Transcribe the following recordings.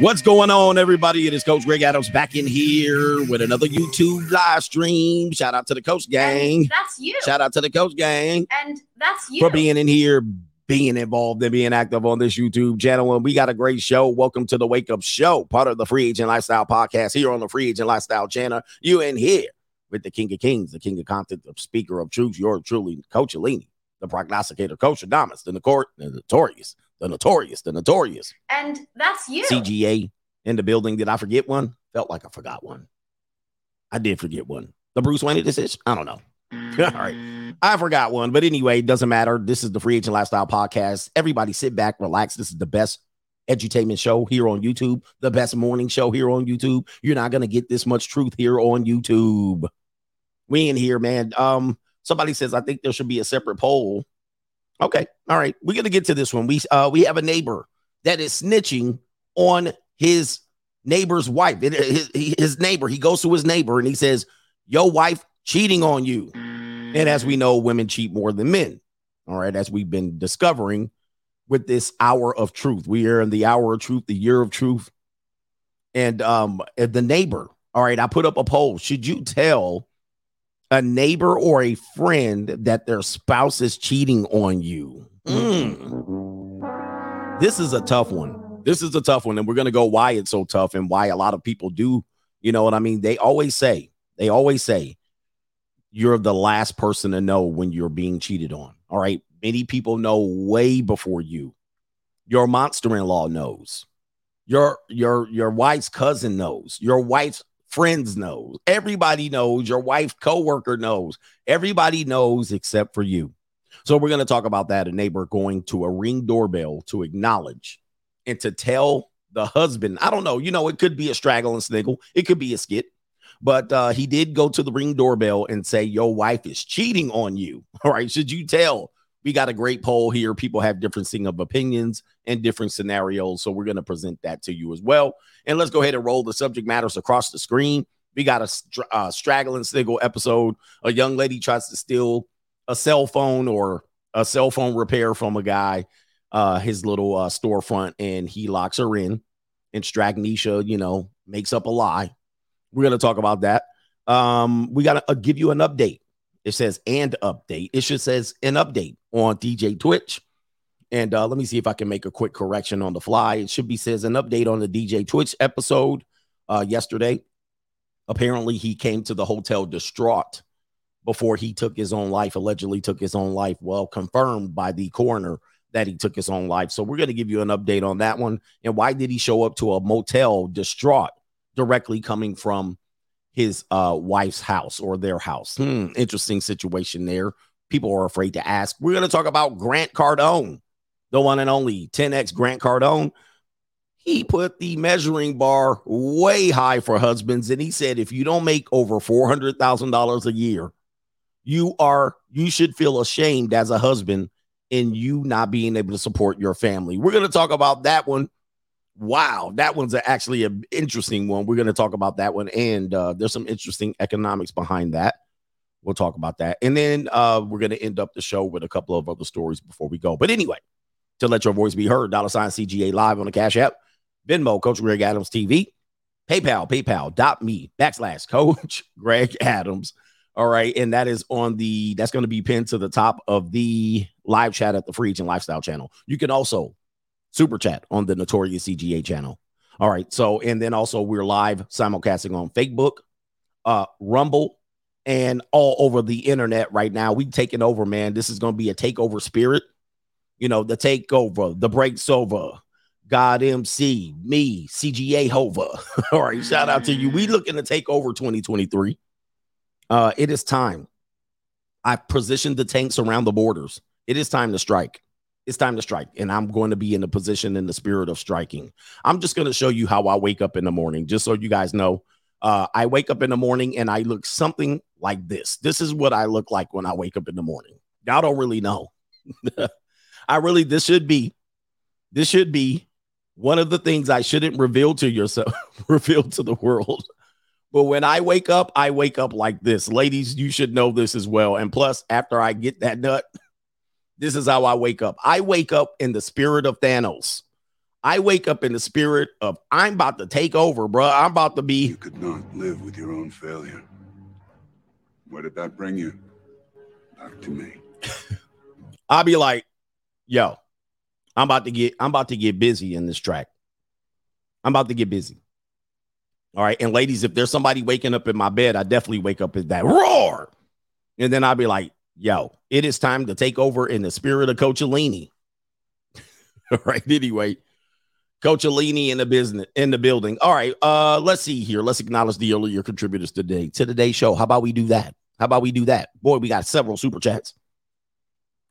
What's going on, everybody? It is Coach Greg Adams back in here with another YouTube live stream. Shout out to the Coach Gang. And that's you. Shout out to the Coach Gang and that's you. for being in here, being involved, and being active on this YouTube channel. And we got a great show. Welcome to the Wake Up Show, part of the Free Agent Lifestyle Podcast here on the Free Agent Lifestyle channel. You in here with the King of Kings, the King of Content, the Speaker of Truth, your truly Coach Alini, the prognosticator, Coach Adamas, the, court, the notorious, the notorious, the notorious. and that's you. CGA in the building. Did I forget one? Felt like I forgot one. I did forget one. The Bruce Wayne decision? I don't know. All right. I forgot one. But anyway, it doesn't matter. This is the Free Agent Lifestyle Podcast. Everybody sit back, relax. This is the best edutainment show here on YouTube, the best morning show here on YouTube. You're not going to get this much truth here on YouTube. We in here, man. Um, somebody says I think there should be a separate poll. Okay. All right. We're gonna get to this one. We uh we have a neighbor that is snitching on his neighbor's wife. It- his, his neighbor, he goes to his neighbor and he says, Your wife cheating on you. And as we know, women cheat more than men. All right, as we've been discovering with this hour of truth. We are in the hour of truth, the year of truth. And um the neighbor, all right, I put up a poll. Should you tell a neighbor or a friend that their spouse is cheating on you? Mm. This is a tough one. This is a tough one. And we're going to go why it's so tough and why a lot of people do. You know what I mean? They always say, they always say, you're the last person to know when you're being cheated on. All right. Many people know way before you. Your monster-in-law knows. Your your your wife's cousin knows. Your wife's friends knows. Everybody knows. Your wife's coworker knows. Everybody knows except for you. So we're going to talk about that. A neighbor going to a ring doorbell to acknowledge and to tell the husband. I don't know. You know, it could be a straggle and sniggle. It could be a skit. But uh, he did go to the ring doorbell and say, Your wife is cheating on you. All right. Should you tell? We got a great poll here. People have differencing of opinions and different scenarios. So we're going to present that to you as well. And let's go ahead and roll the subject matters across the screen. We got a uh, straggle and sniggle episode. A young lady tries to steal a cell phone or a cell phone repair from a guy, uh, his little uh, storefront, and he locks her in. And Stragnisha, you know, makes up a lie. We're going to talk about that. Um, we got to uh, give you an update. It says and update. It should says an update on DJ Twitch. And uh, let me see if I can make a quick correction on the fly. It should be says an update on the DJ Twitch episode uh, yesterday. Apparently, he came to the hotel distraught before he took his own life, allegedly took his own life. Well, confirmed by the coroner that he took his own life. So we're going to give you an update on that one. And why did he show up to a motel distraught directly coming from his uh, wife's house or their house? Hmm, interesting situation there. People are afraid to ask. We're going to talk about Grant Cardone, the one and only 10X Grant Cardone. He put the measuring bar way high for husbands. And he said, if you don't make over $400,000 a year, you are you should feel ashamed as a husband in you not being able to support your family. We're going to talk about that one. Wow, that one's actually an interesting one. We're going to talk about that one, and uh, there's some interesting economics behind that. We'll talk about that, and then uh, we're going to end up the show with a couple of other stories before we go. But anyway, to let your voice be heard, dollar sign CGA live on the Cash App, Venmo, Coach Greg Adams TV, PayPal, PayPal.me backslash Coach Greg Adams. All right. And that is on the, that's going to be pinned to the top of the live chat at the Free Agent Lifestyle channel. You can also super chat on the Notorious CGA channel. All right. So, and then also we're live simulcasting on Facebook, uh, Rumble, and all over the internet right now. We taking over, man. This is going to be a takeover spirit. You know, the takeover, the breaks over. God MC, me, CGA Hova. All right, shout out to you. We looking to take over 2023. Uh, it is time. I've positioned the tanks around the borders. It is time to strike. It's time to strike. And I'm going to be in a position in the spirit of striking. I'm just going to show you how I wake up in the morning, just so you guys know. Uh, I wake up in the morning and I look something like this. This is what I look like when I wake up in the morning. Y'all don't really know. I really, this should be, this should be one of the things I shouldn't reveal to yourself, reveal to the world. But when I wake up, I wake up like this. Ladies, you should know this as well. And plus, after I get that nut, this is how I wake up. I wake up in the spirit of Thanos. I wake up in the spirit of I'm about to take over, bro. I'm about to be. You could not live with your own failure. Where did that bring you? Back to me. I'll be like, yo, I'm about to get I'm about to get busy in this track. I'm about to get busy. All right. And ladies, if there's somebody waking up in my bed, I definitely wake up at that roar. And then I'll be like, yo, it is time to take over in the spirit of Coach Alini. All right. Anyway, Coach Alini in the business in the building. All right. Uh, let's see here. Let's acknowledge the earlier contributors today to today's show. How about we do that? How about we do that? Boy, we got several super chats.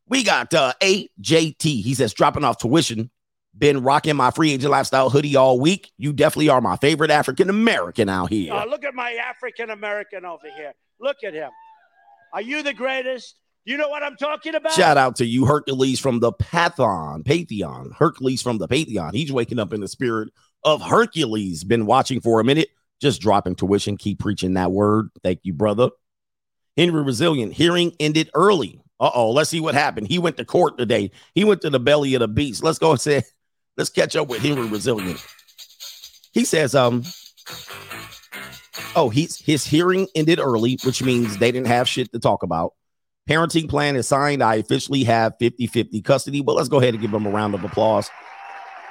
We got uh AJT. He says dropping off tuition. Been rocking my free agent lifestyle hoodie all week. You definitely are my favorite African American out here. Oh, look at my African American over here. Look at him. Are you the greatest? You know what I'm talking about? Shout out to you, Hercules from the Pathon, Pantheon. Hercules from the Pantheon. He's waking up in the spirit of Hercules. Been watching for a minute, just dropping tuition. Keep preaching that word. Thank you, brother. Henry Resilient, hearing ended early. Uh oh, let's see what happened. He went to court today. He went to the belly of the beast. Let's go and say, let's catch up with Henry Resilient. He says, um, oh, he's his hearing ended early, which means they didn't have shit to talk about. Parenting plan is signed. I officially have 50 50 custody, but let's go ahead and give him a round of applause.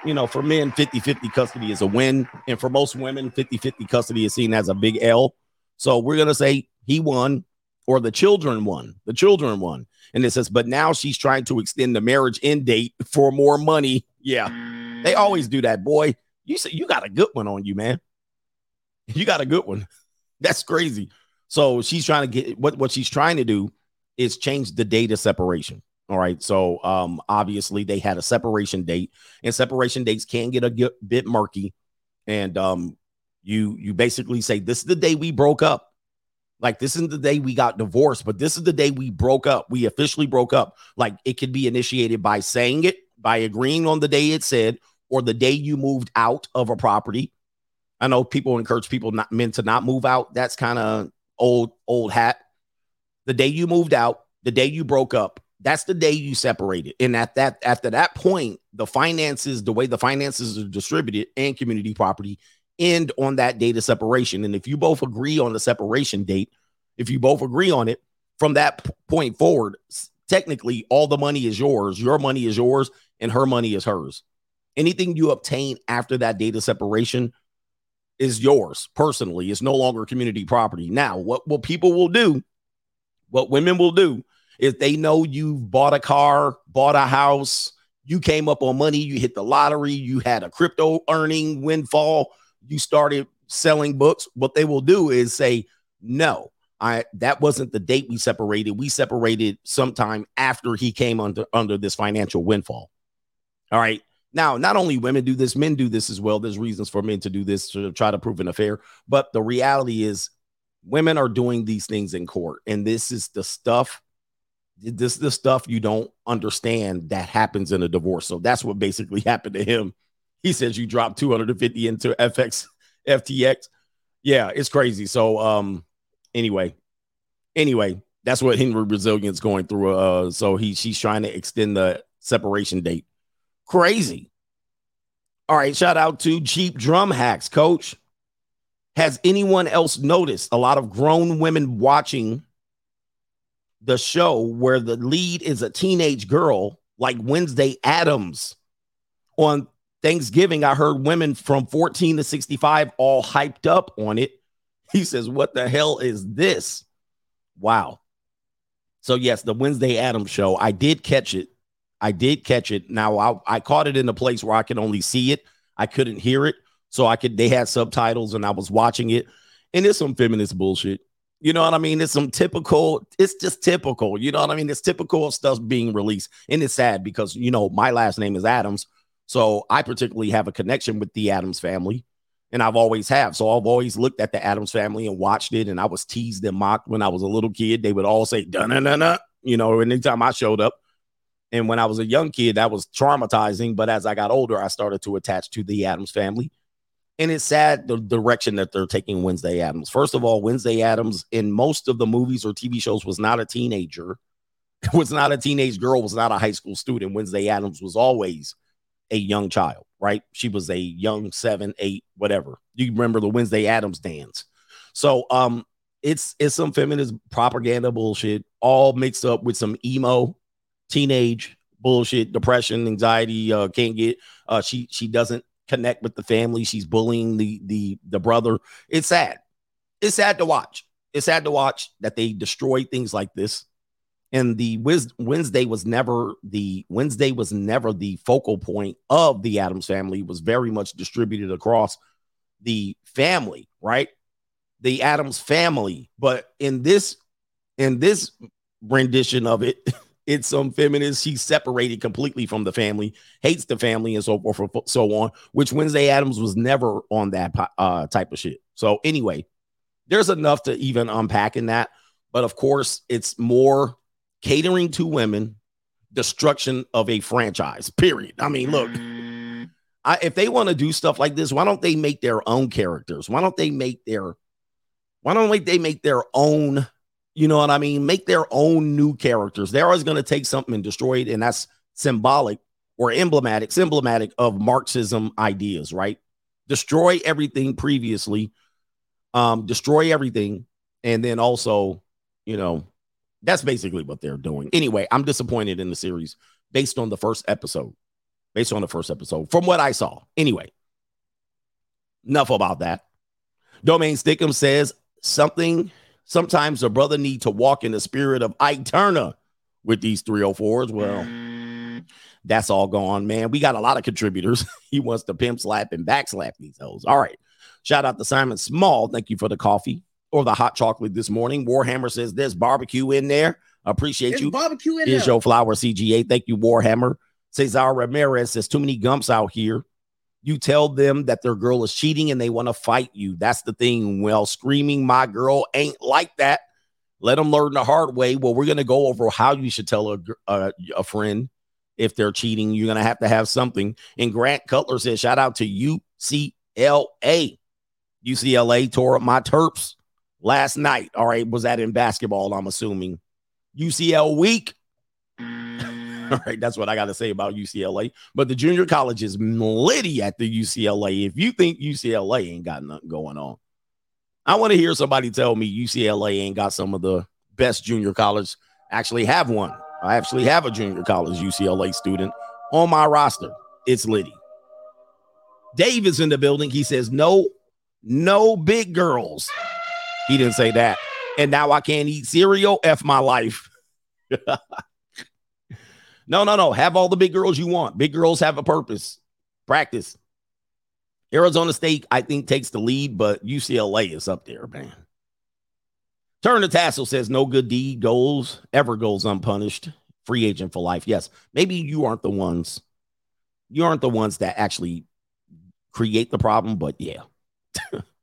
You know, for men, 50 50 custody is a win. And for most women, 50 50 custody is seen as a big L. So we're going to say he won or the children won. The children won. And it says, but now she's trying to extend the marriage end date for more money. Yeah, they always do that, boy. You say you got a good one on you, man. You got a good one. That's crazy. So she's trying to get what what she's trying to do is change the date of separation. All right. So um obviously they had a separation date, and separation dates can get a bit murky. And um you you basically say this is the day we broke up. Like this isn't the day we got divorced, but this is the day we broke up. We officially broke up. Like it could be initiated by saying it, by agreeing on the day it said, or the day you moved out of a property. I know people encourage people not meant to not move out. That's kind of old, old hat. The day you moved out, the day you broke up, that's the day you separated. And at that, after that point, the finances, the way the finances are distributed and community property end on that date of separation. And if you both agree on the separation date, if you both agree on it from that p- point forward, technically all the money is yours. Your money is yours and her money is hers. Anything you obtain after that date of separation is yours personally. It's no longer community property. Now, what, what people will do, what women will do, is they know you've bought a car, bought a house, you came up on money, you hit the lottery, you had a crypto earning windfall, you started selling books, what they will do is say, no, I that wasn't the date we separated. We separated sometime after he came under under this financial windfall. All right. Now, not only women do this, men do this as well. There's reasons for men to do this to try to prove an affair, but the reality is women are doing these things in court. And this is the stuff, this is the stuff you don't understand that happens in a divorce. So that's what basically happened to him he says you dropped 250 into FX FTX. Yeah, it's crazy. So um anyway, anyway, that's what Henry Resilient's going through. Uh so he she's trying to extend the separation date. Crazy. All right, shout out to Cheap Drum Hacks, coach. Has anyone else noticed a lot of grown women watching the show where the lead is a teenage girl like Wednesday Addams on Thanksgiving, I heard women from 14 to 65 all hyped up on it. He says, What the hell is this? Wow. So, yes, the Wednesday Addams show, I did catch it. I did catch it. Now, I, I caught it in a place where I could only see it, I couldn't hear it. So, I could, they had subtitles and I was watching it. And it's some feminist bullshit. You know what I mean? It's some typical, it's just typical. You know what I mean? It's typical stuff being released. And it's sad because, you know, my last name is Adams. So I particularly have a connection with the Addams family, and I've always have. So I've always looked at the Addams family and watched it, and I was teased and mocked when I was a little kid. They would all say "da na na na," you know, anytime I showed up. And when I was a young kid, that was traumatizing. But as I got older, I started to attach to the Addams family. And it's sad the direction that they're taking Wednesday Addams. First of all, Wednesday Addams in most of the movies or TV shows was not a teenager, was not a teenage girl, was not a high school student. Wednesday Addams was always a young child. right? She was a young seven, eight, whatever. You remember the Wednesday Addams dance. So um it's it's some feminist propaganda bullshit, all mixed up with some emo teenage bullshit, depression, anxiety, uh, can't get uh she she doesn't connect with the family. She's bullying the the the brother. It's sad. It's sad to watch. It's sad to watch that they destroy things like this. And the Wednesday was never the Wednesday was never the focal point of the Addams family. It was very much distributed across the family, right? The Addams family. But in this in this rendition of it, it's some feminist. She's separated completely from the family, hates the family, and so forth, so on. Which Wednesday Addams was never on that uh, type of shit. So anyway, there's enough to even unpack in that. But of course, it's more catering to women, destruction of a franchise. Period. I mean, look. I, if they want to do stuff like this, why don't they make their own characters? Why don't they make their why don't they make their own you know what I mean? Make their own new characters. They're always going to take something and destroy it, and that's symbolic or emblematic, emblematic of Marxism ideas, right? Destroy everything previously, um, destroy everything, and then also, you know, that's basically what they're doing. Anyway, I'm disappointed in the series based on the first episode. Based on the first episode, from what I saw. Anyway, enough about that. Domain Stickum says something Sometimes a brother need to walk in the spirit of Ike Turner with these 304s. Well, that's all gone, man. We got a lot of contributors. he wants to pimp slap and back slap these hoes. All right. Shout out to Simon Small. Thank you for the coffee or the hot chocolate this morning. Warhammer says there's barbecue in there. Appreciate there's you. Barbecue in Is there. your flower CGA. Thank you, Warhammer. Cesar Ramirez says too many gumps out here. You tell them that their girl is cheating and they want to fight you. That's the thing. Well, screaming, my girl ain't like that. Let them learn the hard way. Well, we're going to go over how you should tell a, a, uh, a friend if they're cheating. You're going to have to have something. And Grant Cutler says, shout out to UCLA. UCLA tore up my Terps last night. All right. Was that in basketball? I'm assuming. UCL week. All right, that's what I got to say about UCLA. But the junior college is litty at the UCLA. If you think UCLA ain't got nothing going on, I want to hear somebody tell me UCLA ain't got some of the best junior college. Actually, have one. I actually have a junior college UCLA student on my roster. It's Liddy. Dave is in the building. He says, No, no big girls. He didn't say that. And now I can't eat cereal. F my life. No, no, no. Have all the big girls you want. Big girls have a purpose. Practice. Arizona State, I think, takes the lead, but UCLA is up there, man. Turn the tassel says no good deed goes, ever goes unpunished. Free agent for life. Yes. Maybe you aren't the ones. You aren't the ones that actually create the problem, but yeah.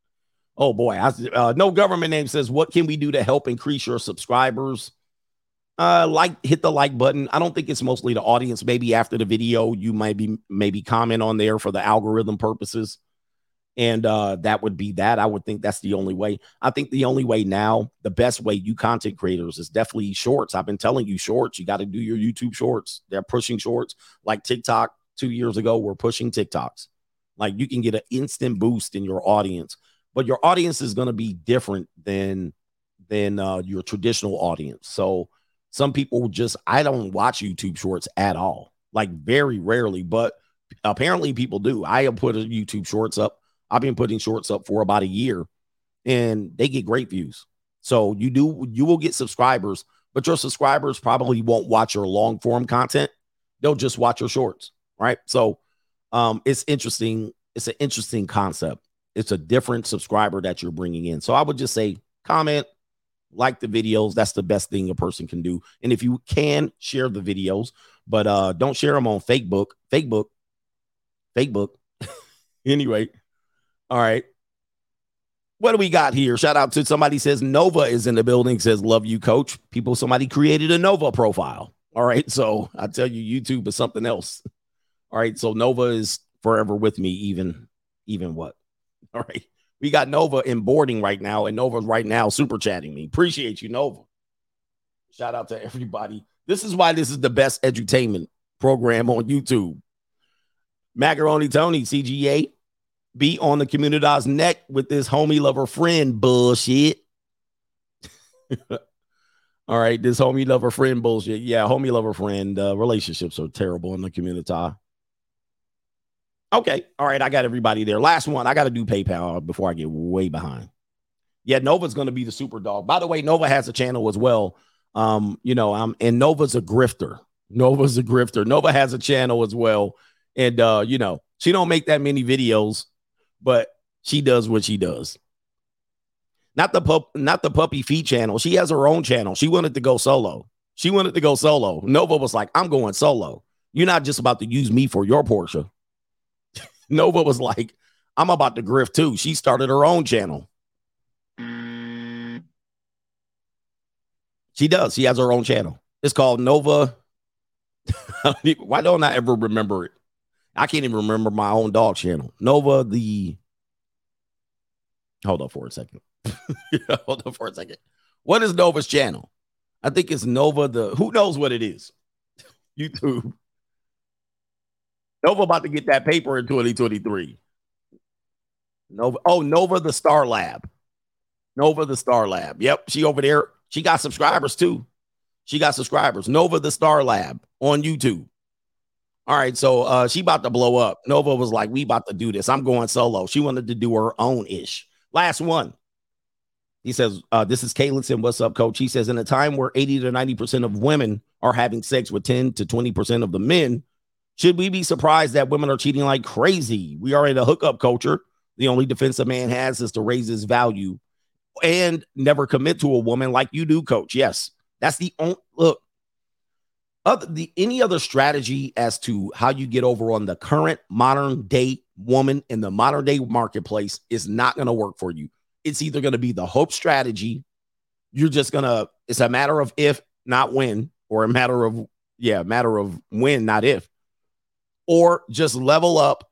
oh boy. I, uh, no government name says, what can we do to help increase your subscribers? uh like hit the like button. I don't think it's mostly the audience. Maybe after the video you might be maybe comment on there for the algorithm purposes. And uh that would be that. I would think that's the only way. I think the only way now the best way you content creators is definitely shorts. I've been telling you shorts. You got to do your youtube shorts. They're pushing shorts. Like tiktok two years ago we're pushing tiktoks. Like you can get an instant boost in your audience but your audience is going to be different than than uh, your traditional audience so some people just, I don't watch YouTube shorts at all, like very rarely, but apparently people do. I have put YouTube shorts up. I've been putting shorts up for about a year and they get great views. So you do, you will get subscribers, but your subscribers probably won't watch your long form content. They'll just watch your shorts. Right. So um, it's interesting. It's an interesting concept. It's a different subscriber that you're bringing in. So I would just say comment, like the videos. That's the best thing a person can do. And if you can share the videos, but uh don't share them on Facebook, Facebook, Facebook. anyway, all right. What do we got here? Shout out to somebody says Nova is in the building. Says love you, coach. People, somebody created a Nova profile. All right, so I tell you, YouTube is something else. All right, so Nova is forever with me, even even what? All right. We got Nova in boarding right now, and Nova's right now super chatting me. Appreciate you, Nova. Shout out to everybody. This is why this is the best edutainment program on YouTube. Macaroni Tony, CGA, be on the community's neck with this homie lover friend bullshit. All right, this homie lover friend bullshit. Yeah, homie lover friend uh, relationships are terrible in the community. Okay, all right, I got everybody there. Last one, I got to do PayPal before I get way behind. Yeah, Nova's going to be the super dog. By the way, Nova has a channel as well. Um, you know, I'm and Nova's a grifter. Nova's a grifter. Nova has a channel as well, and uh, you know, she don't make that many videos, but she does what she does. Not the pup, not the puppy feet channel. She has her own channel. She wanted to go solo. She wanted to go solo. Nova was like, I'm going solo. You're not just about to use me for your Porsche. Nova was like, I'm about to grift too. She started her own channel. Mm. She does. She has her own channel. It's called Nova. Why don't I ever remember it? I can't even remember my own dog channel. Nova the. Hold on for a second. Hold on for a second. What is Nova's channel? I think it's Nova the. Who knows what it is? YouTube. Nova about to get that paper in 2023. Nova. Oh, Nova the Star Lab. Nova the Star Lab. Yep, she over there. She got subscribers too. She got subscribers. Nova the Star Lab on YouTube. All right, so uh, she about to blow up. Nova was like, "We about to do this. I'm going solo." She wanted to do her own ish. Last one. He says, uh, "This is Kaylinson. What's up, Coach?" He says, "In a time where 80 to 90 percent of women are having sex with 10 to 20 percent of the men, should we be surprised that women are cheating like crazy? We are in a hookup culture. The only defense a man has is to raise his value and never commit to a woman like you do, coach. Yes, that's the only look. Other the any other strategy as to how you get over on the current modern day woman in the modern day marketplace is not going to work for you. It's either going to be the hope strategy. You're just gonna. It's a matter of if, not when, or a matter of yeah, matter of when, not if, or just level up,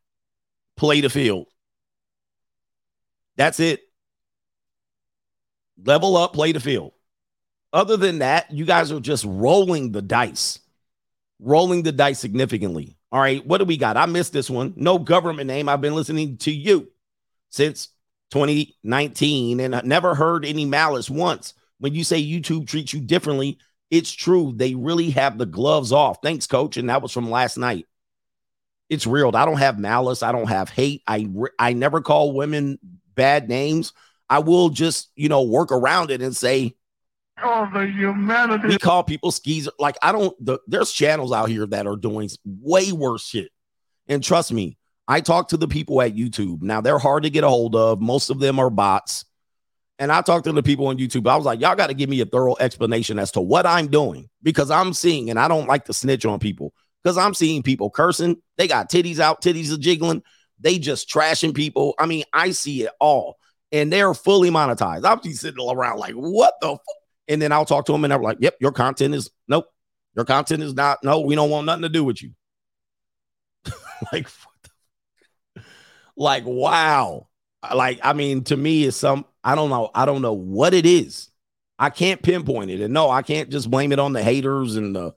play the field. That's it level up, play the field. Other than that, you guys are just rolling the dice, rolling the dice significantly. All right, what do we got? I missed this one. No government name. I've been listening to you since 2019 and I never heard any malice once. When you say YouTube treats you differently, it's true. They really have the gloves off. Thanks, coach. And that was from last night. It's real. I don't have malice. I don't have hate. I I never call women bad names. I will just, you know, work around it and say, Oh, the humanity. We call people skis. Like, I don't, the, there's channels out here that are doing way worse shit. And trust me, I talk to the people at YouTube. Now, they're hard to get a hold of. Most of them are bots. And I talked to the people on YouTube. I was like, y'all got to give me a thorough explanation as to what I'm doing because I'm seeing, and I don't like to snitch on people because I'm seeing people cursing. They got titties out, titties are jiggling. They just trashing people. I mean, I see it all and they're fully monetized. I'll be sitting around like, what the fuck? And then I'll talk to them and they're like, yep, your content is nope. Your content is not, no, we don't want nothing to do with you. like, like, wow. Like, I mean, to me, it's some, I don't know. I don't know what it is. I can't pinpoint it. And no, I can't just blame it on the haters and the,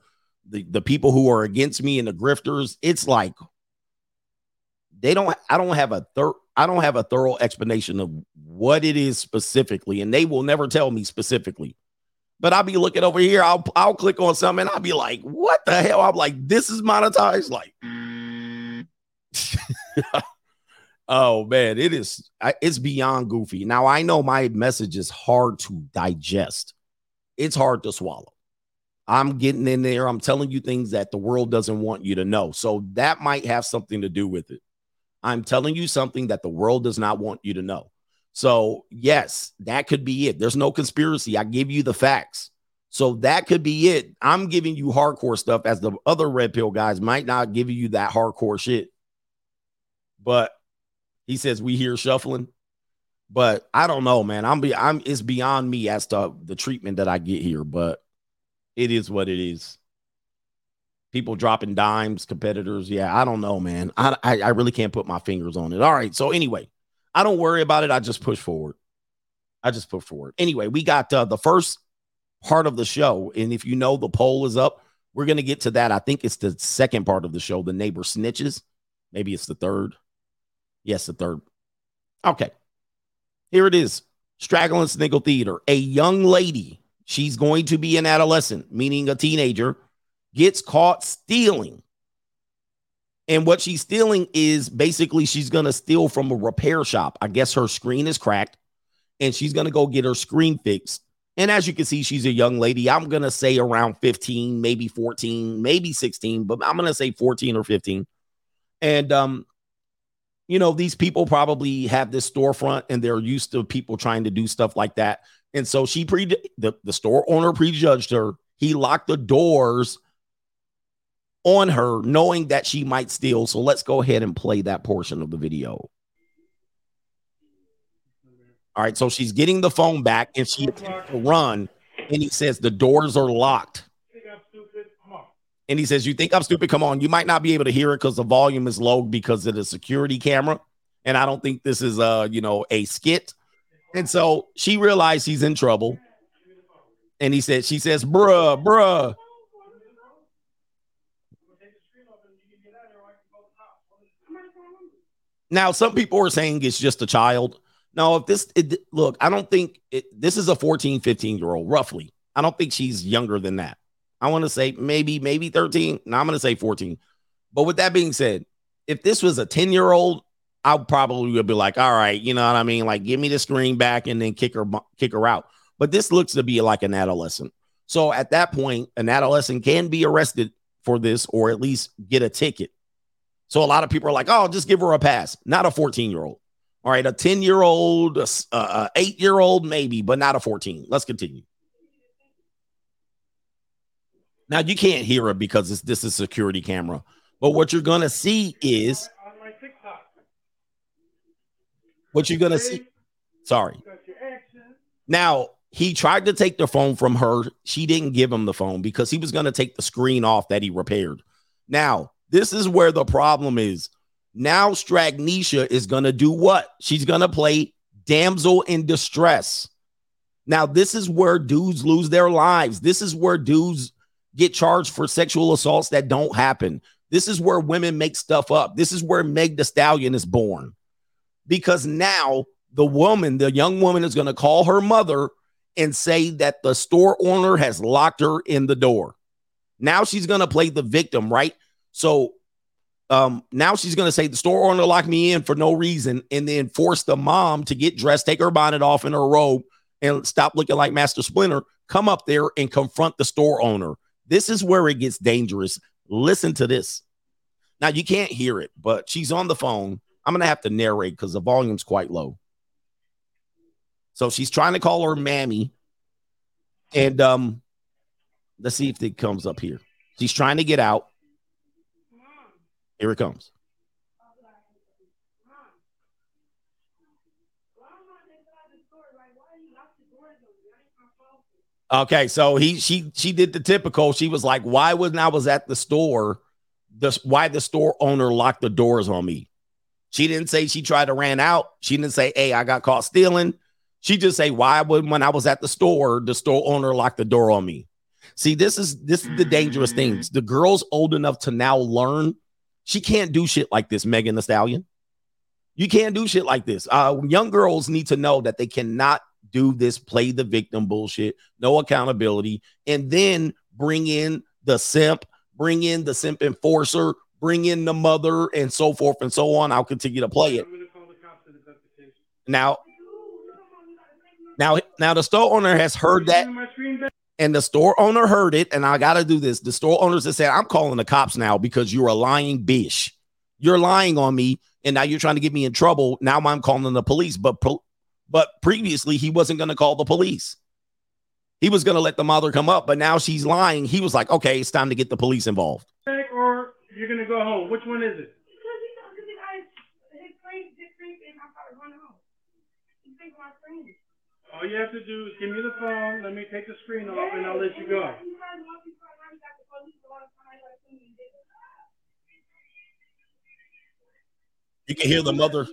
the, the people who are against me and the grifters. It's like, they don't, I don't have a third, I don't have a thorough explanation of what it is specifically, and they will never tell me specifically. But I'll be looking over here. I'll I'll click on something. I'll be like, "What the hell?" I'm like, "This is monetized." Like, oh man, it is. It's beyond goofy. Now I know my message is hard to digest. It's hard to swallow. I'm getting in there. I'm telling you things that the world doesn't want you to know. So that might have something to do with it. I'm telling you something that the world does not want you to know. So, yes, that could be it. There's no conspiracy. I give you the facts. So that could be it. I'm giving you hardcore stuff as the other red pill guys might not give you that hardcore shit. But he says we hear shuffling. But I don't know, man. I'm be I'm it's beyond me as to the treatment that I get here, but it is what it is people dropping dimes, competitors. Yeah, I don't know, man. I, I, I really can't put my fingers on it. All right. So anyway, I don't worry about it. I just push forward. I just push forward. Anyway, we got uh, the first part of the show, and if you know the poll is up, we're gonna get to that. I think it's the second part of the show, the neighbor snitches. Maybe it's the third. Yes, the third. Okay. Here it is. Straggling Sniggle Theater. A young lady, she's going to be an adolescent, meaning a teenager, gets caught stealing. And what she's stealing is basically she's going to steal from a repair shop. I guess her screen is cracked and she's going to go get her screen fixed. And as you can see, she's a young lady. I'm going to say around 15, maybe 14, maybe 16, but I'm going to say 14 or 15. And um you know, these people probably have this storefront and they're used to people trying to do stuff like that. And so she pre the, the store owner prejudged her. He locked the doors on her, knowing that she might steal. So let's go ahead and play that portion of the video. All right, so she's getting the phone back and she attempts to run, and he says the doors are locked. And he says, You think I'm stupid? Come on. You might not be able to hear it because the volume is low because of the security camera. And I don't think this is a you know, a skit. And so she realized he's in trouble. And he said, She says, bruh, bruh. Now, some people are saying it's just a child. No, if this it, look, I don't think it, this is a 14, 15 year old, roughly. I don't think she's younger than that. I want to say maybe, maybe 13. Now I'm going to say 14. But with that being said, if this was a 10 year old, I probably would be like, all right, you know what I mean? Like, give me the screen back and then kick her, kick her out. But this looks to be like an adolescent. So at that point, an adolescent can be arrested for this or at least get a ticket. So a lot of people are like, oh, just give her a pass. Not a 14 year old. All right, a 10 year old, a, eight year old, maybe, but not a 14. Let's continue. Now you can't hear it because this, this is security camera, but what you're gonna see is what you're gonna see. Sorry. Now he tried to take the phone from her. She didn't give him the phone because he was gonna take the screen off that he repaired. Now this is where the problem is. Now Stragnisha is gonna do what? She's gonna play damsel in distress. Now this is where dudes lose their lives. This is where dudes get charged for sexual assaults that don't happen. This is where women make stuff up. This is where Meg the Stallion is born. Because now the woman, the young woman, is going to call her mother and say that the store owner has locked her in the door. Now she's going to play the victim, right? So um, now she's going to say the store owner locked me in for no reason and then force the mom to get dressed, take her bonnet off in her robe, and stop looking like Master Splinter, come up there and confront the store owner. This is where it gets dangerous. Listen to this. Now you can't hear it, but she's on the phone. I'm gonna have to narrate because the volume's quite low. So she's trying to call her mammy, and um, let's see if it comes up here. She's trying to get out. Here it comes. Okay, so he she she did the typical. She was like, "Why when I was at the store, the why the store owner locked the doors on me?" She didn't say she tried to ran out. She didn't say, "Hey, I got caught stealing." She just say, "Why would when I was at the store, the store owner locked the door on me?" See, this is this is the dangerous things. The girl's old enough to now learn. She can't do shit like this, Megan the Stallion. You can't do shit like this. Uh, young girls need to know that they cannot do this play the victim bullshit, no accountability, and then bring in the simp, bring in the simp enforcer, bring in the mother, and so forth and so on. I'll continue to play it. Now, now, now the store owner has heard that, and the store owner heard it. And I got to do this. The store owners have said, "I'm calling the cops now because you're a lying bitch. You're lying on me, and now you're trying to get me in trouble. Now I'm calling the police." But but previously, he wasn't going to call the police. He was going to let the mother come up, but now she's lying. He was like, okay, it's time to get the police involved. Or you're going to go home. Which one is it? All you have to do is give me the phone. Let me take the screen off, and I'll let you go. You can hear the mother.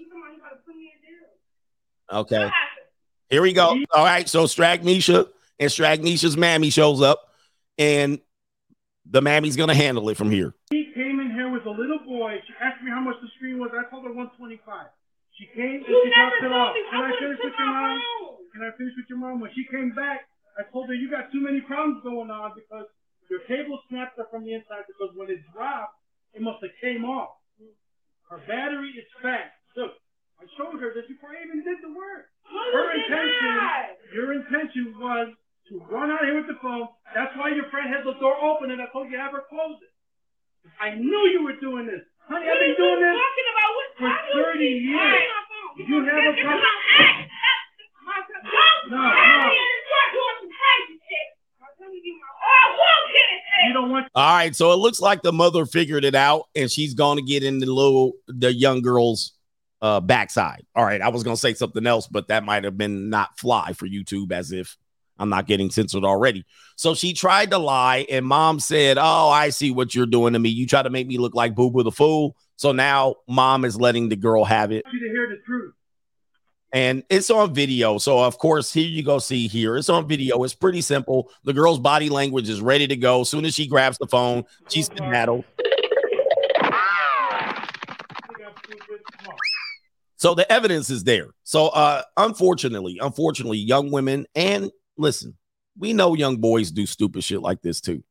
Okay. Here we go. All right. So Strag Stragnisha and Strag Stragnisha's mammy shows up, and the mammy's gonna handle it from here. Was a little boy. She asked me how much the screen was. I told her 125. She came and You she dropped it off. me Can how I finish with your mom? phone. Can I finish with your mom? When she came back, I told her you got too many problems going on because your cable snapped her from the inside because when it dropped, it must have came off. Her battery is fast. Look, I showed her this before I even did the work. Her did intention, your intention was to run out here with the phone. That's why your friend had the door open and I told you to have her close it. I knew you were doing this. Honey, What I've been doing this. talking about? What, for 30 years. You have a problem- my ex. My- No, I'm no. doing some crazy shit. I'm telling you, my- I won't get it. You don't want All right, so it looks like the mother figured it out, and she's going to get in the little the young girl's uh backside. All right, I was going to say something else, but that might have been not fly for YouTube, as if I'm not getting censored already. So she tried to lie, and mom said, "Oh, I see what you're doing to me. You try to make me look like Boo Boo the fool." So now mom is letting the girl have it, you to hear the truth. and it's on video. So of course, here you go. See here, it's on video. It's pretty simple. The girl's body language is ready to go. As soon as she grabs the phone, she's skedaddled. Stupid? No. So the evidence is there. So uh unfortunately, unfortunately, young women and listen, we know young boys do stupid shit like this too.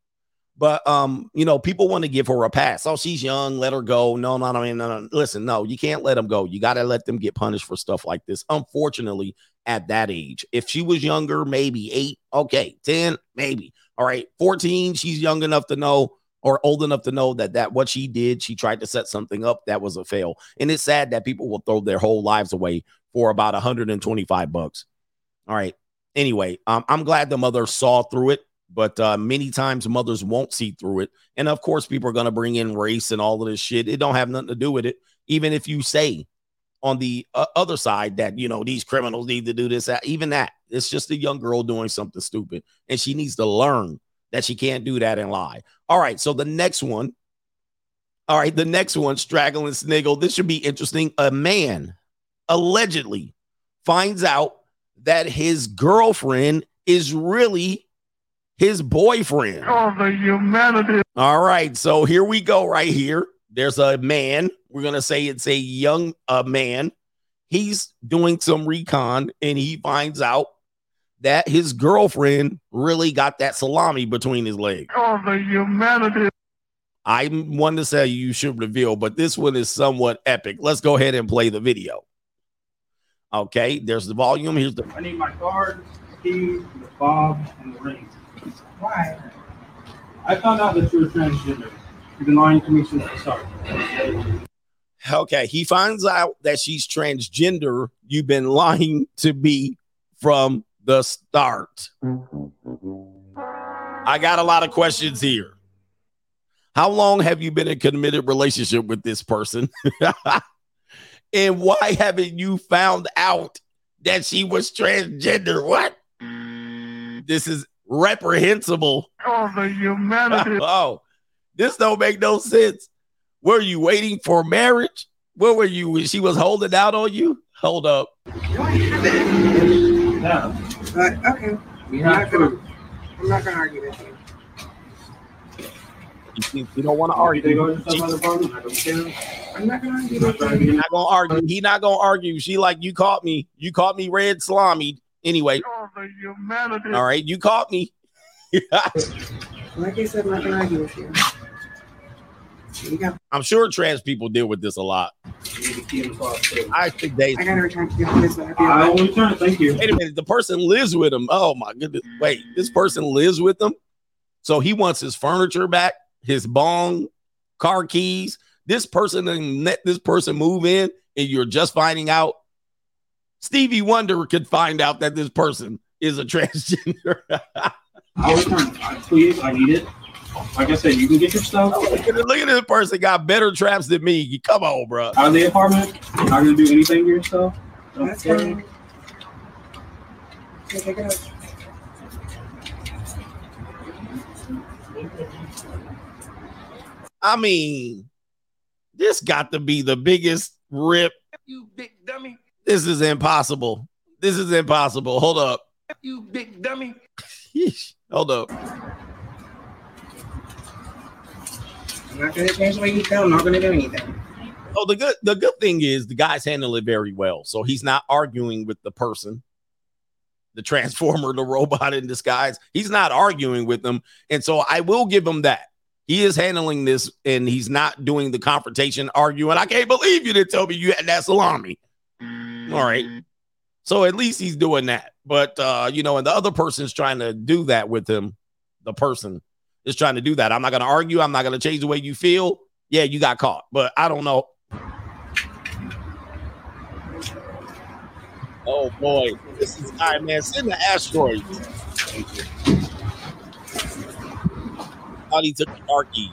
But um, you know, people want to give her a pass. Oh, she's young, let her go. No, no, no, no, no. Listen, no, you can't let them go. You got to let them get punished for stuff like this. Unfortunately, at that age, if she was younger, maybe eight, okay, 10, maybe. All right, 14, she's young enough to know or old enough to know that that what she did, she tried to set something up that was a fail. And it's sad that people will throw their whole lives away for about 125 bucks. All right. Anyway, um, I'm glad the mother saw through it, but uh, many times mothers won't see through it. And of course, people are going to bring in race and all of this shit. It don't have nothing to do with it. Even if you say on the uh, other side that you know these criminals need to do this, that, even that, it's just a young girl doing something stupid, and she needs to learn that she can't do that and lie. All right, so the next one. All right, the next one, Straggle and Sniggle. This should be interesting. A man allegedly finds out that his girlfriend is really his boyfriend. Oh, the humanity. All right, so here we go. Right here, there's a man. We're gonna say it's a young uh, man. He's doing some recon, and he finds out that his girlfriend really got that salami between his legs. Oh, the humanity. I'm one to say you should reveal, but this one is somewhat epic. Let's go ahead and play the video. Okay, there's the volume. Here's the I need my card, keys, the fob, and the ring. Why? I found out that you were transgender. You've been lying to me since the start. okay. He finds out that she's transgender. You've been lying to me from the start. I got a lot of questions here. How long have you been in a committed relationship with this person? and why haven't you found out that she was transgender? What? This is reprehensible. Oh, the humanity. oh, this don't make no sense. Were you waiting for marriage? Where were you? She was holding out on you? Hold up. No, I haven't. Yeah. But okay, We I'm not gonna. I'm not gonna argue with you. You, you don't want to argue. going to some other problem? I don't care. I'm not gonna argue I'm not with trying to you. He be not gonna argue. He not gonna argue. She like you caught me. You caught me red salami. Anyway, the humanity. all right, you caught me. Like I said, I'm not gonna argue with you. You got. I'm sure trans people deal with this a lot. You need to key in the box, too. I think they. I gotta return to the this. I will return. Thank you. Wait a minute. The person lives with him. Oh my goodness. Wait, this person lives with them. So he wants his furniture back, his bong, car keys. This person and let this person move in, and you're just finding out. Stevie Wonder could find out that this person is a transgender. I'll return. I, please, I need it. Like I said, you can get your stuff look, at, look at this person got better traps than me. Come on, bro. out of the apartment. Not gonna do anything to your stuff. Don't That's care. fine. Take it out. I mean, this got to be the biggest rip. You big dummy. This is impossible. This is impossible. Hold up. You big dummy. Hold up. I'm not gonna change the way you feel. I'm not gonna do anything. Oh, the good the good thing is the guys handle it very well. So he's not arguing with the person, the transformer, the robot in disguise. He's not arguing with them. And so I will give him that. He is handling this and he's not doing the confrontation arguing. I can't believe you didn't tell me you had that salami. All right. So at least he's doing that. But uh, you know, and the other person's trying to do that with him. The person is trying to do that. I'm not gonna argue. I'm not gonna change the way you feel. Yeah, you got caught. But I don't know. Oh boy, this is all right, man. Send the asteroid. Thought he took the car keys.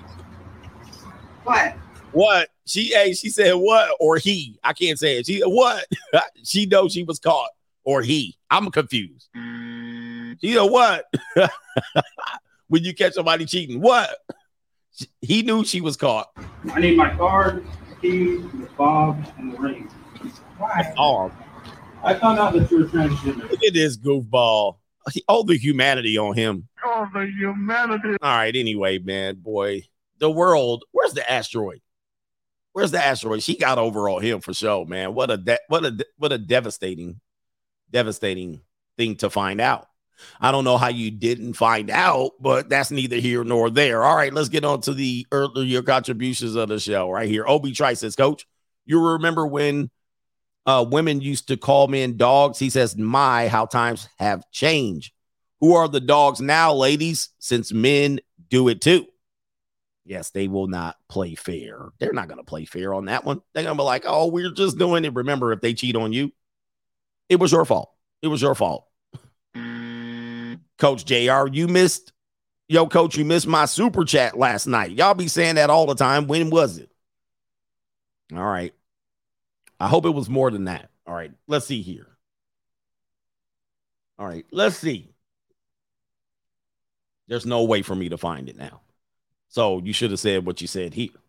What? What? She hey, she said what or he. I can't say it. She what? she knows she was caught or he. I'm confused. She said what? when you catch somebody cheating, what? He knew she was caught. I need my card, the keys, the fob, and the ring. Why? Oh, I found out that you were transgender. look at this goofball. All the humanity on him. Oh, the humanity. All right, anyway, man, boy, the world. Where's the asteroid? Where's the asteroid? She got over on him for sure, man. What a de- what a what a devastating, devastating thing to find out. I don't know how you didn't find out, but that's neither here nor there. All right, let's get on to the earlier contributions of the show right here. Obi Trice says, Coach, you remember when uh, women used to call men dogs? He says, My, how times have changed. Who are the dogs now, ladies? Since men do it too. Yes, they will not play fair. They're not going to play fair on that one. They're going to be like, oh, we're just doing it. Remember, if they cheat on you, it was your fault. It was your fault. Coach JR, you missed, yo, coach, you missed my super chat last night. Y'all be saying that all the time. When was it? All right. I hope it was more than that. All right. Let's see here. All right. Let's see. There's no way for me to find it now. So you should have said what you said here.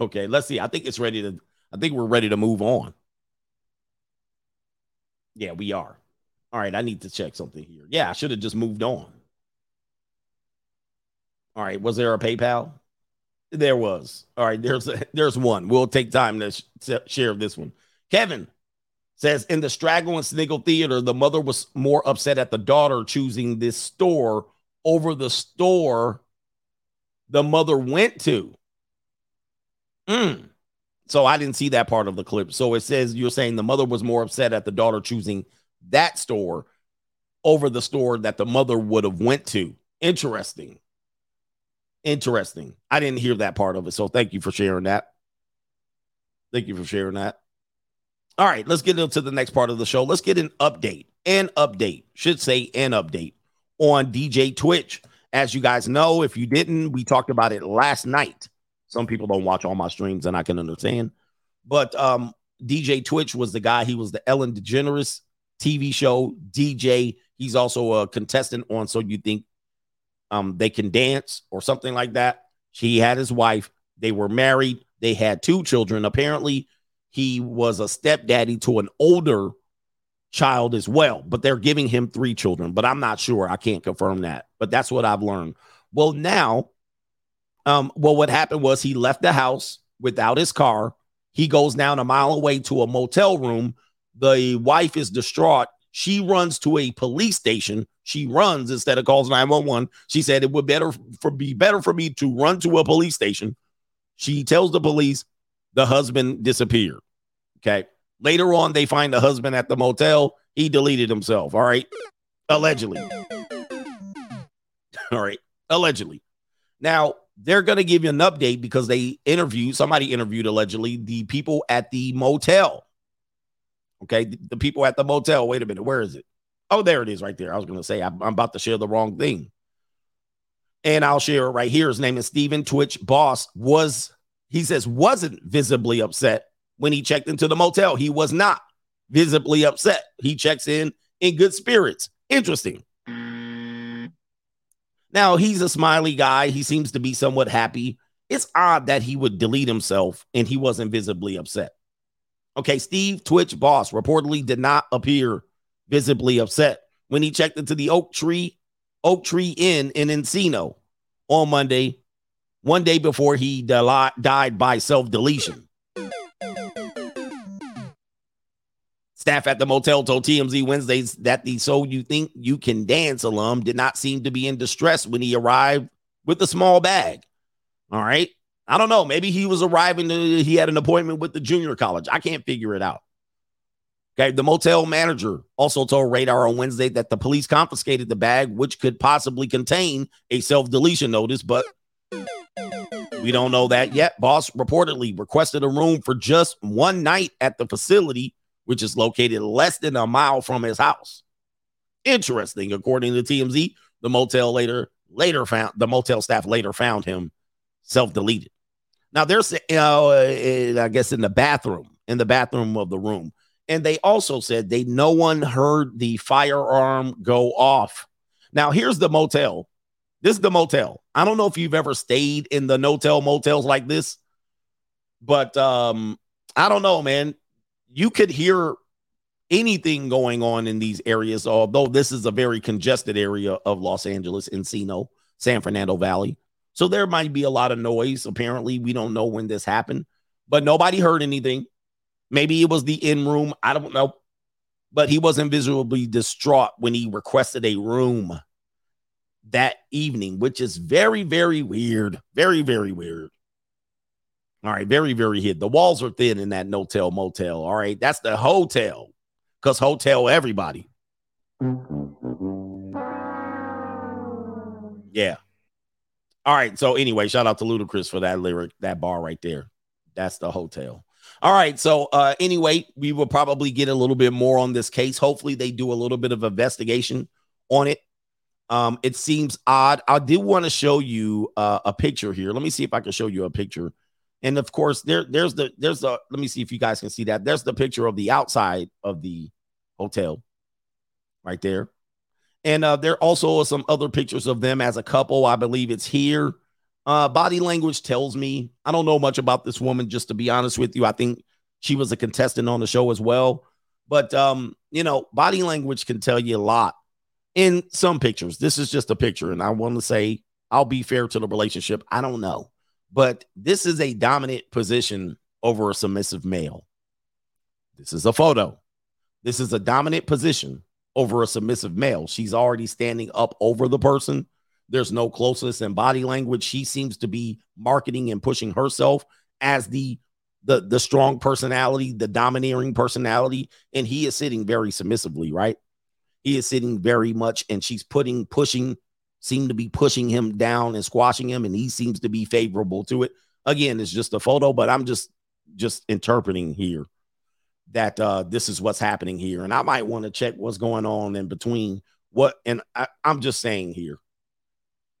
Okay, let's see. I think it's ready to, I think we're ready to move on. Yeah, we are. All right, I need to check something here. Yeah, I should have just moved on. All right, was there a PayPal? There was. All right, there's a, there's one. We'll take time to sh- share this one. Kevin says in the Straggle and Sniggle Theater, the mother was more upset at the daughter choosing this store over the store the mother went to. Mm. So I didn't see that part of the clip. So it says you're saying the mother was more upset at the daughter choosing that store over the store that the mother would have went to. Interesting. Interesting. I didn't hear that part of it. So thank you for sharing that. Thank you for sharing that. All right, let's get into the next part of the show. Let's get an update. An update. Should say an update on DJ Twitch. As you guys know, if you didn't, we talked about it last night. Some people don't watch all my streams, and I can understand. But um, DJ Twitch was the guy. He was the Ellen DeGeneres TV show DJ. He's also a contestant on So You Think um, They Can Dance or something like that. He had his wife. They were married. They had two children. Apparently, he was a stepdaddy to an older child as well, but they're giving him three children. But I'm not sure. I can't confirm that. But that's what I've learned. Well, now, um, well, what happened was he left the house without his car. He goes down a mile away to a motel room. The wife is distraught. She runs to a police station. She runs instead of calls 911. She said it would better for be better for me to run to a police station. She tells the police the husband disappeared. Okay. Later on, they find the husband at the motel. He deleted himself. All right. Allegedly. All right. Allegedly. Now, they're going to give you an update because they interviewed somebody interviewed allegedly the people at the motel. Okay. The, the people at the motel. Wait a minute. Where is it? Oh, there it is right there. I was going to say, I'm, I'm about to share the wrong thing. And I'll share it right here. His name is Stephen Twitch Boss. Was he says wasn't visibly upset when he checked into the motel. He was not visibly upset. He checks in in good spirits. Interesting. Now, he's a smiley guy. He seems to be somewhat happy. It's odd that he would delete himself and he wasn't visibly upset. Okay, Steve Twitch boss reportedly did not appear visibly upset when he checked into the Oak Tree Oak Tree Inn in Encino on Monday. One day before he died by self deletion. Staff at the motel told TMZ Wednesdays that the So You Think You Can Dance alum did not seem to be in distress when he arrived with a small bag. All right. I don't know. Maybe he was arriving to, he had an appointment with the junior college. I can't figure it out. Okay. The motel manager also told Radar on Wednesday that the police confiscated the bag, which could possibly contain a self deletion notice, but we don't know that yet. Boss reportedly requested a room for just one night at the facility which is located less than a mile from his house. Interesting, according to TMZ, the motel later later found the motel staff later found him self-deleted. Now there's uh, I guess in the bathroom, in the bathroom of the room. And they also said they no one heard the firearm go off. Now here's the motel. This is the motel. I don't know if you've ever stayed in the no-tell motels like this, but um, I don't know, man you could hear anything going on in these areas, although this is a very congested area of Los Angeles, Encino, San Fernando Valley. So there might be a lot of noise. Apparently, we don't know when this happened, but nobody heard anything. Maybe it was the in room. I don't know. But he wasn't visibly distraught when he requested a room that evening, which is very, very weird. Very, very weird. All right, very, very hid. The walls are thin in that no-tell motel. All right, that's the hotel because hotel everybody. Yeah. All right. So anyway, shout out to Ludacris for that lyric, that bar right there. That's the hotel. All right. So uh anyway, we will probably get a little bit more on this case. Hopefully, they do a little bit of investigation on it. Um, it seems odd. I did want to show you uh, a picture here. Let me see if I can show you a picture and of course, there there's the there's the let me see if you guys can see that. There's the picture of the outside of the hotel right there. And uh, there also are some other pictures of them as a couple. I believe it's here. Uh, body language tells me I don't know much about this woman, just to be honest with you. I think she was a contestant on the show as well. But um, you know, body language can tell you a lot in some pictures. This is just a picture, and I want to say I'll be fair to the relationship. I don't know but this is a dominant position over a submissive male. This is a photo. This is a dominant position over a submissive male. She's already standing up over the person. There's no closeness in body language. She seems to be marketing and pushing herself as the the the strong personality, the domineering personality, and he is sitting very submissively, right? He is sitting very much, and she's putting pushing seem to be pushing him down and squashing him, and he seems to be favorable to it. Again, it's just a photo, but I'm just just interpreting here that uh this is what's happening here. And I might want to check what's going on in between what and I, I'm just saying here.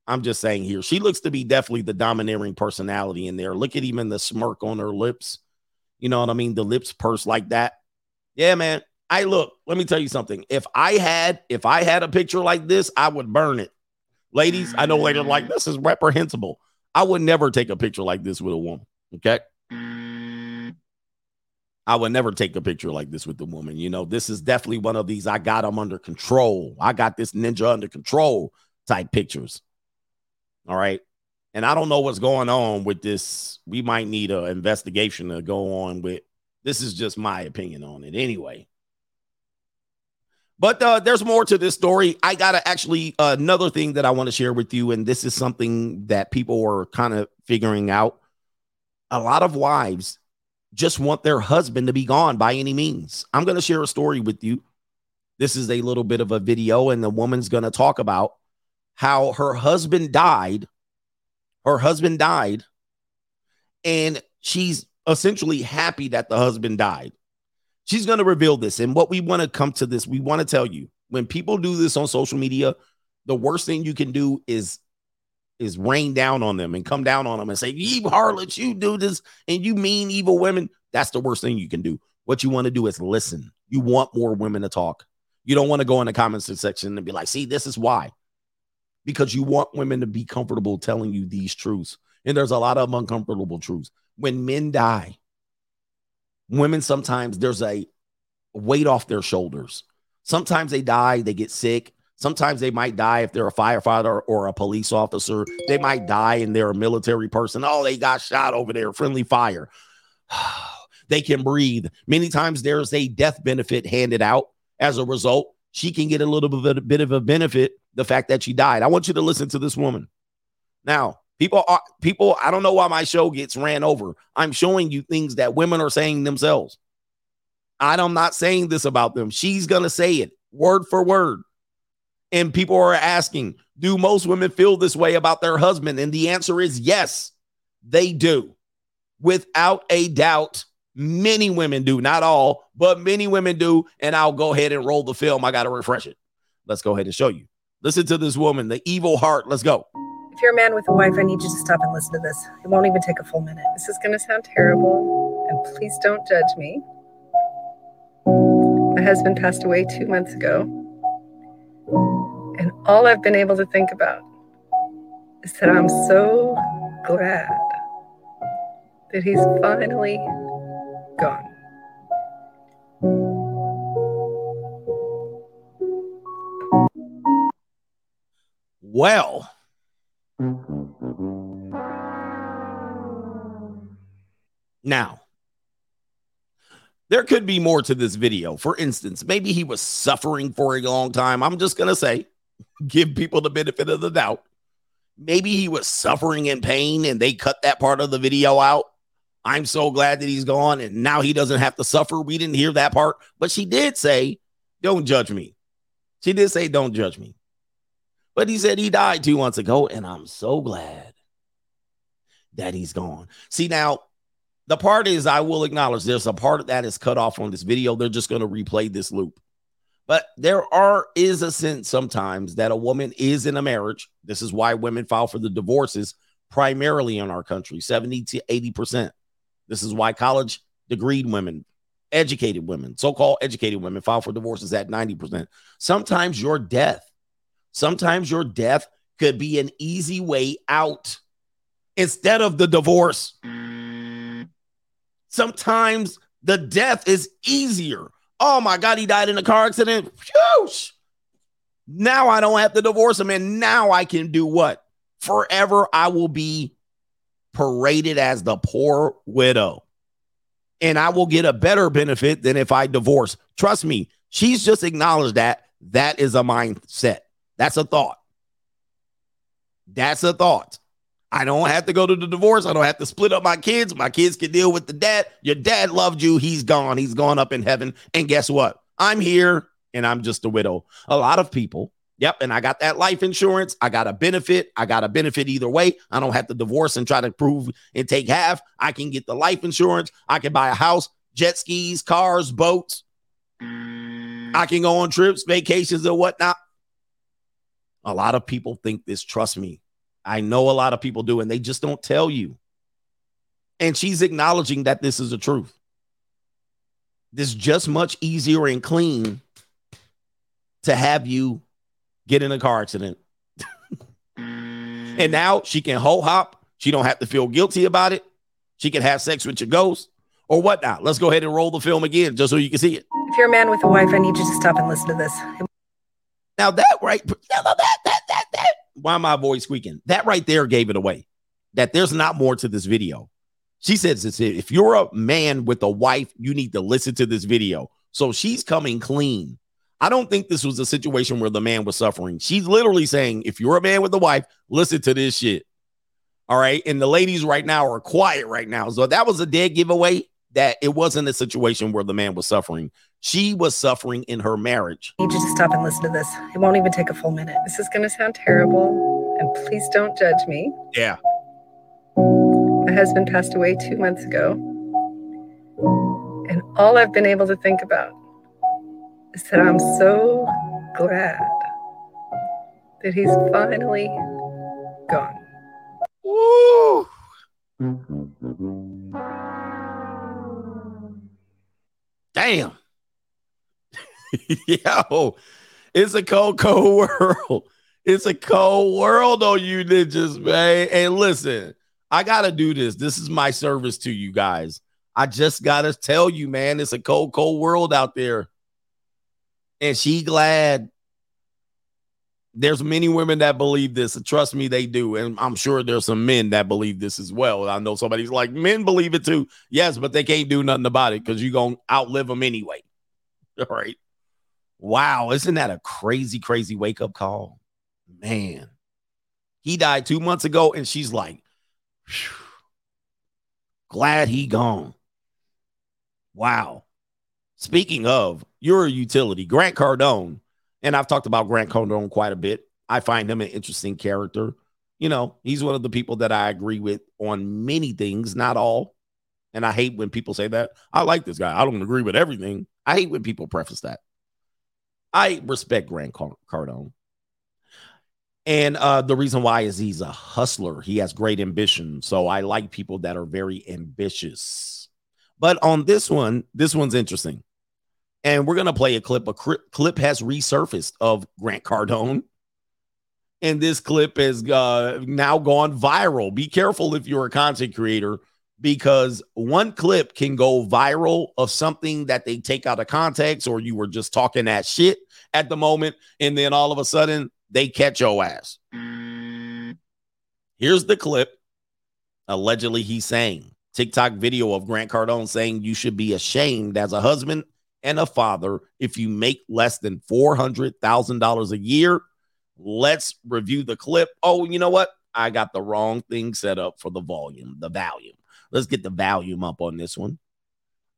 I'm just saying here. She looks to be definitely the domineering personality in there. Look at even the smirk on her lips. You know what I mean? The lips purse like that. Yeah, man. I look, let me tell you something. If I had if I had a picture like this, I would burn it. Ladies, I know later like this is reprehensible. I would never take a picture like this with a woman. Okay. I would never take a picture like this with a woman. You know, this is definitely one of these I got them under control. I got this ninja under control type pictures. All right. And I don't know what's going on with this. We might need an investigation to go on with. This is just my opinion on it anyway. But uh, there's more to this story. I got to actually uh, another thing that I want to share with you, and this is something that people are kind of figuring out. A lot of wives just want their husband to be gone by any means. I'm going to share a story with you. This is a little bit of a video, and the woman's going to talk about how her husband died. Her husband died, and she's essentially happy that the husband died. She's going to reveal this. And what we want to come to this, we want to tell you when people do this on social media, the worst thing you can do is is rain down on them and come down on them and say, You harlots, you do this and you mean evil women. That's the worst thing you can do. What you want to do is listen. You want more women to talk. You don't want to go in the comments section and be like, see, this is why. Because you want women to be comfortable telling you these truths. And there's a lot of uncomfortable truths. When men die, women sometimes there's a weight off their shoulders. Sometimes they die, they get sick. Sometimes they might die if they're a firefighter or a police officer. They might die and they're a military person. Oh, they got shot over there, friendly fire. they can breathe. Many times there's a death benefit handed out as a result. She can get a little bit, of a benefit, the fact that she died. I want you to listen to this woman. Now, people are people, I don't know why my show gets ran over. I'm showing you things that women are saying themselves. I'm not saying this about them. She's gonna say it word for word. And people are asking, do most women feel this way about their husband? And the answer is yes, they do. Without a doubt, many women do. Not all, but many women do. And I'll go ahead and roll the film. I got to refresh it. Let's go ahead and show you. Listen to this woman, the evil heart. Let's go. If you're a man with a wife, I need you to stop and listen to this. It won't even take a full minute. This is going to sound terrible, and please don't judge me. My husband passed away two months ago. And all I've been able to think about is that I'm so glad that he's finally gone. Well, now there could be more to this video. For instance, maybe he was suffering for a long time. I'm just going to say, give people the benefit of the doubt. Maybe he was suffering in pain and they cut that part of the video out. I'm so glad that he's gone and now he doesn't have to suffer. We didn't hear that part, but she did say, Don't judge me. She did say, Don't judge me. But he said he died two months ago, and I'm so glad that he's gone. See, now the part is I will acknowledge there's a part of that is cut off on this video. They're just going to replay this loop. But there are is a sense sometimes that a woman is in a marriage. This is why women file for the divorces primarily in our country, 70 to 80%. This is why college degreed women, educated women, so-called educated women file for divorces at 90%. Sometimes your death, sometimes your death could be an easy way out instead of the divorce. Sometimes the death is easier. Oh my God, he died in a car accident. Now I don't have to divorce him. And now I can do what? Forever I will be paraded as the poor widow. And I will get a better benefit than if I divorce. Trust me, she's just acknowledged that that is a mindset. That's a thought. That's a thought. I don't have to go to the divorce. I don't have to split up my kids. My kids can deal with the dad. Your dad loved you. He's gone. He's gone up in heaven. And guess what? I'm here and I'm just a widow. A lot of people, yep. And I got that life insurance. I got a benefit. I got a benefit either way. I don't have to divorce and try to prove and take half. I can get the life insurance. I can buy a house, jet skis, cars, boats. I can go on trips, vacations, and whatnot. A lot of people think this. Trust me. I know a lot of people do, and they just don't tell you. And she's acknowledging that this is the truth. This just much easier and clean to have you get in a car accident. and now she can ho hop. She don't have to feel guilty about it. She can have sex with your ghost or whatnot. Let's go ahead and roll the film again just so you can see it. If you're a man with a wife, I need you to stop and listen to this. Now that right, now that that that that why my voice squeaking? That right there gave it away. That there's not more to this video. She says if you're a man with a wife, you need to listen to this video. So she's coming clean. I don't think this was a situation where the man was suffering. She's literally saying, if you're a man with a wife, listen to this shit. All right. And the ladies right now are quiet right now. So that was a dead giveaway that it wasn't a situation where the man was suffering. She was suffering in her marriage. I need you to stop and listen to this. It won't even take a full minute. This is going to sound terrible, and please don't judge me. Yeah. My husband passed away two months ago. And all I've been able to think about is that I'm so glad that he's finally gone. Woo! Damn. Yo, it's a cold, cold world. It's a cold world on you ninjas, man. And listen, I got to do this. This is my service to you guys. I just got to tell you, man, it's a cold, cold world out there. And she glad There's many women that believe this. Trust me, they do. And I'm sure there's some men that believe this as well. I know somebody's like, men believe it too. Yes, but they can't do nothing about it because you're going to outlive them anyway. All right. Wow. Isn't that a crazy, crazy wake up call? Man. He died two months ago, and she's like, "Phew. glad he gone. Wow. Speaking of, you're a utility. Grant Cardone, and I've talked about Grant Cardone quite a bit. I find him an interesting character. You know, he's one of the people that I agree with on many things, not all. And I hate when people say that. I like this guy. I don't agree with everything. I hate when people preface that. I respect Grant Car- Cardone. And uh, the reason why is he's a hustler. He has great ambition. So I like people that are very ambitious. But on this one, this one's interesting. And we're going to play a clip. A cri- clip has resurfaced of Grant Cardone. And this clip has uh, now gone viral. Be careful if you're a content creator because one clip can go viral of something that they take out of context or you were just talking that shit at the moment. And then all of a sudden, they catch your ass. Here's the clip. Allegedly, he's saying TikTok video of Grant Cardone saying you should be ashamed as a husband and a father if you make less than $400,000 a year. Let's review the clip. Oh, you know what? I got the wrong thing set up for the volume, the volume. Let's get the volume up on this one.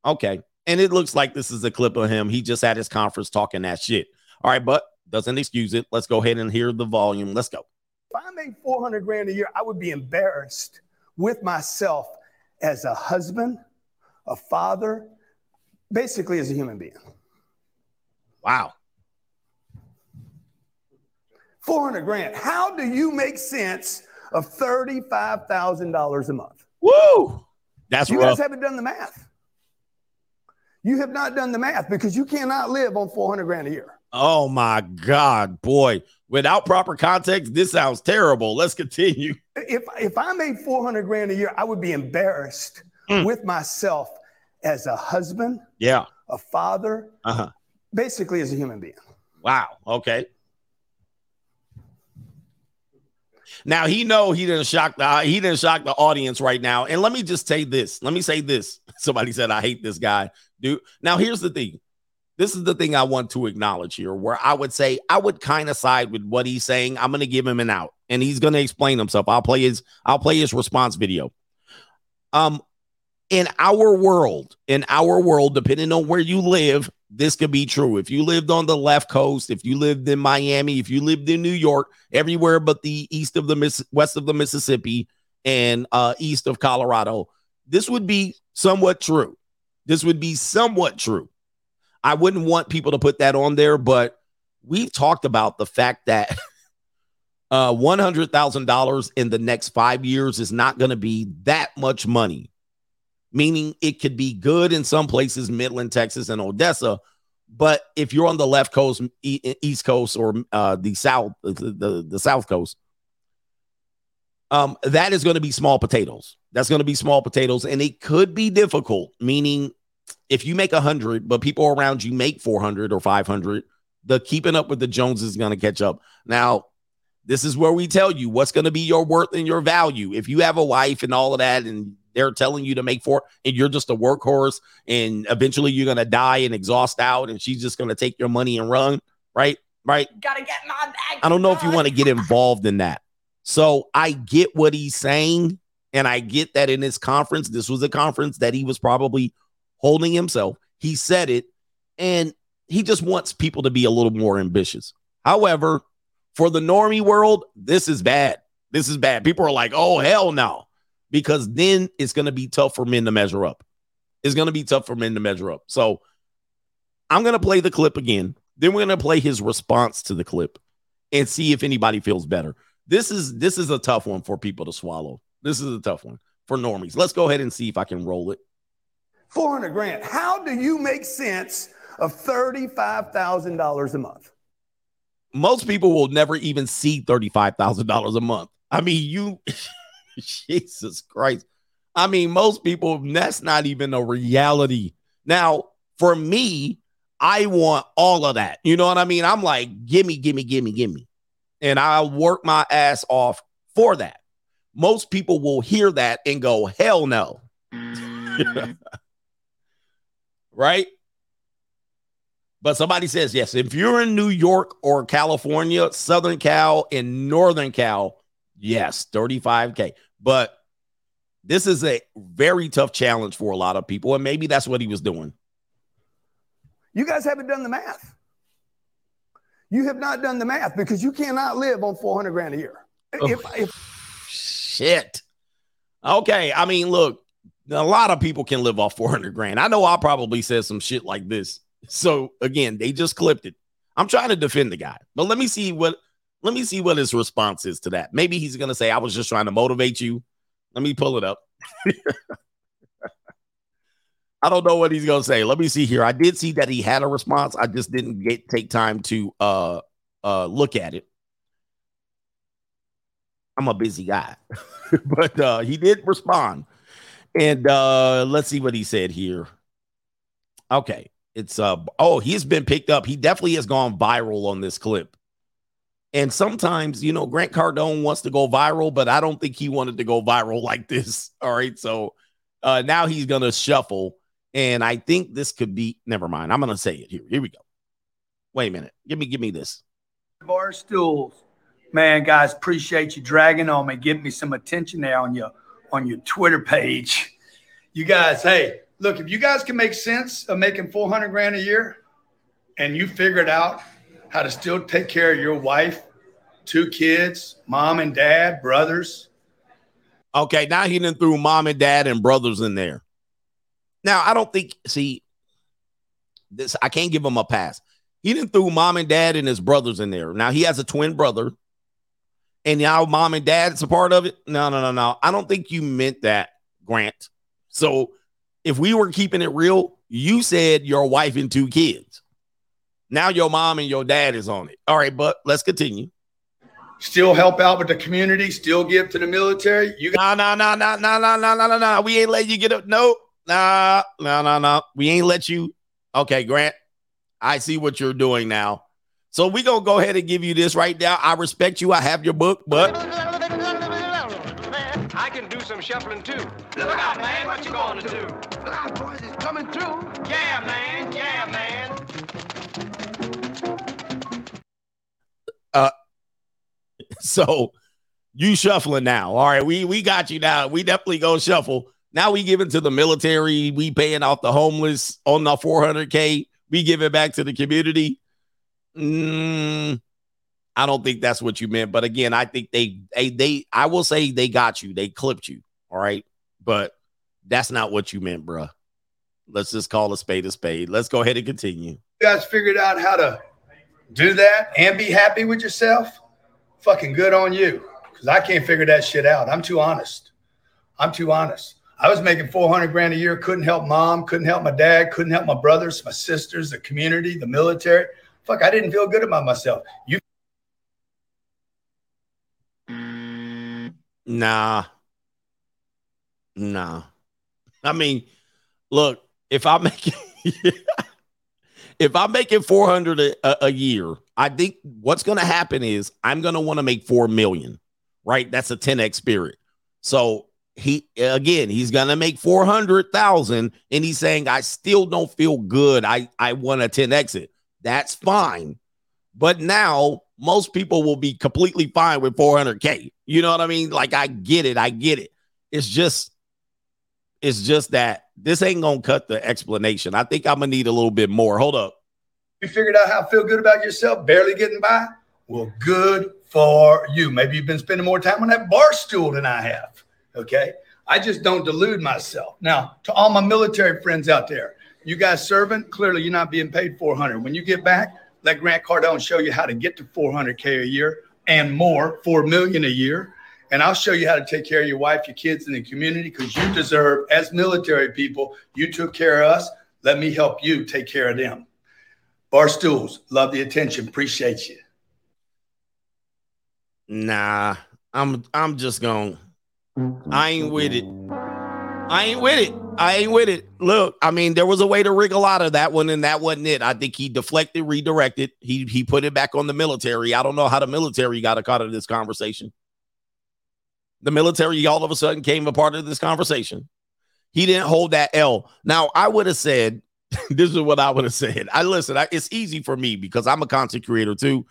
Okay. And it looks like this is a clip of him. He just had his conference talking that shit. All right, but doesn't excuse it. Let's go ahead and hear the volume. Let's go. If I made 400 grand a year, I would be embarrassed with myself as a husband, a father, basically as a human being. Wow. 400 grand. How do you make sense of $35,000 a month? Woo! That's you rough. guys haven't done the math. You have not done the math because you cannot live on 400 grand a year. Oh my God, boy. Without proper context, this sounds terrible. Let's continue. If if I made 400 grand a year, I would be embarrassed Mm. with myself as a husband, Yeah. a father, Uh-huh. basically as a human being. Wow. Okay. Now he know he didn't shock the he didn't shock the audience right now. And let me just say this. Let me say this. Somebody said I hate this guy, dude. Now here's the thing. This is the thing I want to acknowledge here, where I would say I would kind of side with what he's saying. I'm to give him an out, and he's to explain himself. I'll play his I'll play his response video. Um, in our world, in our world, depending on where you live, this could be true. If you lived on the left coast, if you lived in Miami, if you lived in New York, everywhere but the east of the Miss, west of the Mississippi and uh, east of Colorado, this would be somewhat true. This would be somewhat true. I wouldn't want people to put that on there, but we've talked about the fact that uh, $100,000 in the next five years is not going to be that much money meaning it could be good in some places, Midland, Texas, and Odessa. But if you're on the left coast, East Coast, or uh, the South, the, the, the South Coast, um, that is going to be small potatoes. That's going to be small potatoes, and it could be difficult. Meaning, if you make hundred, but people around you make four hundred or five hundred, the keeping up with the Joneses is going to catch up. Now, this is where we tell you what's going to be your worth and your value. If you have a wife and all of that, and they're telling you to make four, and you're just a workhorse, and eventually you're going to die and exhaust out, and she's just going to take your money and run, right? Right. Gotta get my bag. I don't know if you want to get involved in that. So I get what he's saying. And I get that in his conference, this was a conference that he was probably holding himself. He said it, and he just wants people to be a little more ambitious. However, for the normie world, this is bad. This is bad. People are like, oh, hell no. Because then it's going to be tough for men to measure up. It's going to be tough for men to measure up. So I'm going to play the clip again. Then we're going to play his response to the clip and see if anybody feels better. This is this is a tough one for people to swallow. This is a tough one for normies. Let's go ahead and see if I can roll it. 400 grand. How do you make sense of $35,000 a month? Most people will never even see $35,000 a month. I mean, you Jesus Christ. I mean, most people that's not even a reality. Now, for me, I want all of that. You know what I mean? I'm like, gimme, gimme, gimme, gimme. and I'll work my ass off for that. Most people will hear that and go, hell no. Mm-hmm. right? But somebody says, yes, if you're in New York or California, Southern Cal, and Northern Cal, yes, 35K. But this is a very tough challenge for a lot of people. And maybe that's what he was doing. You guys haven't done the math. You have not done the math because you cannot live on 400 grand a year. Oh if, if, Shit. Okay. I mean, look, a lot of people can live off 400 grand. I know I probably said some shit like this. So again, they just clipped it. I'm trying to defend the guy, but let me see what let me see what his response is to that. Maybe he's gonna say, I was just trying to motivate you. Let me pull it up. I don't know what he's gonna say. Let me see here. I did see that he had a response. I just didn't get take time to uh uh look at it. I'm a busy guy, but uh he did respond. And uh let's see what he said here. Okay, it's uh oh, he's been picked up. He definitely has gone viral on this clip. And sometimes, you know, Grant Cardone wants to go viral, but I don't think he wanted to go viral like this. All right. So uh now he's gonna shuffle. And I think this could be never mind. I'm gonna say it here. Here we go. Wait a minute. Give me give me this. bar stools. Man, guys, appreciate you dragging on me, giving me some attention there on your on your Twitter page. You guys, hey, look, if you guys can make sense of making 400 grand a year and you figure it out how to still take care of your wife, two kids, mom and dad, brothers. Okay, now he done threw mom and dad and brothers in there. Now I don't think see this. I can't give him a pass. He didn't threw mom and dad and his brothers in there. Now he has a twin brother, and now mom and dad, dad's a part of it. No, no, no, no. I don't think you meant that, Grant. So if we were keeping it real, you said your wife and two kids. Now your mom and your dad is on it. All right, but let's continue. Still help out with the community, still give to the military. You No, no, no, no, no, no, no, no, no, no. We ain't let you get up. No, no, no, no, no. We ain't let you. Okay, Grant. I see what you're doing now. So we gonna go ahead and give you this right now. I respect you. I have your book, but I can do some shuffling too. Look out, man. What you going to do? Look out, boys. It's coming through. Yeah, man. Yeah, man. Uh so you shuffling now. All right, we we got you now. We definitely go shuffle. Now we give it to the military. We paying off the homeless on the 400k. We give it back to the community. Mm, I don't think that's what you meant. But again, I think they, they, they, I will say they got you. They clipped you. All right. But that's not what you meant, bruh. Let's just call a spade a spade. Let's go ahead and continue. You guys figured out how to do that and be happy with yourself. Fucking good on you. Because I can't figure that shit out. I'm too honest. I'm too honest. I was making 400 grand a year, couldn't help mom, couldn't help my dad, couldn't help my brothers, my sisters, the community, the military. Fuck, I didn't feel good about myself. You Nah. Nah. I mean, look, if I make if I'm making 400 a, a year, I think what's going to happen is I'm going to want to make 4 million, right? That's a 10x spirit. So he again, he's going to make 400,000 and he's saying I still don't feel good. I I want a 10x it. That's fine. But now most people will be completely fine with 400k. You know what I mean? Like I get it. I get it. It's just it's just that this ain't to cut the explanation. I think I'm to need a little bit more. Hold up. you figured out how to feel good about yourself, barely getting by. Well, good for you. Maybe you've been spending more time on that bar stool than I have. Okay. I just don't delude myself. Now, to all my military friends out there, you guys serving, clearly you're not being paid 400. When you get back, let Grant Cardone show you how to get to 400K a year and more, 4 million a year. And I'll show you how to take care of your wife, your kids, and the community because you deserve, as military people, you took care of us. Let me help you take care of them. Bar stools, love the attention, appreciate you. Nah, I'm I'm just gonna I ain't with it. I ain't with it. I ain't with it. Look, I mean, there was a way to wriggle out of that one, and that wasn't it. I think he deflected, redirected. He he put it back on the military. I don't know how the military got a caught of this conversation. The military all of a sudden came a part of this conversation. He didn't hold that L. Now, I would have said, this is what I would have said. I listen, I, it's easy for me because I'm a content creator too.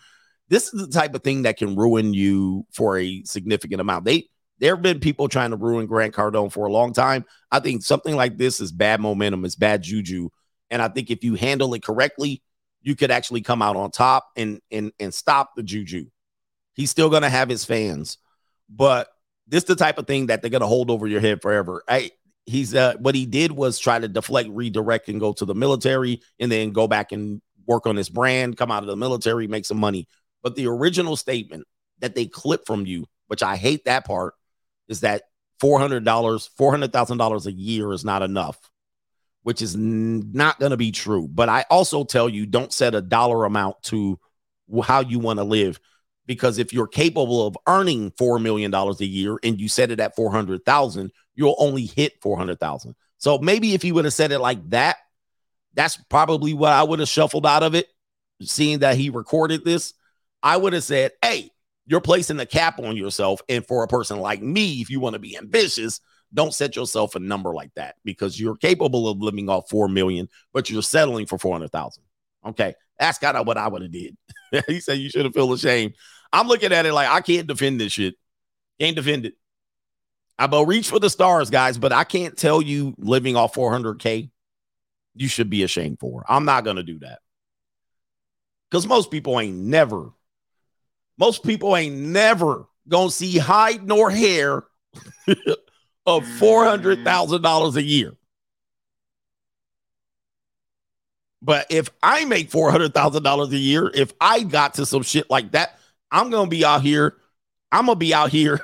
This is the type of thing that can ruin you for a significant amount. They there have been people trying to ruin Grant Cardone for a long time. I think something like this is bad momentum, it's bad juju. And I think if you handle it correctly, you could actually come out on top and and and stop the juju. He's still gonna have his fans, but this is the type of thing that they're gonna hold over your head forever. I he's uh what he did was try to deflect, redirect, and go to the military and then go back and work on his brand, come out of the military, make some money. But the original statement that they clip from you, which I hate that part, is that $400, $400,000 a year is not enough, which is n- not going to be true. But I also tell you don't set a dollar amount to how you want to live because if you're capable of earning $4 million a year and you set it at 400,000, you'll only hit 400,000. So maybe if you would have said it like that, that's probably what I would have shuffled out of it. Seeing that he recorded this, I would have said, Hey, you're placing a cap on yourself. And for a person like me, if you want to be ambitious, don't set yourself a number like that because you're capable of living off 4 million, but you're settling for 400,000. Okay. That's kind of what I would have did. he said you should have feel ashamed. I'm looking at it like I can't defend this shit. Can't defend it. I will reach for the stars, guys, but I can't tell you living off 400K, you should be ashamed for. I'm not going to do that. Because most people ain't never, most people ain't never going to see hide nor hair of $400,000 a year. But if I make $400,000 a year, if I got to some shit like that, I'm to be out here. I'm to be out here.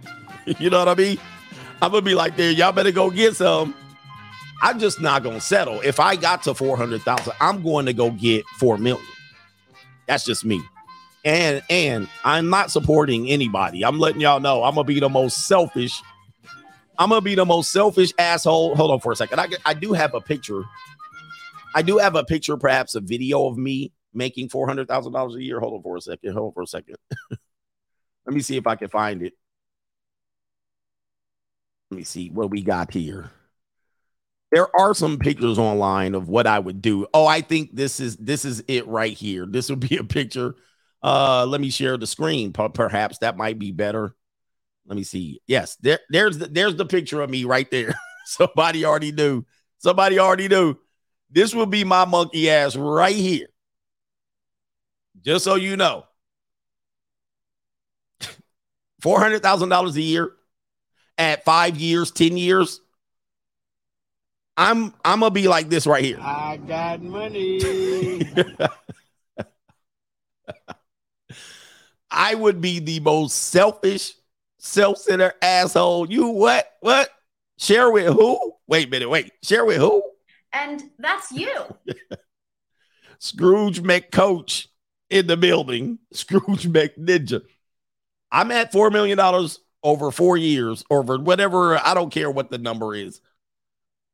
you know what I mean? I'm to be like, there, y'all better go get some. I'm just not to settle. If I got to 400,000, I'm going to go get 4 million. That's just me. And and I'm not supporting anybody. I'm letting y'all know I'm to be the most selfish. I'm to be the most selfish asshole. Hold on for a second. I, I do have a picture. I do have a picture, perhaps a video of me making four hundred thousand dollars a year. Hold on for a second. Hold on for a second. Let me see if I can find it. Let me see what we got here. There are some pictures online of what I would do. Oh, I think this is this is it right here. This would be a picture. Uh, let me share the screen. Perhaps that might be better. Let me see. Yes, there, there's the, there's the picture of me right there. Somebody already knew. Somebody already knew. This will be my monkey ass right here. Just so you know. $400,000 a year at 5 years, 10 years. I'm I'm going to be like this right here. I got money. I would be the most selfish, self-centered asshole. You what? What? Share with who? Wait a minute. Wait. Share with who? And that's you. Scrooge McCoach in the building. Scrooge McNinja. I'm at $4 million over four years, over whatever. I don't care what the number is.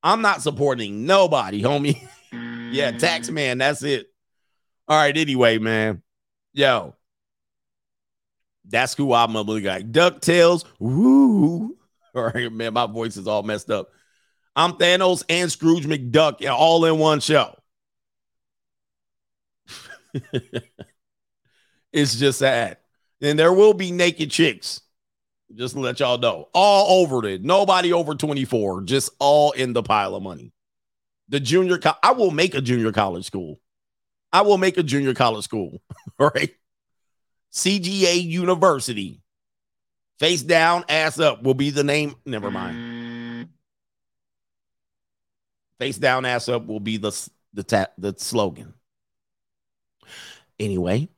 I'm not supporting nobody, homie. yeah, tax man. That's it. All right. Anyway, man. Yo. That's who I'm a like. DuckTales. Woo. All right, man. My voice is all messed up. I'm Thanos and Scrooge McDuck all in one show. it's just sad. And there will be naked chicks. Just let y'all know. All over it. Nobody over 24. Just all in the pile of money. The junior co- I will make a junior college school. I will make a junior college school. all right. CGA University. Face down, ass up will be the name. Never mind. Face down, ass up will be the the the slogan. Anyway,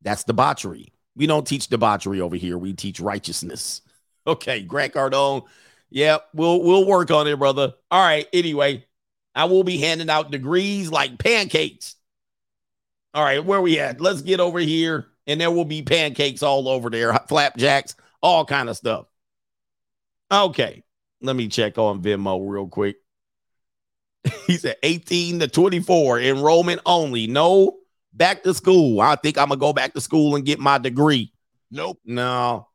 that's debauchery. We don't teach debauchery over here. We teach righteousness. Okay, Grant Cardone. Yeah, we'll we'll work on it, brother. All right. Anyway, I will be handing out degrees like pancakes. All right, where we at? Let's get over here, and there will be pancakes all over there, flapjacks, all kind of stuff. Okay, let me check on Venmo real quick. He said 18 to 24 enrollment only. No back to school. I think I'm gonna go back to school and get my degree. Nope. No.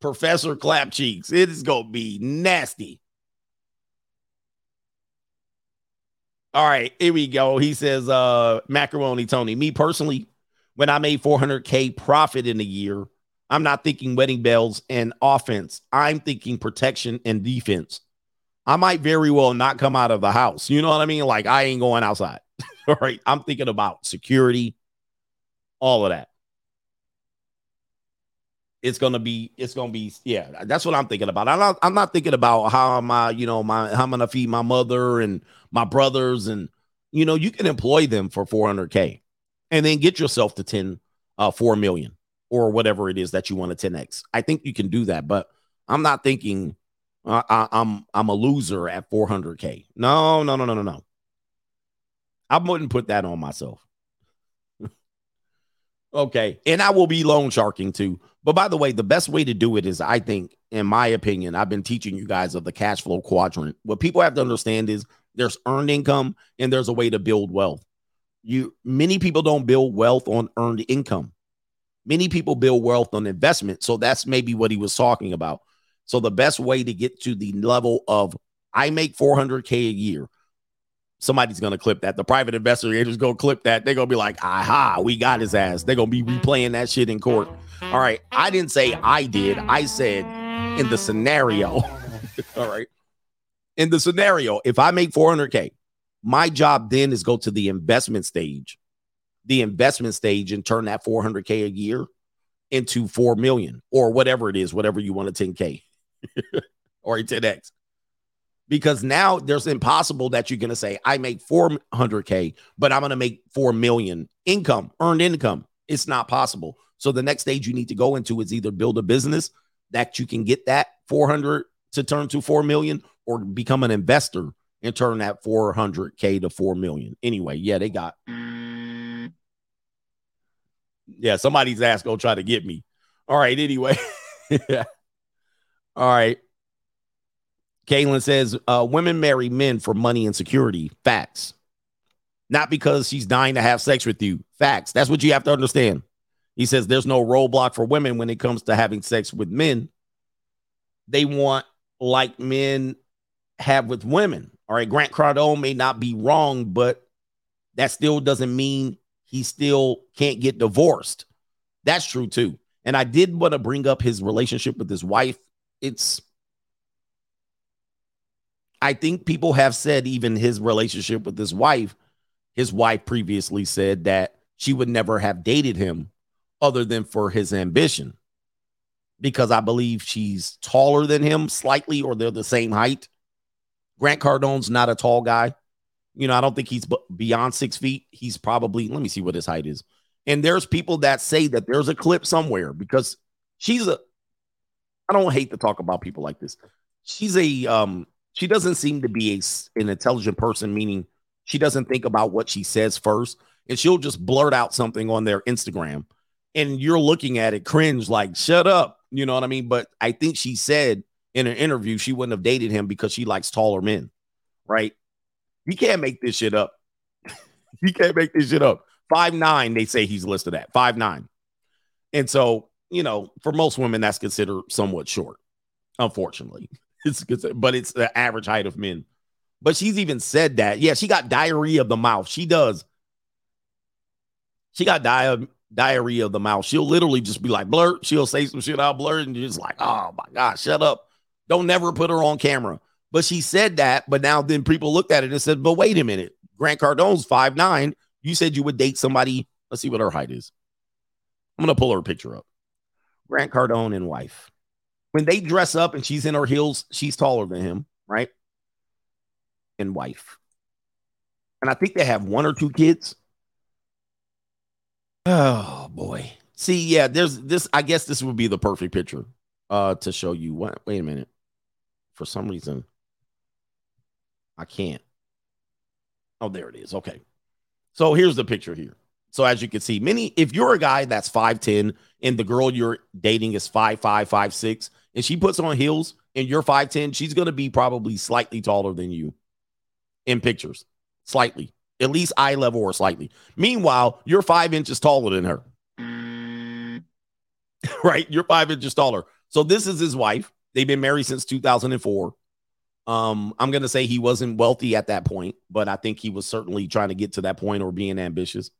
Professor Clap Cheeks. It is gonna be nasty. All right, here we go. He says, uh, macaroni Tony. Me personally, when I made 400k profit in a year, I'm not thinking wedding bells and offense. I'm thinking protection and defense. I might very well not come out of the house. You know what I mean? Like I ain't going outside. All right. I'm thinking about security, all of that. It's gonna be, it's gonna be, yeah, that's what I'm thinking about. I'm not, I'm not thinking about how am I, you know, my how I'm gonna feed my mother and my brothers, and you know, you can employ them for 400k and then get yourself to 10, uh, 4 million or whatever it is that you want to 10x. I think you can do that, but I'm not thinking uh, I, I'm I'm a loser at 400k. No, no, no, no, no, no. I wouldn't put that on myself. okay, and I will be loan sharking too. But by the way, the best way to do it is, I think, in my opinion, I've been teaching you guys of the cash flow quadrant. What people have to understand is there's earned income and there's a way to build wealth. You many people don't build wealth on earned income. Many people build wealth on investment. So that's maybe what he was talking about. So the best way to get to the level of I make 400k a year. Somebody's gonna clip that. The private investigators go clip that. They're gonna be like, aha, we got his ass. They're gonna be replaying that shit in court. All right. I didn't say I did. I said in the scenario. All right. In the scenario, if I make 400k, my job then is go to the investment stage, the investment stage, and turn that 400k a year into 4 million or whatever it is, whatever you want a 10k or a 10x. Because now there's impossible that you're going to say, I make 400K, but I'm going to make 4 million income, earned income. It's not possible. So the next stage you need to go into is either build a business that you can get that 400 to turn to 4 million or become an investor and turn that 400K to 4 million. Anyway, yeah, they got. Yeah, somebody's ass gonna try to get me. All right, anyway. All right. Kaylin says uh, women marry men for money and security. Facts. Not because she's dying to have sex with you. Facts. That's what you have to understand. He says there's no roadblock for women when it comes to having sex with men. They want like men have with women. All right. Grant Cardone may not be wrong, but that still doesn't mean he still can't get divorced. That's true too. And I did want to bring up his relationship with his wife. It's, I think people have said even his relationship with his wife, his wife previously said that she would never have dated him other than for his ambition. Because I believe she's taller than him slightly, or they're the same height. Grant Cardone's not a tall guy. You know, I don't think he's beyond six feet. He's probably, let me see what his height is. And there's people that say that there's a clip somewhere because she's a, I don't hate to talk about people like this. She's a, um, she doesn't seem to be a, an intelligent person, meaning she doesn't think about what she says first. And she'll just blurt out something on their Instagram. And you're looking at it cringe, like, shut up. You know what I mean? But I think she said in an interview she wouldn't have dated him because she likes taller men, right? You can't make this shit up. you can't make this shit up. Five nine, they say he's listed at five nine, and so you know, for most women, that's considered somewhat short. Unfortunately, it's but it's the average height of men. But she's even said that. Yeah, she got diarrhea of the mouth. She does. She got di- diarrhea of the mouth. She'll literally just be like blurt. She'll say some shit out blurt, and you're just like, oh my god, shut up. Don't never put her on camera. But she said that, but now then people looked at it and said, but wait a minute. Grant Cardone's five nine. You said you would date somebody. Let's see what her height is. I'm gonna pull her picture up. Grant Cardone and wife. When they dress up and she's in her heels, she's taller than him, right? And wife. And I think they have one or two kids. Oh boy. See, yeah, there's this. I guess this would be the perfect picture uh to show you. What wait a minute. For some reason, I can't. Oh, there it is. Okay. So here's the picture here. So as you can see, many if you're a guy that's 5'10 and the girl you're dating is 5'5, 5'6, and she puts on heels and you're 5'10, she's gonna be probably slightly taller than you. in pictures, slightly, at least eye level or slightly. Meanwhile, you're five inches taller than her. right? You're five inches taller. So this is his wife. They've been married since 2004. Um, I'm gonna say he wasn't wealthy at that point, but I think he was certainly trying to get to that point or being ambitious.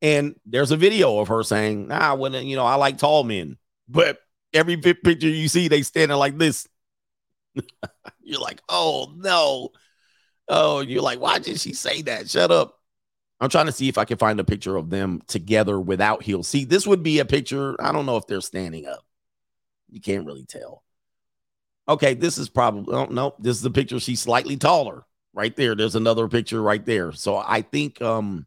And there's a video of her saying, "Nah, when you know I like tall men," but every picture you see, they standing like this. you're like, "Oh no!" Oh, you're like, "Why did she say that?" Shut up. I'm trying to see if I can find a picture of them together without heels. See, this would be a picture. I don't know if they're standing up. You can't really tell. Okay, this is probably oh, no. This is a picture. She's slightly taller. Right there. There's another picture right there. So I think um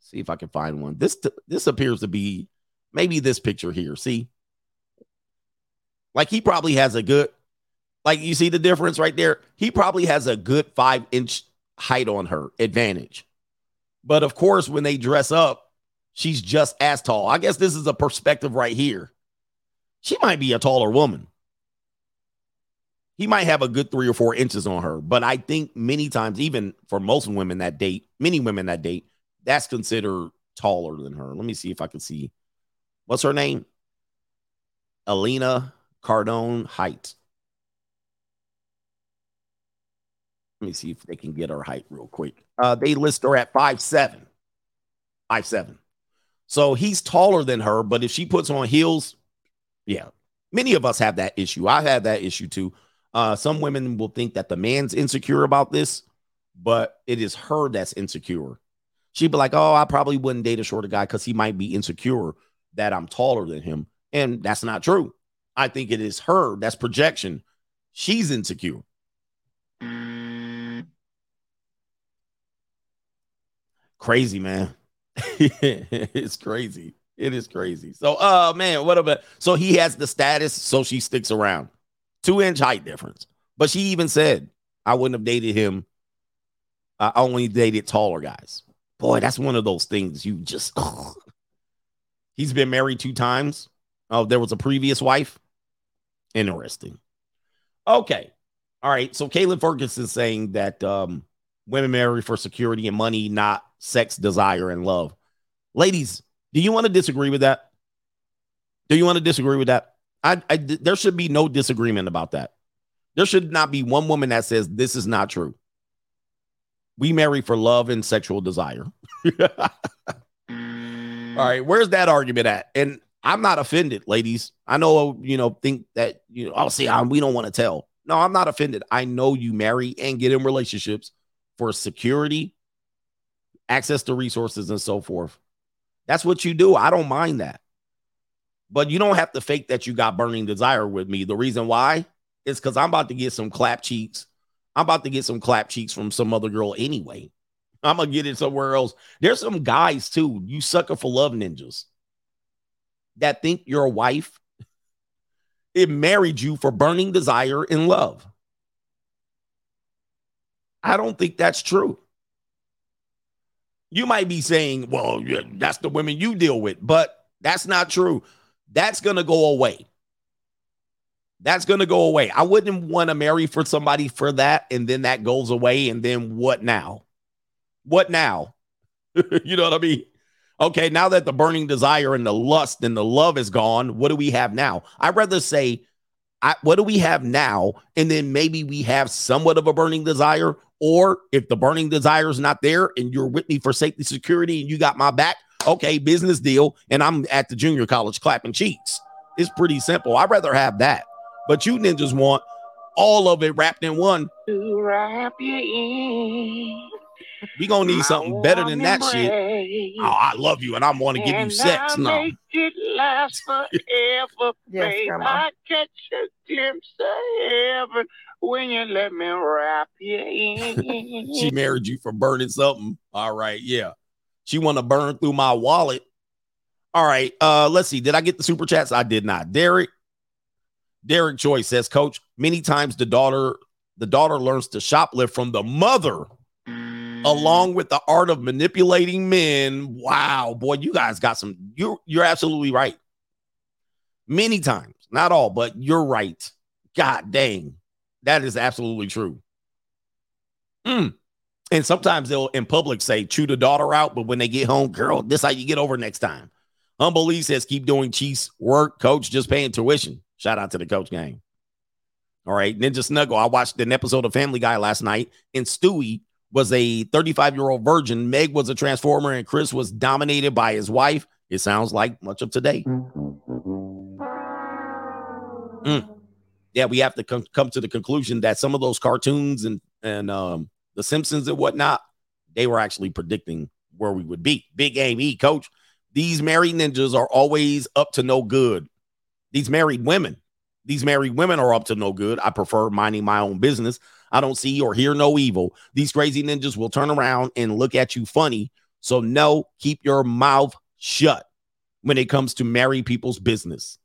see if I can find one. This this appears to be maybe this picture here. See? Like he probably has a good like you see the difference right there? He probably has a good 5 inch height on her advantage. But of course, when they dress up, she's just as tall. I guess this is a perspective right here. She might be a taller woman. He might have a good three or four inches on her, but I think many times, even for most women that date, many women that date, that's considered taller than her. Let me see if I can see. What's her name? Elena Cardone Height. Let me see if they can get her height real quick. Uh, they list her at five seven, five seven. So he's taller than her, but if she puts on heels, yeah, many of us have that issue. I have had that issue too. Uh, some women will think that the man's insecure about this, but it is her that's insecure. She'd be like, "Oh, I probably wouldn't date a shorter guy because he might be insecure that I'm taller than him," and that's not true. I think it is her that's projection. She's insecure. Crazy man, it's crazy. It is crazy. So, uh, man, what about so he has the status, so she sticks around. Two inch height difference. But she even said, I wouldn't have dated him. I only dated taller guys. Boy, that's one of those things you just. He's been married two times. Oh, there was a previous wife. Interesting. Okay. All right. So Caitlin Ferguson saying that um, women marry for security and money, not sex, desire, and love. Ladies, do you want to disagree with that? Do you want to disagree with that? I, I there should be no disagreement about that. There should not be one woman that says this is not true. We marry for love and sexual desire. All right, where's that argument at? And I'm not offended, ladies. I know you know think that you know. I'll see. I'm, we don't want to tell. No, I'm not offended. I know you marry and get in relationships for security, access to resources, and so forth. That's what you do. I don't mind that. But you don't have to fake that you got burning desire with me. The reason why is because I'm about to get some clap cheeks. I'm about to get some clap cheeks from some other girl anyway. I'm gonna get it somewhere else. There's some guys too. You sucker for love ninjas that think your wife it married you for burning desire and love. I don't think that's true. You might be saying, well, yeah, that's the women you deal with, but that's not true. That's going to go away. That's going to go away. I wouldn't want to marry for somebody for that. And then that goes away. And then what now? What now? you know what I mean? Okay, now that the burning desire and the lust and the love is gone, what do we have now? I'd rather say, I, what do we have now? And then maybe we have somewhat of a burning desire. Or if the burning desire is not there and you're with me for safety, security, and you got my back, okay, business deal. And I'm at the junior college clapping cheeks. It's pretty simple. I'd rather have that. But you ninjas want all of it wrapped in one. To wrap you in. We gonna need something better than that shit. Oh, I love you and I want to give you And sex. I No. Make it last forever, Yes, babe. I catch a glimpse of heaven when you let me wrap you in. She married you for burning something. All right, yeah. She want to burn through my wallet. All right. Uh, let's see. Did I get the super chats? I did not. Derek. Derek Joy says, Coach, many times the daughter, the daughter learns to shoplift from the mother, along with the art of manipulating men. Wow, boy, you guys got some. You're you're absolutely right. Many times, not all, but you're right. God dang, that is absolutely true. Mm. And sometimes they'll in public say, chew the daughter out, but when they get home, girl, this how you get over next time. Humble Lee says, keep doing Chiefs work. Coach just paying tuition. Shout out to the coach gang. All right. Ninja Snuggle. I watched an episode of Family Guy last night, and Stewie was a 35 year old virgin. Meg was a transformer, and Chris was dominated by his wife. It sounds like much of today. Mm. Yeah, we have to com- come to the conclusion that some of those cartoons and and um, the Simpsons and whatnot, they were actually predicting where we would be. Big E, coach. These married ninjas are always up to no good. These married women, these married women are up to no good. I prefer minding my own business. I don't see or hear no evil. These crazy ninjas will turn around and look at you funny. So, no, keep your mouth shut when it comes to marry people's business.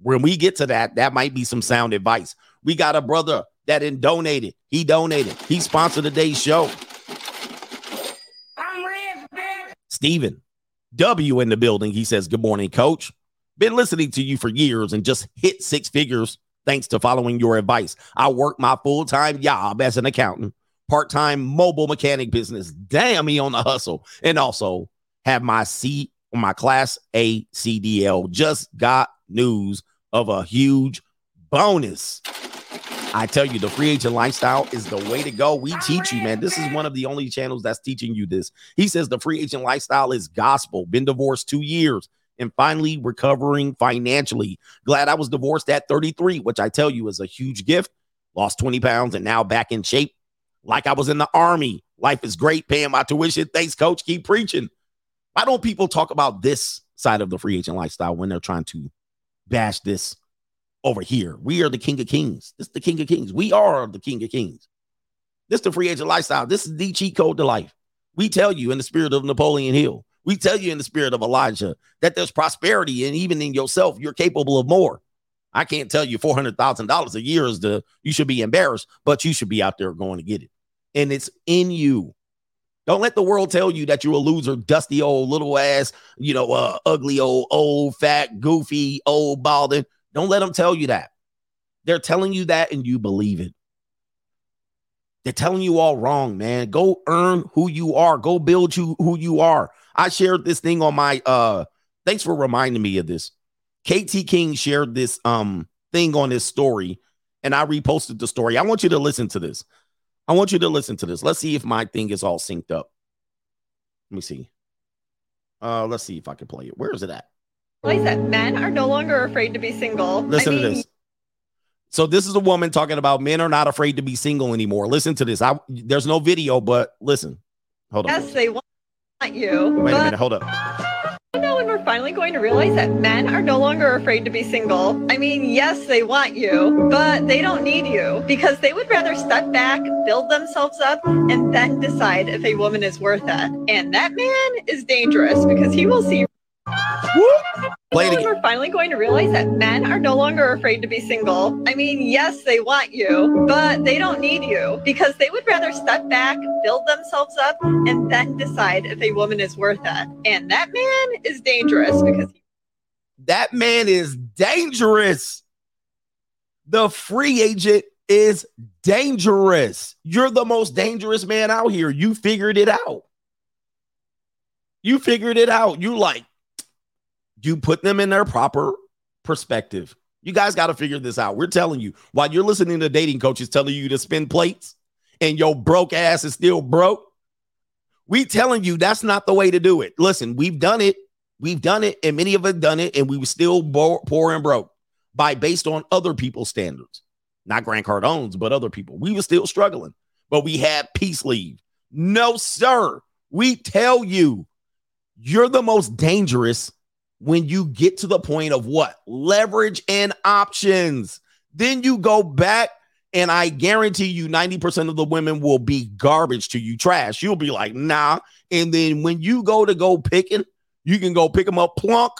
When we get to that, that might be some sound advice. We got a brother that didn't donated. He donated. He sponsored today's show. I'm rich, Steven W in the building. He says, Good morning, coach. Been listening to you for years and just hit six figures thanks to following your advice. I work my full time job as an accountant, part time mobile mechanic business. Damn me on the hustle. And also have my C my class A CDL. Just got news of a huge bonus. I tell you, the free agent lifestyle is the way to go. We teach you, man. This is one of the only channels that's teaching you this. He says the free agent lifestyle is gospel. Been divorced two years and finally recovering financially. Glad I was divorced at 33, which I tell you is a huge gift. Lost 20 pounds and now back in shape. Like I was in the army. Life is great, paying my tuition. Thanks, coach. Keep preaching. Why don't people talk about this side of the free agent lifestyle when they're trying to bash this over here? We are the king of kings. This is the king of kings. We are the king of kings. This is the free agent lifestyle. This is the cheat code to life. We tell you in the spirit of Napoleon Hill. We tell you in the spirit of Elijah that there's prosperity, and even in yourself, you're capable of more. I can't tell you four hundred thousand dollars a year is the you should be embarrassed, but you should be out there going to get it, and it's in you. Don't let the world tell you that you're a loser, dusty old little ass, you know, uh, ugly old, old, fat, goofy, old, balding. Don't let them tell you that. They're telling you that, and you believe it. They're telling you all wrong, man. Go earn who you are. Go build you who you are. I shared this thing on my uh thanks for reminding me of this. KT King shared this um thing on his story and I reposted the story. I want you to listen to this. I want you to listen to this. Let's see if my thing is all synced up. Let me see. Uh let's see if I can play it. Where is it at? Realize that men are no longer afraid to be single. Listen I mean, to this. So this is a woman talking about men are not afraid to be single anymore. Listen to this. I there's no video, but listen. Hold on. Yes, they want you. Wait a minute. Hold up. I know when we're finally going to realize that men are no longer afraid to be single. I mean, yes, they want you, but they don't need you because they would rather step back, build themselves up, and then decide if a woman is worth it. And that man is dangerous because he will see. Play it again. we're finally going to realize that men are no longer afraid to be single. I mean, yes, they want you, but they don't need you because they would rather step back, build themselves up, and then decide if a woman is worth it. And that man is dangerous because That man is dangerous. The free agent is dangerous. You're the most dangerous man out here. You figured it out. You figured it out. You like, you put them in their proper perspective. You guys got to figure this out. We're telling you while you're listening to dating coaches telling you to spin plates and your broke ass is still broke. We telling you that's not the way to do it. Listen, we've done it. We've done it, and many of us done it, and we were still bo- poor and broke by based on other people's standards, not Grant Cardone's, but other people. We were still struggling, but we had peace leave. No, sir. We tell you, you're the most dangerous when you get to the point of what leverage and options. Then you go back, and I guarantee you 90% of the women will be garbage to you, trash. You'll be like, nah. And then when you go to go picking, you can go pick them up plunk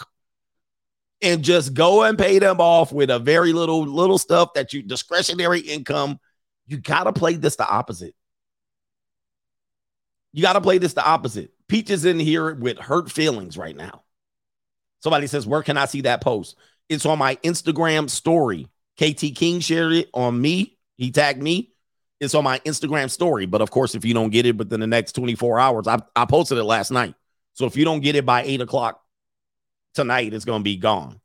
and just go and pay them off with a very little little stuff that you discretionary income. You got to play this the opposite. You got to play this the opposite. Peach is in here with hurt feelings right now. Somebody says, Where can I see that post? It's on my Instagram story. KT King shared it on me. He tagged me. It's on my Instagram story. But of course, if you don't get it within the next 24 hours, I, I posted it last night. So if you don't get it by eight o'clock tonight, it's going to be gone.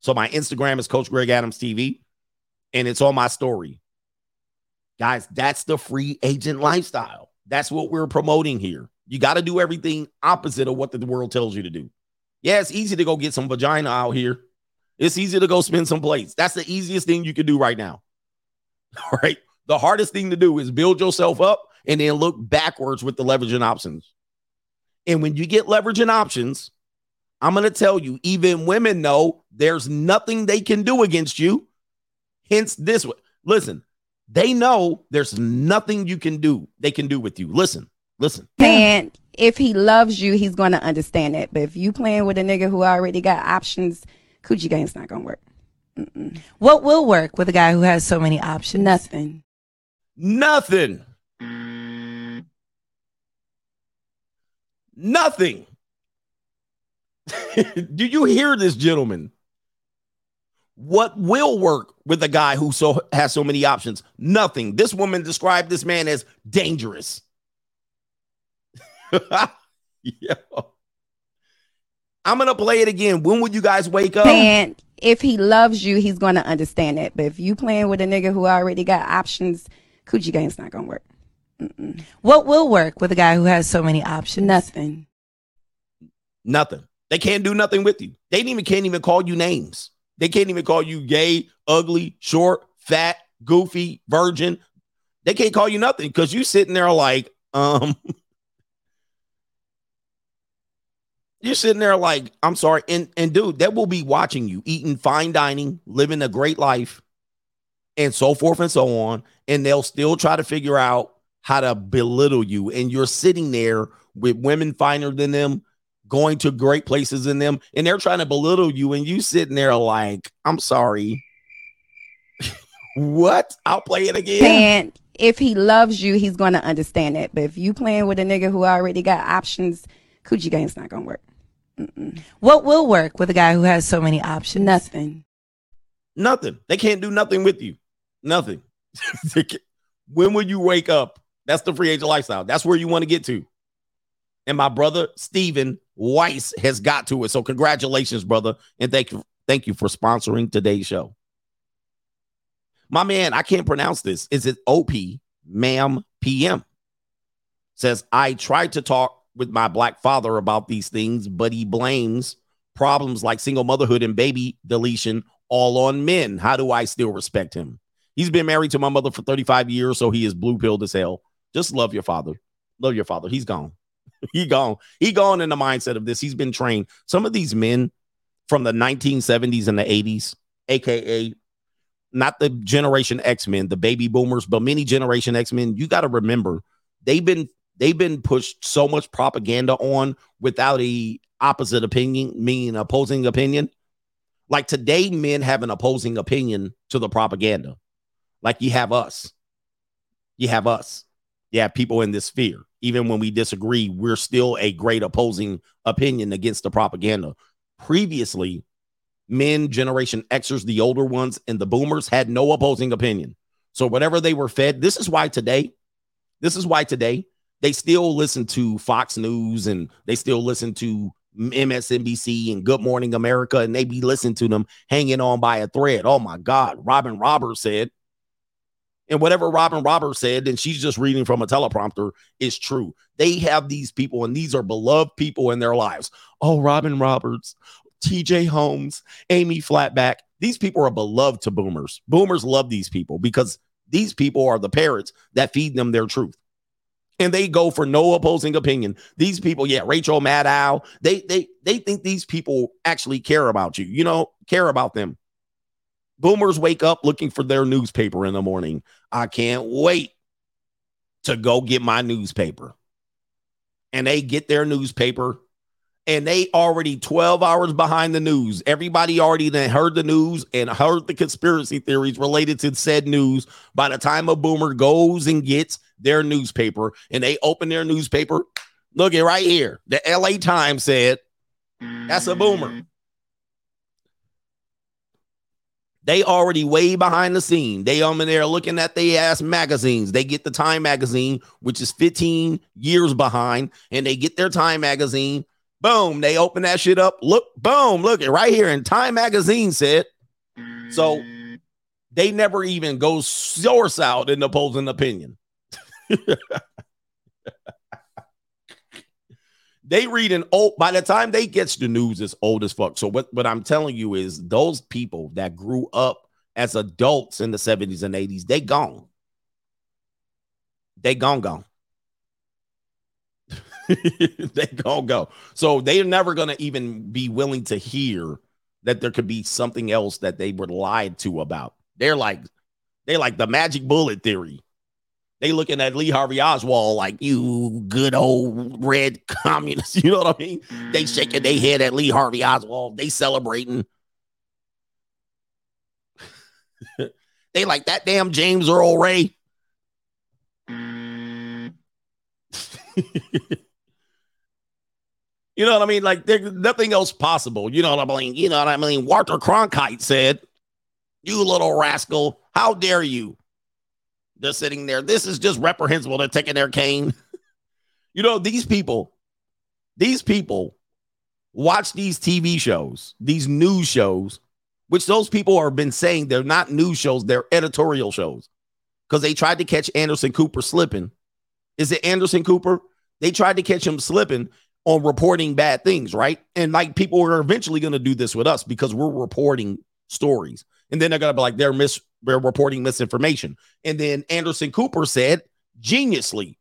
So my Instagram is Coach Greg Adams TV, and it's on my story. Guys, that's the free agent lifestyle. That's what we're promoting here. You got to do everything opposite of what the world tells you to do. Yeah, it's easy to go get some vagina out here. It's easy to go spin some plates. That's the easiest thing you can do right now. All right. The hardest thing to do is build yourself up and then look backwards with the leveraging options. And when you get leveraging options, I'm going to tell you, even women know there's nothing they can do against you. Hence, this one. Listen, they know there's nothing you can do, they can do with you. Listen, listen. And if he loves you, he's going to understand it. But if you playing with a nigga who already got options, coochie game's not going to work. Mm-mm. What will work with a guy who has so many options? Nothing. Nothing. Nothing. Do you hear this, gentlemen? What will work with a guy who so has so many options? Nothing. This woman described this man as dangerous. yeah. I'm gonna play it again. When would you guys wake up? And if he loves you, he's going to understand it. But if you playing with a nigga who already got options, coochie game's not going to work. Mm-mm. What will work with a guy who has so many options? Nothing. Nothing. They can't do nothing with you. They even can't even call you names. They can't even call you gay, ugly, short, fat, goofy, virgin. They can't call you nothing because you sitting there like, um, you're sitting there like, I'm sorry. And and dude, that will be watching you eating fine dining, living a great life, and so forth and so on. And they'll still try to figure out how to belittle you. And you're sitting there with women finer than them, going to great places in them, and they're trying to belittle you, and you sitting there like, I'm sorry. what? I'll play it again. And if he loves you, he's going to understand it. But if you playing with a nigga who already got options, coochie game's not going to work. Mm-mm. What will work with a guy who has so many options? Nothing. Nothing. They can't do nothing with you. Nothing. when will you wake up? That's the free agent lifestyle. That's where you want to get to. And my brother Steven Weiss has got to it. So congratulations, brother. And thank you, thank you for sponsoring today's show. My man, I can't pronounce this. Is it OP ma'am PM? Says, I tried to talk with my black father about these things, but he blames problems like single motherhood and baby deletion all on men. How do I still respect him? He's been married to my mother for 35 years, so he is blue pilled as hell. Just love your father. Love your father. He's gone. he gone. He gone in the mindset of this. He's been trained. Some of these men from the 1970s and the 80s, aka not the generation X men, the baby boomers, but many generation X men, you got to remember they've been they've been pushed so much propaganda on without a opposite opinion, meaning opposing opinion. Like today, men have an opposing opinion to the propaganda. Like you have us. You have us. You have people in this sphere. Even when we disagree, we're still a great opposing opinion against the propaganda. Previously, men, Generation Xers, the older ones, and the boomers had no opposing opinion. So whatever they were fed, this is why today, this is why today they still listen to Fox News and they still listen to MSNBC and Good Morning America, and they be listening to them hanging on by a thread. Oh my God, Robin Roberts said, and whatever Robin Roberts said, and she's just reading from a teleprompter, is true. They have these people, and these are beloved people in their lives. Oh, Robin Roberts, TJ Holmes, Amy Robach. These people are beloved to boomers. Boomers love these people because these people are the parrots that feed them their truth and they go for no opposing opinion. These people, yeah, Rachel Maddow, they they they think these people actually care about you. You know, care about them. Boomers wake up looking for their newspaper in the morning. I can't wait to go get my newspaper. And they get their newspaper and they already 12 hours behind the news. Everybody already then heard the news and heard the conspiracy theories related to said news. By the time a boomer goes and gets their newspaper and they open their newspaper, look at right here. The LA Times said, that's a boomer. They already way behind the scene. They um in there looking at the ass magazines. They get the Time magazine, which is 15 years behind, and they get their Time magazine. Boom, they open that shit up. Look, boom, look it right here. And Time magazine said. So they never even go source out in opposing opinion. they read an old by the time they gets the news it's old as fuck so what, what i'm telling you is those people that grew up as adults in the 70s and 80s they gone they gone gone they gone go so they're never gonna even be willing to hear that there could be something else that they were lied to about they're like they're like the magic bullet theory they looking at Lee Harvey Oswald like you good old red communist. You know what I mean? They shaking their head at Lee Harvey Oswald. They celebrating. they like that damn James Earl Ray. You know what I mean? Like there's nothing else possible. You know what I mean? You know what I mean? Walter Cronkite said, "You little rascal, how dare you?" They're sitting there. This is just reprehensible. They're taking their cane. you know, these people, these people watch these TV shows, these news shows, which those people have been saying they're not news shows, they're editorial shows. Because they tried to catch Anderson Cooper slipping. Is it Anderson Cooper? They tried to catch him slipping on reporting bad things, right? And like people are eventually going to do this with us because we're reporting stories. And then they're going to be like, they're mis they're reporting misinformation. And then Anderson Cooper said, geniusly,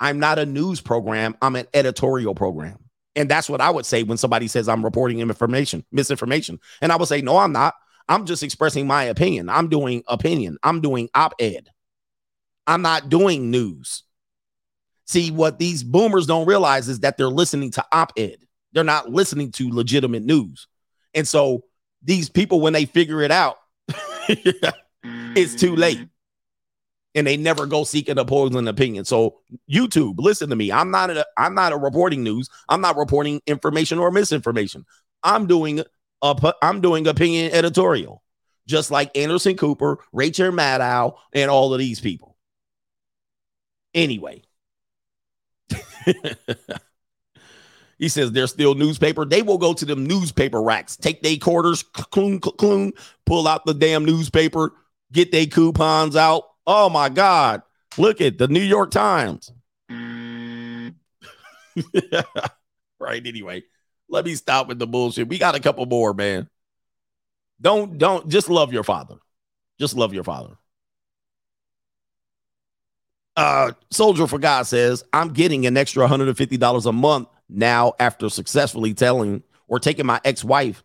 I'm not a news program, I'm an editorial program. And that's what I would say when somebody says I'm reporting information, misinformation. And I would say, no, I'm not. I'm just expressing my opinion. I'm doing opinion. I'm doing op ed. I'm not doing news. See, what these boomers don't realize is that they're listening to op ed, they're not listening to legitimate news. And so these people, when they figure it out, it's too late. Mm. And they never go seek an opposing opinion. So YouTube, listen to me. I'm not a I'm not a reporting news. I'm not reporting information or misinformation. I'm doing a I'm doing opinion editorial, just like Anderson Cooper, Rachel Maddow, and all of these people. Anyway. He says there's still newspaper. They will go to them newspaper racks, take their quarters, clung, clung, pull out the damn newspaper, get their coupons out. Oh my God. Look at the New York Times. right. Anyway, let me stop with the bullshit. We got a couple more, man. Don't, don't just love your father. Just love your father. Uh, Soldier for God says, I'm getting an extra $150 a month now after successfully telling or taking my ex-wife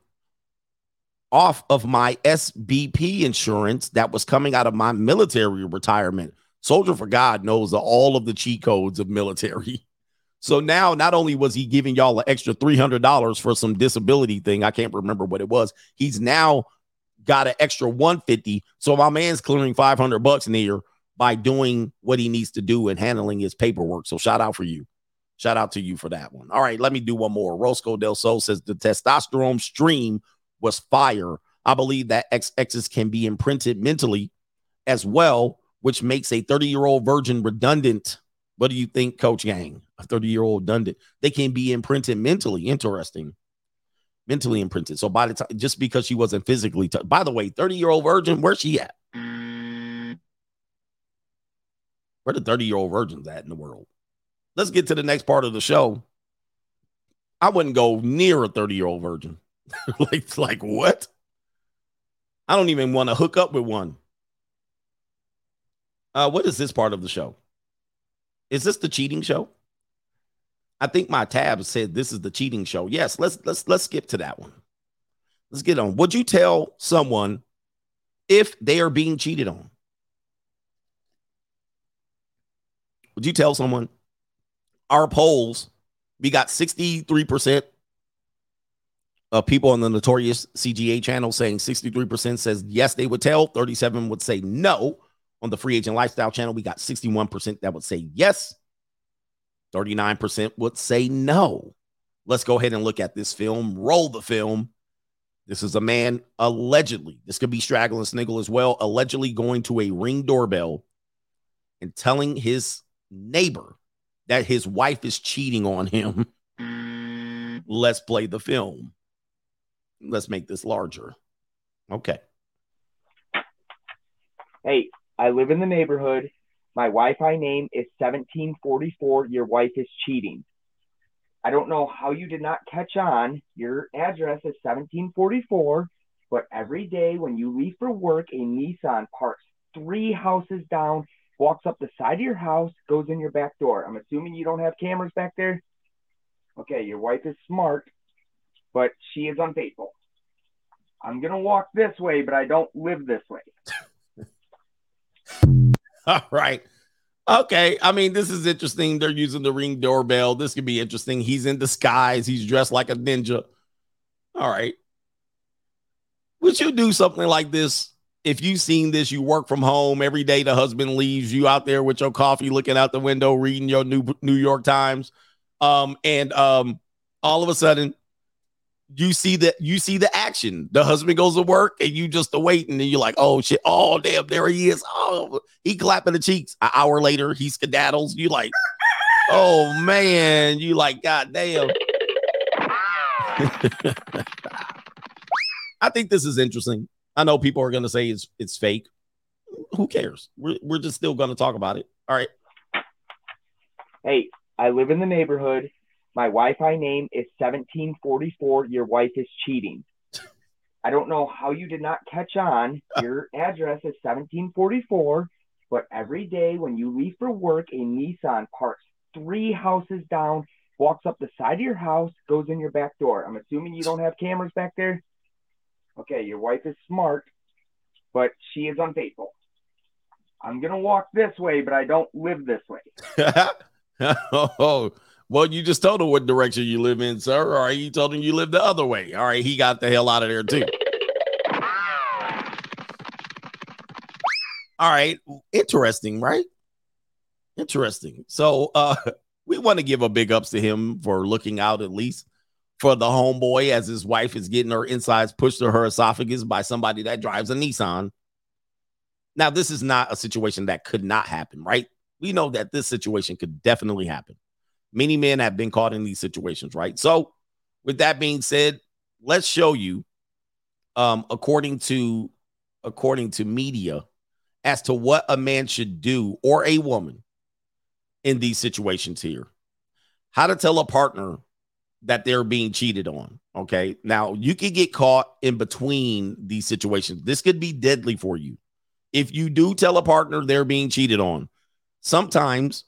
off of my SBP insurance that was coming out of my military retirement. Soldier for God knows all of the cheat codes of military. So now, not only was he giving y'all an extra $300 for some disability thing, I can't remember what it was. He's now got an extra 150. So my man's clearing 500 bucks here by doing what he needs to do and handling his paperwork. So shout out for you. Shout out to you for that one. All right, let me do one more. Roscoe Del Sol says the testosterone stream was fire. I believe that XXs can be imprinted mentally as well, which makes a 30 year old virgin redundant. What do you think, Coach Gang? A 30 year old redundant. They can be imprinted mentally. Interesting. Mentally imprinted. So by the time, just because she wasn't physically, t- by the way, 30 year old virgin, where's she at? Where the 30 year old virgins at in the world? Let's get to the next part of the show. I wouldn't go near a 30 year old virgin. like, like what? I don't even want to hook up with one. Uh, what is this part of the show? Is this the cheating show? I think my tab said this is the cheating show. Yes, let's let's let's skip to that one. Let's get on. Would you tell someone if they are being cheated on? Would you tell someone our polls, we got 63% of people on the notorious CGA channel saying 63% says yes, they would tell. 37 would say no. On the free agent lifestyle channel, we got 61% that would say yes. 39% would say no. Let's go ahead and look at this film. Roll the film. This is a man allegedly, this could be Straggle and Sniggle as well, allegedly going to a ring doorbell and telling his neighbor that his wife is cheating on him. Let's play the film. Let's make this larger. Okay. Hey, I live in the neighborhood. My Wi Fi name is 1744. Your wife is cheating. I don't know how you did not catch on. Your address is 1744, but every day when you leave for work, a Nissan parks three houses down, walks up the side of your house, goes in your back door. I'm assuming you don't have cameras back there. Okay, your wife is smart, but she is unfaithful. I'm going to walk this way, but I don't live this way. All right. Okay. I mean, this is interesting. They're using the ring doorbell. This could be interesting. He's in disguise. He's dressed like a ninja. All right. Would you do something like this? If you've seen this, you work from home every day. The husband leaves you out there with your coffee, looking out the window, reading your new New York Times, um, and um, all of a sudden, you see that you see the action. The husband goes to work, and you just waiting, and you're like, "Oh shit! Oh damn! There he is! Oh, he clapping the cheeks." An hour later, he skedaddles. You like, "Oh man!" You like, "God damn!" I think this is interesting. I know people are going to say it's it's fake. Who cares? We're we're just still going to talk about it. All right. Hey, I live in the neighborhood. My Wi Fi name is 1744. Your wife is cheating. I don't know how you did not catch on. Your address is 1744, but every day when you leave for work, a Nissan parks three houses down, walks up the side of your house, goes in your back door. I'm assuming you don't have cameras back there. Okay, your wife is smart, but she is unfaithful. I'm to walk this way, but I don't live this way. oh, well, you just told him what direction you live in, sir. All right, you told him you live the other way. All right, he got the hell out of there too. All right, interesting, right? Interesting. So, uh, we want to give a big ups to him for looking out at least for the homeboy as his wife is getting her insides pushed to her esophagus by somebody that drives a Nissan. Now, this is not a situation that could not happen, right? We know that this situation could definitely happen. Many men have been caught in these situations, right? So, with that being said, let's show you, um, according to according to media, as to what a man should do or a woman in these situations here. How to tell a partner that they're being cheated on. Okay. Now you could get caught in between these situations. This could be deadly for you. If you do tell a partner they're being cheated on, sometimes,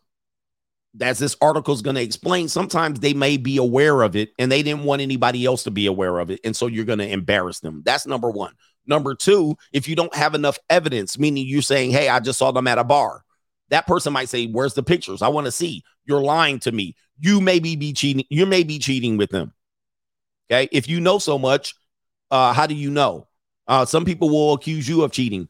as this article is going to explain, sometimes they may be aware of it and they didn't want anybody else to be aware of it. And so you're going to embarrass them. That's number one. Number two, if you don't have enough evidence, meaning you're saying, Hey, I just saw them at a bar, that person might say, Where's the pictures? I want to see. You're lying to me. You may be, be cheating. You may be cheating with them. Okay. If you know so much, uh, how do you know? Uh, some people will accuse you of cheating.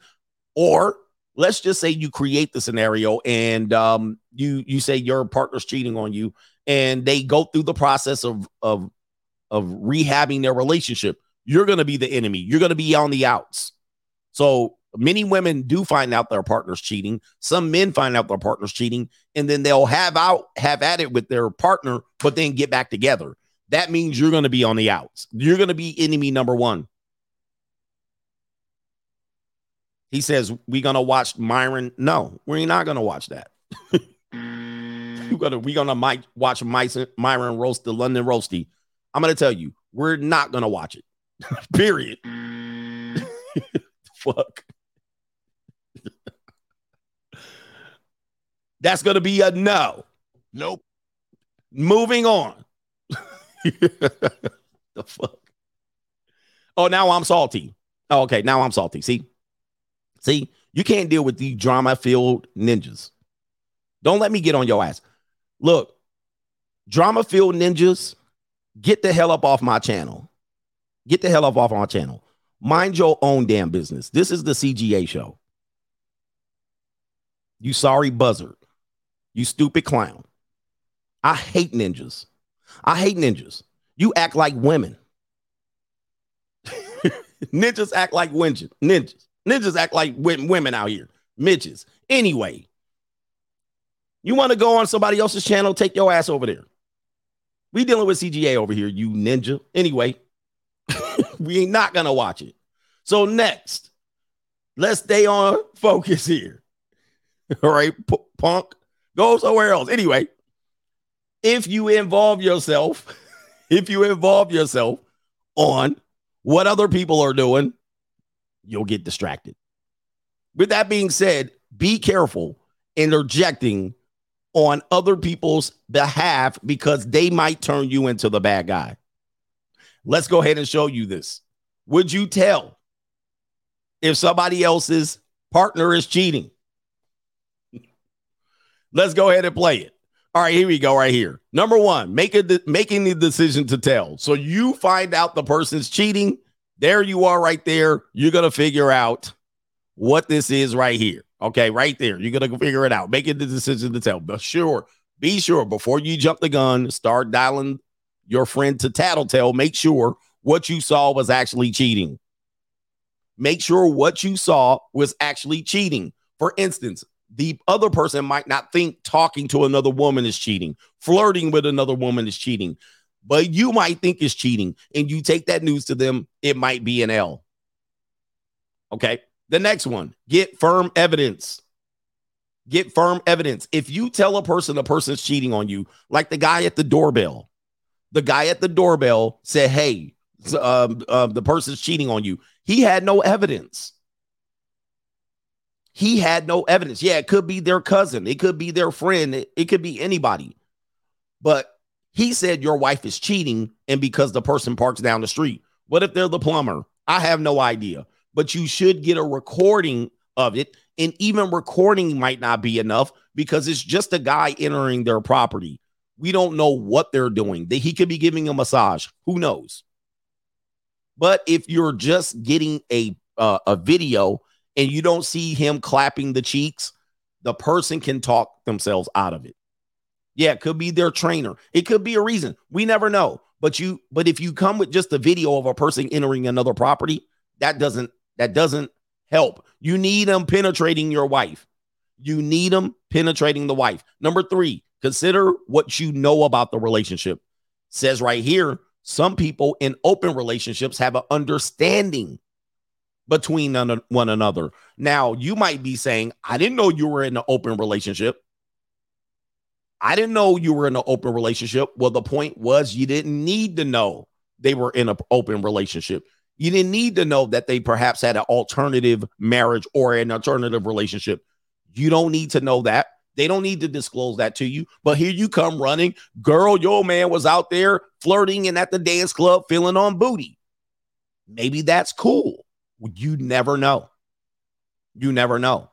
Or let's just say you create the scenario and um, you you say your partner's cheating on you, and they go through the process of of of rehabbing their relationship. You're going to be the enemy. You're going to be on the outs. So many women do find out their partner's cheating. Some men find out their partner's cheating, and then they'll have out have at it with their partner, but then get back together. That means you're going to be on the outs. You're going to be enemy number one. He says, We're gonna watch Myron. No, we're not gonna watch that. we're gonna we're gonna might watch Myron roast the London roasty. I'm gonna tell you, we're not gonna watch it. Period. Fuck. That's gonna be a no. Nope. Moving on. the fuck. Oh, now I'm salty. Oh, okay, now I'm salty. See, see, you can't deal with these drama-filled ninjas. Don't let me get on your ass. Look, drama-filled ninjas, get the hell up off my channel. Get the hell up off my channel. Mind your own damn business. This is the CGA show. You sorry buzzard. You stupid clown. I hate ninjas. I hate ninjas. You act like women. Ninjas act like ninjas. Ninjas. Ninjas act like women out here. Midges. Anyway, you want to go on somebody else's channel? Take your ass over there. We dealing with CGA over here, you ninja. Anyway, we ain't not gonna watch it. So next, let's stay on focus here. All right, P- punk, go somewhere else. Anyway, if you involve yourself, if you involve yourself on what other people are doing, you'll get distracted. With that being said, be careful interjecting on other people's behalf because they might turn you into the bad guy. Let's go ahead and show you this. Would you tell if somebody else's partner is cheating? Let's go ahead and play it. All right, here we go. Right here. Number one, make a de- making the decision to tell. So you find out the person's cheating. There you are, right there. You're gonna figure out what this is right here. Okay, right there. You're gonna figure it out. Making the decision to tell. But sure, be sure before you jump the gun, start dialing your friend to tattletale. Make sure what you saw was actually cheating. Make sure what you saw was actually cheating. For instance, the other person might not think talking to another woman is cheating, flirting with another woman is cheating, but you might think it's cheating. And you take that news to them, it might be an L. Okay. The next one get firm evidence. Get firm evidence. If you tell a person a person's cheating on you, like the guy at the doorbell, the guy at the doorbell said, Hey, um, uh, the person's cheating on you. He had no evidence. He had no evidence. Yeah, it could be their cousin, it could be their friend, it, it could be anybody. But he said your wife is cheating, and because the person parks down the street. What if they're the plumber? I have no idea, but you should get a recording of it. And even recording might not be enough because it's just a guy entering their property. We don't know what they're doing. He could be giving a massage. Who knows? But if you're just getting a uh, a video and you don't see him clapping the cheeks, the person can talk themselves out of it. Yeah, it could be their trainer. It could be a reason. We never know. But you but if you come with just a video of a person entering another property, that doesn't that doesn't help. You need them penetrating your wife. You need them penetrating the wife. Number 3, consider what you know about the relationship. Says right here, some people in open relationships have an understanding between one another. Now, you might be saying, I didn't know you were in an open relationship. I didn't know you were in an open relationship. Well, the point was you didn't need to know they were in an open relationship. You didn't need to know that they perhaps had an alternative marriage or an alternative relationship. You don't need to know that. They don't need to disclose that to you. But here you come running. Girl, your man was out there flirting and at the dance club feeling on booty. Maybe that's cool. You never know. You never know.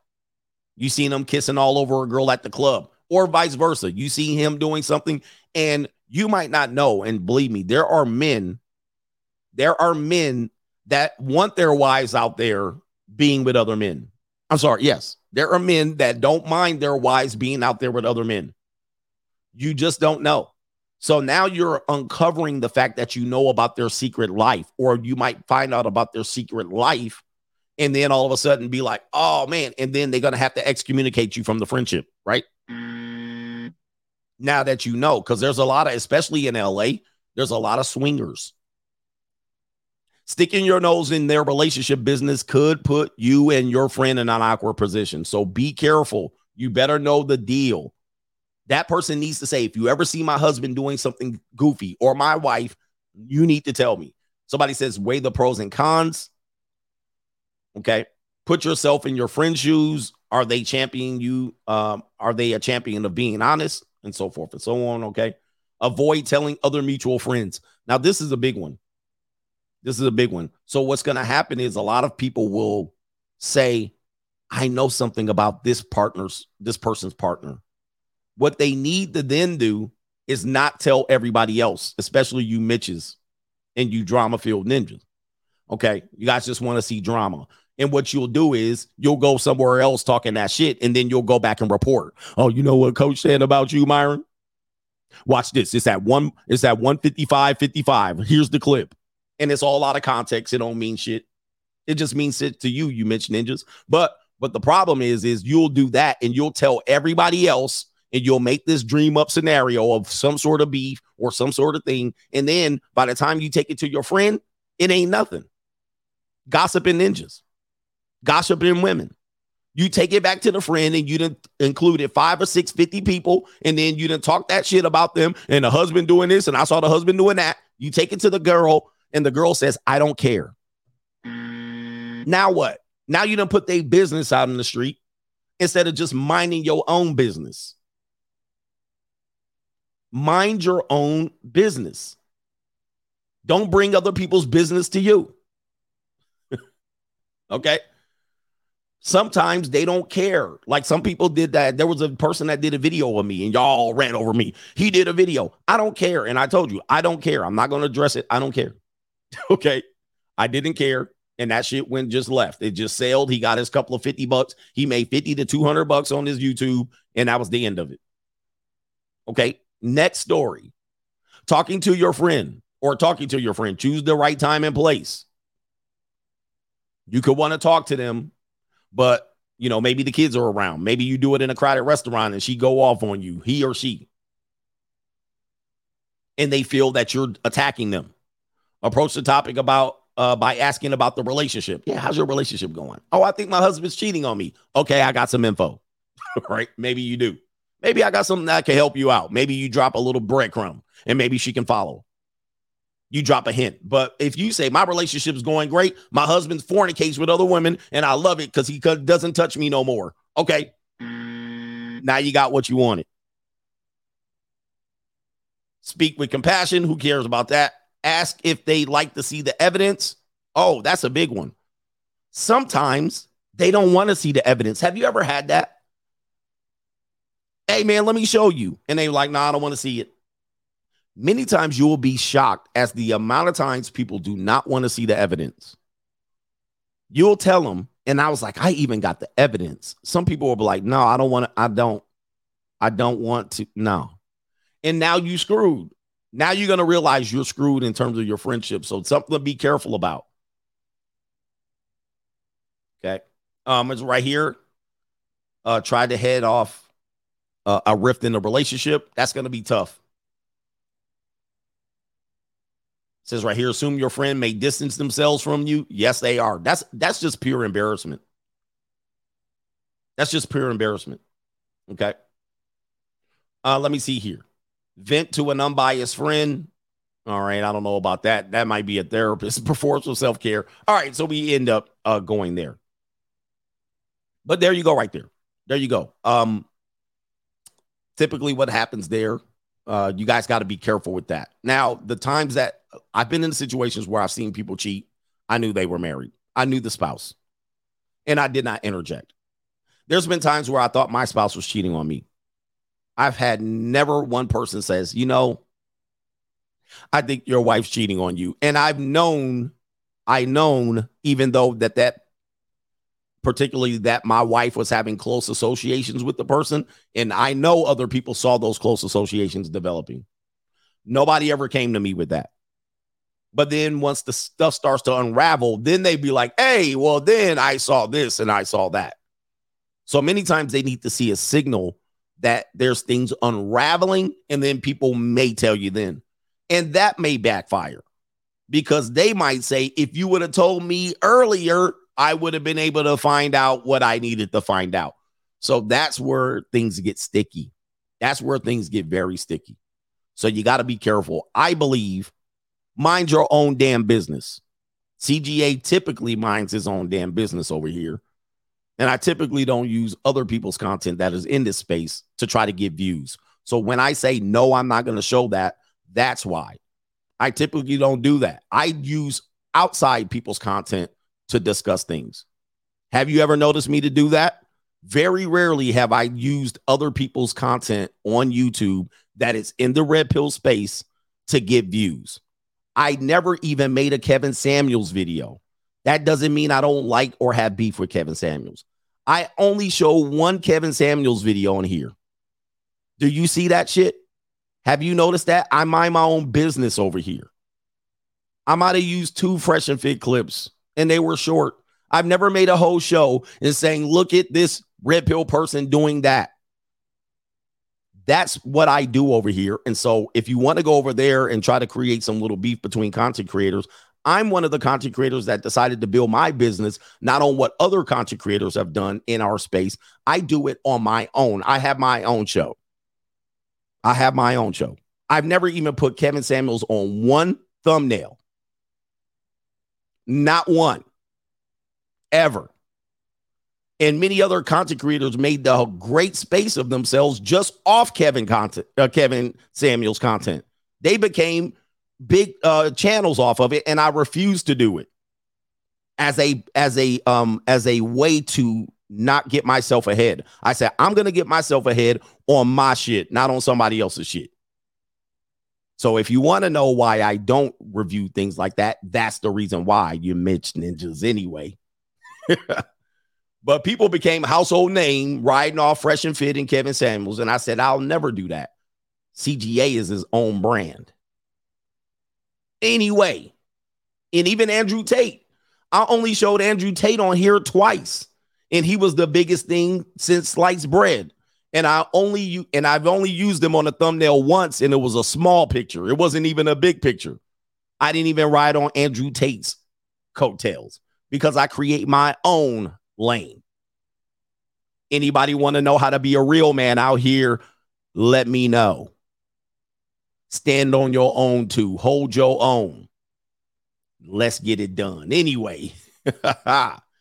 You seen him kissing all over a girl at the club, or vice versa. You see him doing something, and you might not know. And believe me, there are men, there are men that want their wives out there being with other men. I'm sorry. Yes, there are men that don't mind their wives being out there with other men. You just don't know. So now you're uncovering the fact that you know about their secret life, or you might find out about their secret life, and then all of a sudden be like, oh man, and then they're gonna have to excommunicate you from the friendship, right? Now that you know, because there's a lot of, especially in LA, there's a lot of swingers. Sticking your nose in their relationship business could put you and your friend in an awkward position. So be careful. You better know the deal. That person needs to say, if you ever see my husband doing something goofy or my wife, you need to tell me. Somebody says, weigh the pros and cons. Okay. Put yourself in your friend's shoes. Are they championing you? Um, are they a champion of being honest and so forth and so on? Okay. Avoid telling other mutual friends. Now, this is a big one. This is a big one. So, what's going to happen is a lot of people will say, I know something about this partner's, this person's partner. What they need to then do is not tell everybody else, especially you Mitches and you drama filled ninjas. Okay. You guys just want to see drama. And what you'll do is you'll go somewhere else talking that shit, and then you'll go back and report. Oh, you know what coach said about you, Myron? Watch this. It's at one, it's at 155, 55. Here's the clip. And it's all out of context. It don't mean shit. It just means it to you. You mentioned ninjas, but but the problem is, is you'll do that and you'll tell everybody else, and you'll make this dream up scenario of some sort of beef or some sort of thing, and then by the time you take it to your friend, it ain't nothing. Gossiping ninjas, gossiping women. You take it back to the friend and you didn't included five or six, 50 people, and then you didn't talk that shit about them and the husband doing this, and I saw the husband doing that. You take it to the girl, and the girl says, I don't care. Now what? Now you don't put their business out in the street instead of just minding your own business. Mind your own business. Don't bring other people's business to you. okay? Sometimes they don't care. Like some people did that. There was a person that did a video of me and y'all ran over me. He did a video. I don't care. And I told you, I don't care. I'm not going to address it. I don't care. okay? I didn't care and that shit went just left. It just sailed. He got his couple of 50 bucks. He made 50 to 200 bucks on his YouTube, and that was the end of it. Okay. Next story talking to your friend or talking to your friend. Choose the right time and place. You could want to talk to them, but you know, maybe the kids are around. Maybe you do it in a crowded restaurant and she go off on you, he or she. And they feel that you're attacking them. Approach the topic about uh, by asking about the relationship. Yeah, how's your relationship going? Oh, I think my husband's cheating on me. Okay, I got some info. right? Maybe you do. Maybe I got something that can help you out. Maybe you drop a little breadcrumb and maybe she can follow. You drop a hint. But if you say my relationship is going great, my husband's fornicates with other women and I love it because he doesn't touch me no more. Okay. Now you got what you wanted. Speak with compassion. Who cares about that? ask if they like to see the evidence. Oh, that's a big one. Sometimes they don't want to see the evidence. Have you ever had that? Hey, man, let me show you. And they're like, no, nah, I don't want to see it. Many times you will be shocked as the amount of times people do not want to see the evidence. You'll tell them, and I was like, I even got the evidence. Some people will be like, no, I don't want to, I don't, I don't want to, no. And now you screwed. Now you're going to realize you're screwed in terms of your friendship. So something to be careful about. Okay. Um, it's right here. Uh, try to head off uh, a rift in the relationship. That's going to be tough. It says right here, assume your friend may distance themselves from you. Yes, they are. That's that's just pure embarrassment. That's just pure embarrassment. Okay. Uh, let me see here vent to an unbiased friend. All right, I don't know about that. That might be a therapist, performance of self care. All right, so we end up uh, going there. But there you go, right there. There you go. Um, typically, what happens there, uh, you guys got to be careful with that. Now, the times that I've been in situations where I've seen people cheat, I knew they were married. I knew the spouse, and I did not interject. There's been times where I thought my spouse was cheating on me. I've had never one person says, you know, I think your wife's cheating on you. And I've known, I known, even though that that particularly that my wife was having close associations with the person, and I know other people saw those close associations developing. Nobody ever came to me with that. But then once the stuff starts to unravel, then they'd be like, hey, well, then I saw this and I saw that. So many times they need to see a signal that there's things unraveling, and then people may tell you then. And that may backfire because they might say, if you would have told me earlier, I would have been able to find out what I needed to find out. So that's where things get sticky. That's where things get very sticky. So you got to be careful. I believe mind your own damn business. CGA typically minds his own damn business over here. And I typically don't use other people's content that is in this space to try to get views. So when I say no, I'm not going to show that, that's why. I typically don't do that. I use outside people's content to discuss things. Have you ever noticed me to do that? Very rarely have I used other people's content on YouTube that is in the red pill space to get views. I never even made a Kevin Samuels video. That doesn't mean I don't like or have beef with Kevin Samuels. I only show one Kevin Samuels video on here. Do you see that shit? Have you noticed that? I mind my own business over here. I might have used two fresh and fit clips and they were short. I've never made a whole show and saying, look at this red pill person doing that. That's what I do over here. And so if you want to go over there and try to create some little beef between content creators, I'm one of the content creators that decided to build my business not on what other content creators have done in our space. I do it on my own. I have my own show. I have my own show. I've never even put Kevin Samuels on one thumbnail. Not one. Ever. And many other content creators made the great space of themselves just off Kevin content, uh, Kevin Samuels content. They became big uh, channels off of it, and I refuse to do it as a as a um as a way to not get myself ahead. I said I'm gonna get myself ahead on my shit, not on somebody else's shit. So if you want to know why I don't review things like that, that's the reason why you Mitch Ninjas anyway. but people became household name riding off fresh and fit in Kevin Samuels. And I said, I'll never do that. CGA is his own brand. Anyway, and even Andrew Tate, I only showed Andrew Tate on here twice, and he was the biggest thing since sliced bread. And I only and I've only used them on a thumbnail once, and it was a small picture. It wasn't even a big picture. I didn't even ride on Andrew Tate's coattails because I create my own lane. Anybody want to know how to be a real man out here? Let me know. Stand on your own too. Hold your own. Let's get it done. Anyway.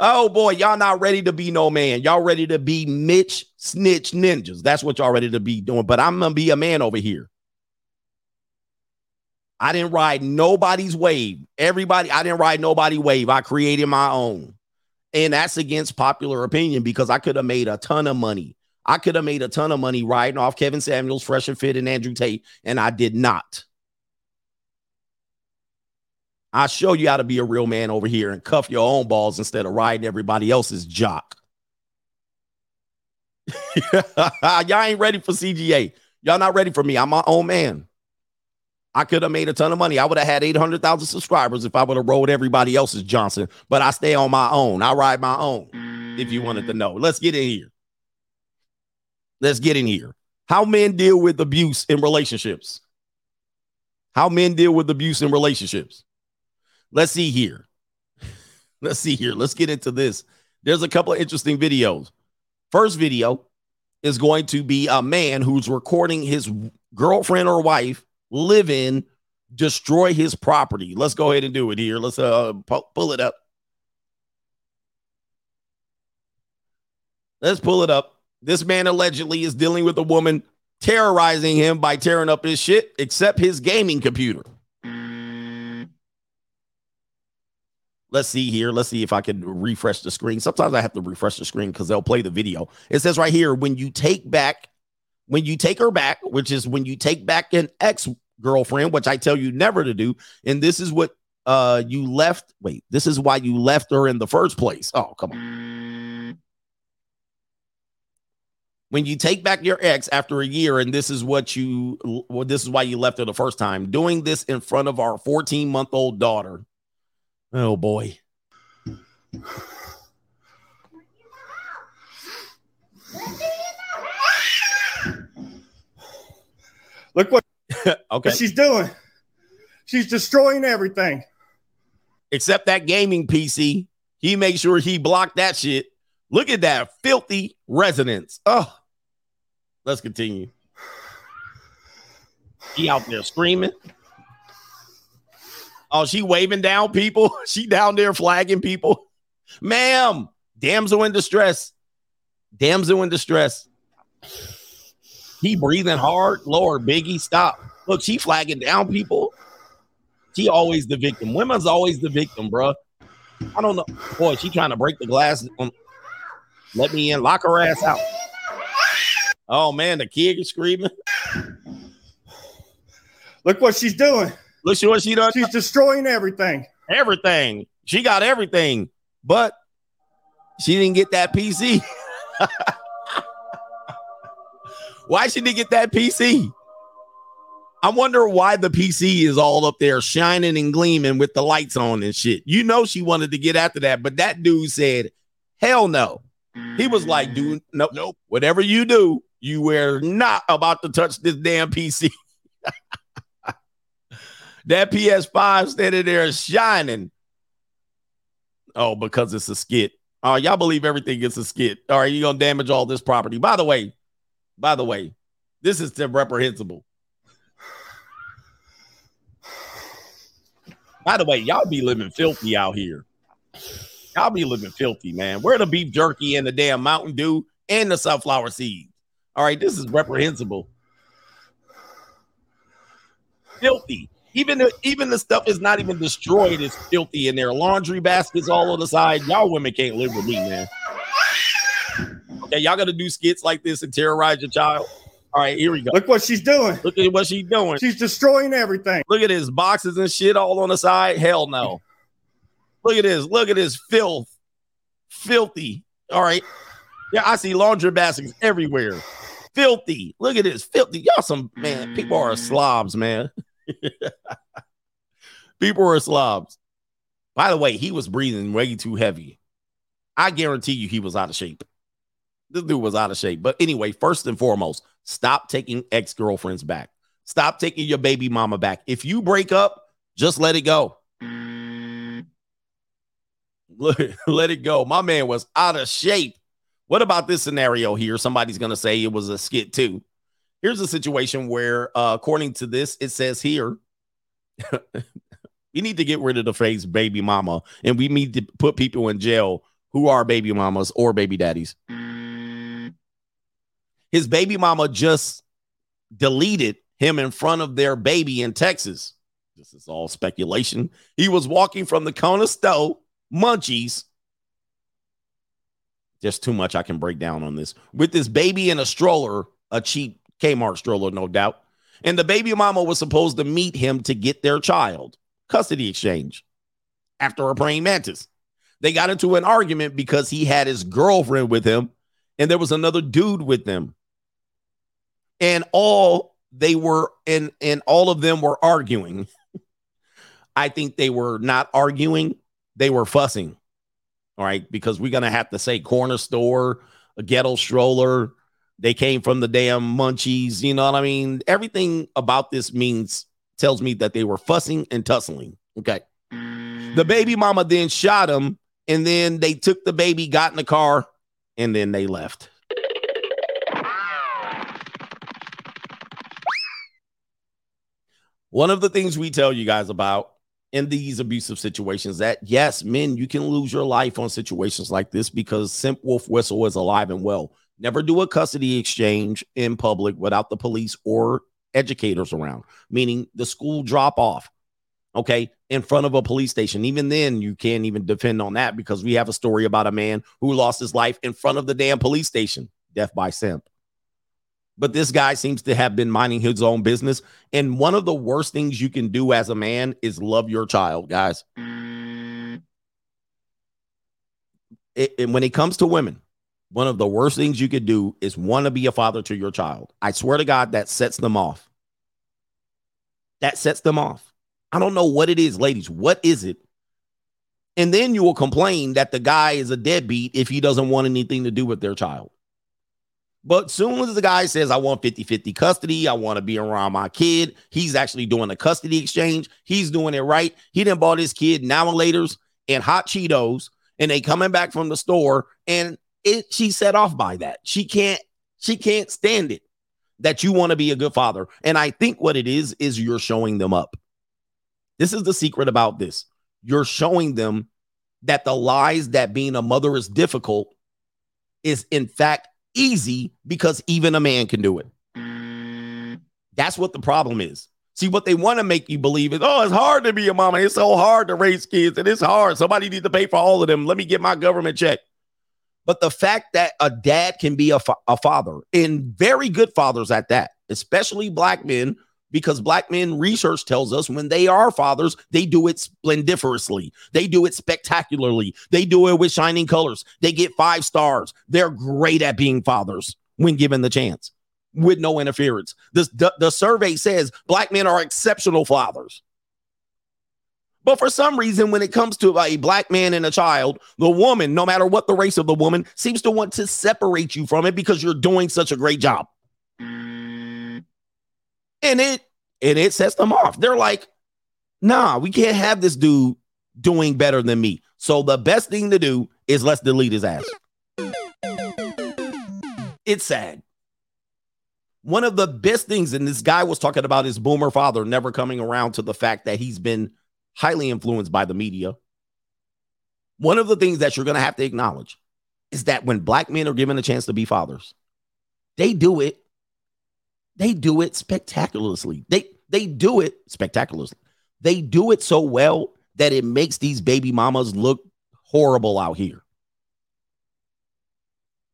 oh boy, y'all not ready to be no man. Y'all ready to be Mitch Snitch Ninjas. That's what y'all ready to be doing. But I'm gonna be a man over here. I didn't ride nobody's wave. Everybody, I didn't ride nobody wave. I created my own. And that's against popular opinion because I could have made a ton of money. I could have made a ton of money riding off Kevin Samuels, Fresh and Fit, and Andrew Tate, and I did not. I show you how to be a real man over here and cuff your own balls instead of riding everybody else's jock. Y'all ain't ready for CGA. Y'all not ready for me. I'm my own man. I could have made a ton of money. I would have had 800,000 subscribers if I would have rode everybody else's Johnson, but I stay on my own. I ride my own. If you wanted to know, let's get in here. Let's get in here. How men deal with abuse in relationships. How men deal with abuse in relationships. Let's see here. Let's see here. Let's get into this. There's a couple of interesting videos. First video is going to be a man who's recording his girlfriend or wife live in, destroy his property. Let's go ahead and do it here. Let's uh pu- pull it up. Let's pull it up. This man allegedly is dealing with a woman terrorizing him by tearing up his shit, except his gaming computer. Let's see here. Let's see if I can refresh the screen. Sometimes I have to refresh the screen because they'll play the video. It says right here when you take back, when you take her back, which is when you take back an ex girlfriend, which I tell you never to do. And this is what uh you left. Wait, this is why you left her in the first place. Oh, come on. When you take back your ex after a year, and this is what you, well, this is why you left her the first time, doing this in front of our 14 month old daughter. Oh boy. Look what okay. she's doing. She's destroying everything. Except that gaming PC. He made sure he blocked that shit. Look at that filthy residence. Oh, let's continue. He out there screaming. Oh, she waving down people. She down there flagging people. Ma'am, damsel in distress. Damsel in distress. He breathing hard. Lord, Biggie, stop. Look, she flagging down people. She always the victim. Women's always the victim, bro. I don't know. Boy, she trying to break the glass. Um, let me in. Lock her ass out. Oh man, the kid is screaming. Look what she's doing. Look what she done. She's destroying everything. Everything. She got everything, but she didn't get that PC. Why she didn't get that PC? I wonder why the PC is all up there shining and gleaming with the lights on and shit. You know she wanted to get after that, but that dude said, "Hell no." He was like, "Dude, nope, nope. Whatever you do, you were not about to touch this damn PC." that PS5 standing there shining. Oh, because it's a skit. Oh, y'all believe everything is a skit. All right, you're gonna damage all this property. By the way, by the way, this is reprehensible. By the way, y'all be living filthy out here. Y'all be living filthy, man. Where the beef jerky and the damn Mountain Dew and the sunflower seeds? All right, this is reprehensible. Filthy. Even the even the stuff is not even destroyed It's filthy in there. Laundry baskets all on the side. Y'all women can't live with me, man. Okay, y'all gotta do skits like this and terrorize your child. All right, here we go. Look what she's doing. Look at what she's doing. She's destroying everything. Look at this boxes and shit all on the side. Hell no. Look at this. Look at this filth. Filthy. All right. Yeah, I see laundry baskets everywhere. Filthy. Look at this. Filthy. Y'all some man. People are mm. slobs, man. people are slobs. By the way, he was breathing way too heavy. I guarantee you he was out of shape. This dude was out of shape. But anyway, first and foremost, stop taking ex girlfriends back. Stop taking your baby mama back. If you break up, just let it go. let it go. My man was out of shape. What about this scenario here? Somebody's going to say it was a skit too. Here's a situation where, uh, according to this, it says here, we need to get rid of the phrase baby mama and we need to put people in jail who are baby mamas or baby daddies. His baby mama just deleted him in front of their baby in Texas. This is all speculation. He was walking from the corner store, munchies. Just too much I can break down on this. With this baby in a stroller, a cheap Kmart stroller, no doubt. And the baby mama was supposed to meet him to get their child. Custody exchange after a praying mantis. They got into an argument because he had his girlfriend with him and there was another dude with them. And all they were and and all of them were arguing. I think they were not arguing, they were fussing. All right, because we're gonna have to say corner store, a ghetto stroller. They came from the damn munchies. You know what I mean? Everything about this means tells me that they were fussing and tussling. Okay. The baby mama then shot him, and then they took the baby, got in the car, and then they left. One of the things we tell you guys about in these abusive situations that yes, men, you can lose your life on situations like this because Simp Wolf Whistle is alive and well. Never do a custody exchange in public without the police or educators around, meaning the school drop off, okay, in front of a police station. Even then, you can't even depend on that because we have a story about a man who lost his life in front of the damn police station, death by simp. But this guy seems to have been minding his own business. And one of the worst things you can do as a man is love your child, guys. Mm. It, and when it comes to women, one of the worst things you could do is want to be a father to your child. I swear to God, that sets them off. That sets them off. I don't know what it is, ladies. What is it? And then you will complain that the guy is a deadbeat if he doesn't want anything to do with their child. But soon as the guy says, I want 50 50 custody, I want to be around my kid, he's actually doing a custody exchange. He's doing it right. He didn't bought his kid now and later's and hot Cheetos, and they coming back from the store, and it she's set off by that. She can't, she can't stand it that you want to be a good father. And I think what it is is you're showing them up. This is the secret about this. You're showing them that the lies that being a mother is difficult is in fact easy because even a man can do it. That's what the problem is. See, what they want to make you believe is, oh, it's hard to be a mama. It's so hard to raise kids, and it's hard. Somebody needs to pay for all of them. Let me get my government check. But the fact that a dad can be a, fa- a father, and very good fathers at that, especially black men, because black men research tells us when they are fathers, they do it splendiferously. They do it spectacularly. They do it with shining colors. They get five stars. They're great at being fathers when given the chance. with no interference. This, the, the survey says black men are exceptional fathers. But for some reason, when it comes to a black man and a child, the woman, no matter what the race of the woman, seems to want to separate you from it because you're doing such a great job. And it and it sets them off. They're like, nah, we can't have this dude doing better than me. So the best thing to do is let's delete his ass. It's sad. One of the best things, and this guy was talking about his boomer father never coming around to the fact that he's been highly influenced by the media. One of the things that you're going to have to acknowledge is that when black men are given a chance to be fathers, they do it. They do it spectacularly. They they do it spectacularly. They do it so well that it makes these baby mamas look horrible out here.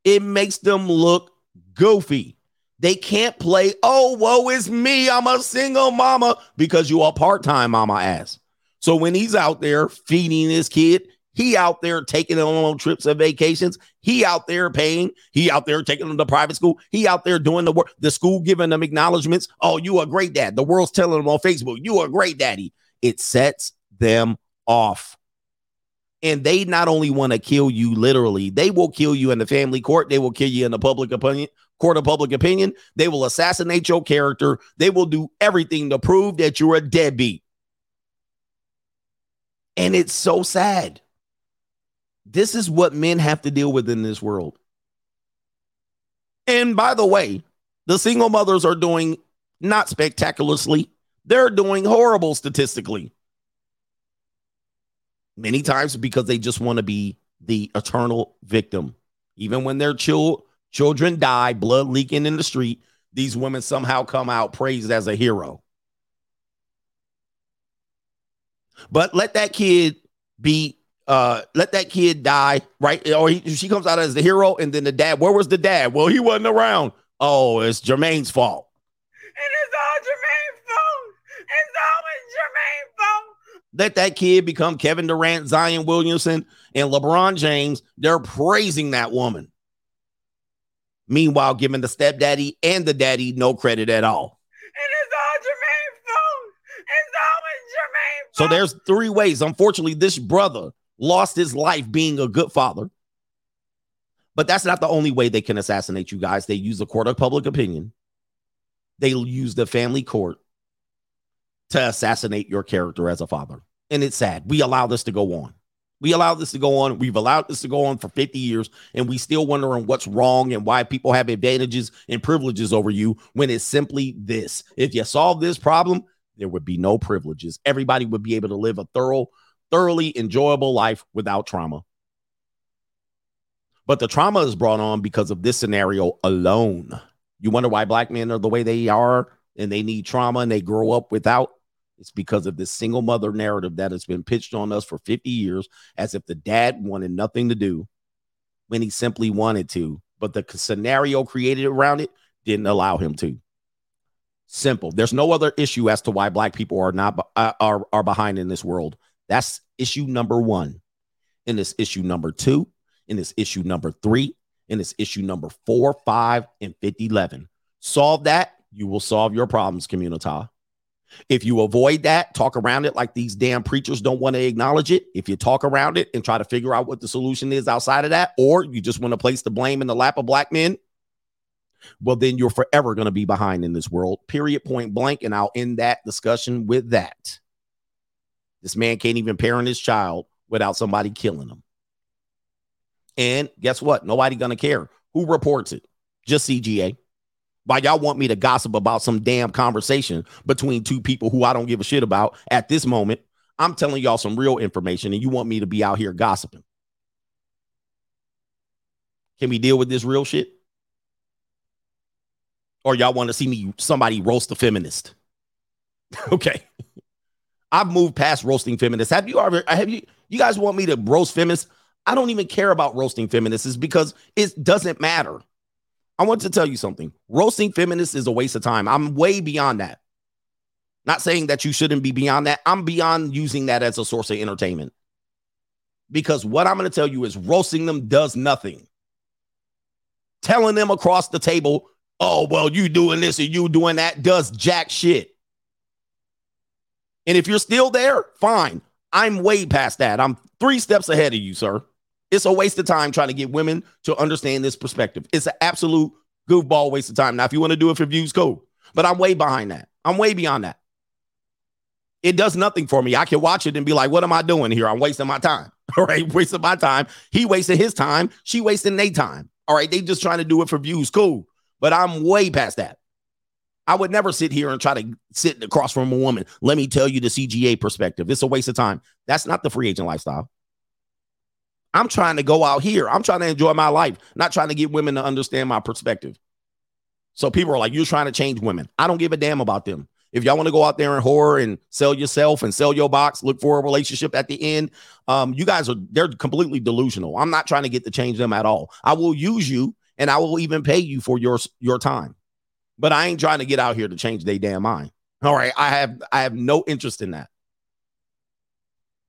It makes them look goofy. They can't play, oh, woe is me. I'm a single mama because you are part-time mama ass. So when he's out there feeding his kid, he out there taking them on trips and vacations. He out there paying. He out there taking them to private school. He out there doing the work. The school giving them acknowledgments. Oh, you a great dad. The world's telling them on Facebook, you a great daddy. It sets them off. And they not only want to kill you literally, they will kill you in the family court. They will kill you in the public opinion, court of public opinion. They will assassinate your character. They will do everything to prove that you're a deadbeat. And it's so sad. This is what men have to deal with in this world. And by the way, the single mothers are doing not spectacularly, they're doing horrible statistically. Many times because they just want to be the eternal victim. Even when their chil- children die, blood leaking in the street, these women somehow come out praised as a hero. But let that kid be uh let that kid die, right? Or he, she comes out as the hero, and then the dad. Where was the dad? Well, he wasn't around. Oh, it's Jermaine's fault. And it's all Jermaine's fault. It's always Jermaine's fault. Let that kid become Kevin Durant, Zion Williamson, and LeBron James. They're praising that woman. Meanwhile, giving the stepdaddy and the daddy no credit at all. And it's all Jermaine's fault. It's always Jermaine's So there's three ways. Unfortunately, this brother lost his life being a good father. But that's not the only way they can assassinate you guys. They use the court of public opinion. They use the family court to assassinate your character as a father. And it's sad. We allow this to go on. We allow this to go on. We've allowed this to go on for 50 years, and we still wondering what's wrong and why people have advantages and privileges over you when it's simply this. If you solve this problem, there would be no privileges. Everybody would be able to live a thorough, thoroughly enjoyable life without trauma. But the trauma is brought on because of this scenario alone. You wonder why black men are the way they are and they need trauma and they grow up without? It's because of this single mother narrative that has been pitched on us for 50 years as if the dad wanted nothing to do when he simply wanted to, but the scenario created around it didn't allow him to. Simple. There's no other issue as to why black people are not uh, are are behind in this world. That's issue number 1. And this issue number 2, and this issue number 3, and this issue number 4, 5, and 50, 11. Solve that, you will solve your problems, community. If you avoid that, talk around it like these damn preachers don't want to acknowledge it. If you talk around it and try to figure out what the solution is outside of that, or you just want to place the blame in the lap of black men, well, then you're forever going to be behind in this world, period, point blank. And I'll end that discussion with that. This man can't even parent his child without somebody killing him. And guess what? Nobody going to care. Who reports it? Just CGA. Why y'all want me to gossip about some damn conversation between two people who I don't give a shit about at this moment? I'm telling y'all some real information and you want me to be out here gossiping. Can we deal with this real shit? Or y'all want to see me somebody roast a feminist? okay. I've moved past roasting feminists. Have you ever have you you guys want me to roast feminists? I don't even care about roasting feminists because it doesn't matter. I want to tell you something. Roasting feminists is a waste of time. I'm way beyond that. Not saying that you shouldn't be beyond that. I'm beyond using that as a source of entertainment. Because what I'm going to tell you is roasting them does nothing. Telling them across the table oh, well, you doing this and you doing that does jack shit. And if you're still there, fine. I'm way past that. I'm three steps ahead of you, sir. It's a waste of time trying to get women to understand this perspective. It's an absolute goofball waste of time. Now, if you want to do it for views, cool. But I'm way behind that. I'm way beyond that. It does nothing for me. I can watch it and be like, what am I doing here? I'm wasting my time. All right. Wasting my time. He wasted his time. She wasting their time. All right. They just trying to do it for views. Cool. But I'm way past that. I would never sit here and try to sit across from a woman. Let me tell you the CGA perspective. It's a waste of time. That's not the free agent lifestyle. I'm trying to go out here. I'm trying to enjoy my life, not trying to get women to understand my perspective. So people are like, you're trying to change women. I don't give a damn about them. If y'all want to go out there and whore and sell yourself and sell your box, look for a relationship at the end, um, you guys are they're completely delusional. I'm not trying to get to change them at all. I will use you and I will even pay you for your your time. But I ain't trying to get out here to change their damn mind. All right. I have I have no interest in that.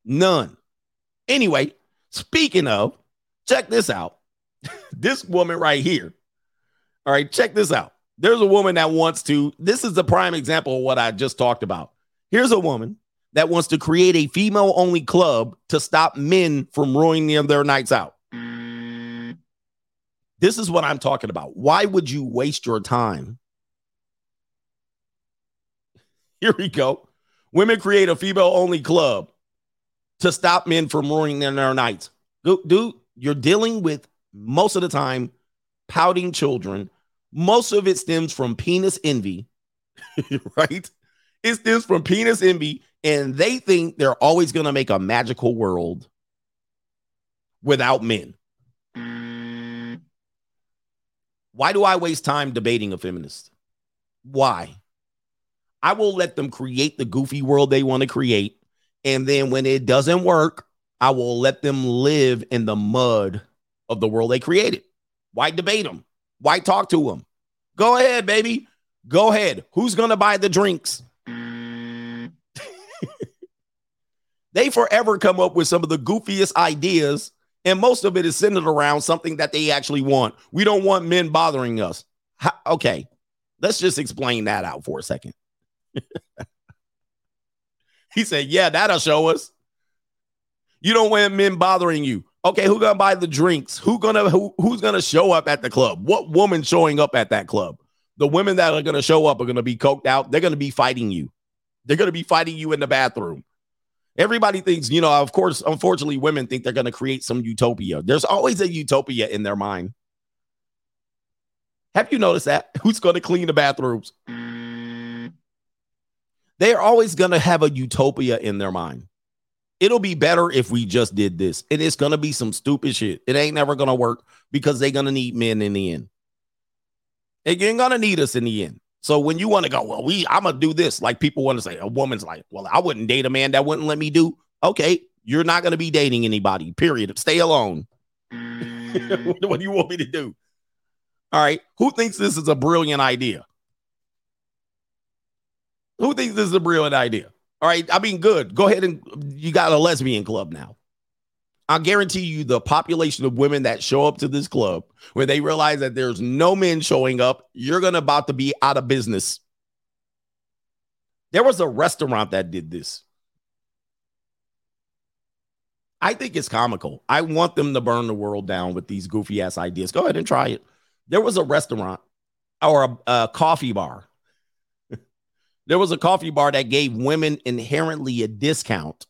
None. Anyway, speaking of, check this out. this woman right here. All right, check this out. There's a woman that wants to, this is the prime example of what I just talked about. Here's a woman that wants to create a female only club to stop men from ruining their nights out. This is what I'm talking about. Why would you waste your time? Here we go. Women create a female only club to stop men from ruining their, nights. Dude, you're dealing with most of the time pouting children. Most of it stems from penis envy, right? It stems from penis envy, and they think they're always going to make a magical world without men. Why do I waste time debating a feminist? Why? I will let them create the goofy world they want to create. And then when it doesn't work, I will let them live in the mud of the world they created. Why debate them? Why talk to them? Go ahead, baby. Go ahead. Who's going to buy the drinks? Mm. they forever come up with some of the goofiest ideas and most of it is centered around something that they actually want. We don't want men bothering us. How, okay, let's just explain that out for a second. he said, "Yeah, that'll show us. You don't want men bothering you. Okay, who gonna buy the drinks? Who gonna who, who's gonna show up at the club? What woman showing up at that club? The women that are gonna show up are gonna be coked out. They're gonna be fighting you. They're gonna be fighting you in the bathroom. Everybody thinks, you know, of course, unfortunately, women think they're going to create some utopia. There's always a utopia in their mind. Have you noticed that? Who's going to clean the bathrooms? They're always going to have a utopia in their mind. It'll be better if we just did this. And it's going to be some stupid shit. It ain't never going to work because they're going to need men in the end. They ain't going to need us in the end. So when you want to go, well, we I'm gonna do this, like people want to say, a woman's like, well, I wouldn't date a man that wouldn't let me do. Okay, you're not gonna be dating anybody. Period. Stay alone. what do you want me to do? All right. Who thinks this is a brilliant idea? Who thinks this is a brilliant idea? All right. I mean, good. Go ahead and you got a lesbian club now. I guarantee you the population of women that show up to this club where they realize that there's no men showing up, you're going to about to be out of business. There was a restaurant that did this. I think it's comical. I want them to burn the world down with these goofy ass ideas. Go ahead and try it. There was a restaurant or a, a coffee bar. there was a coffee bar that gave women inherently a discount,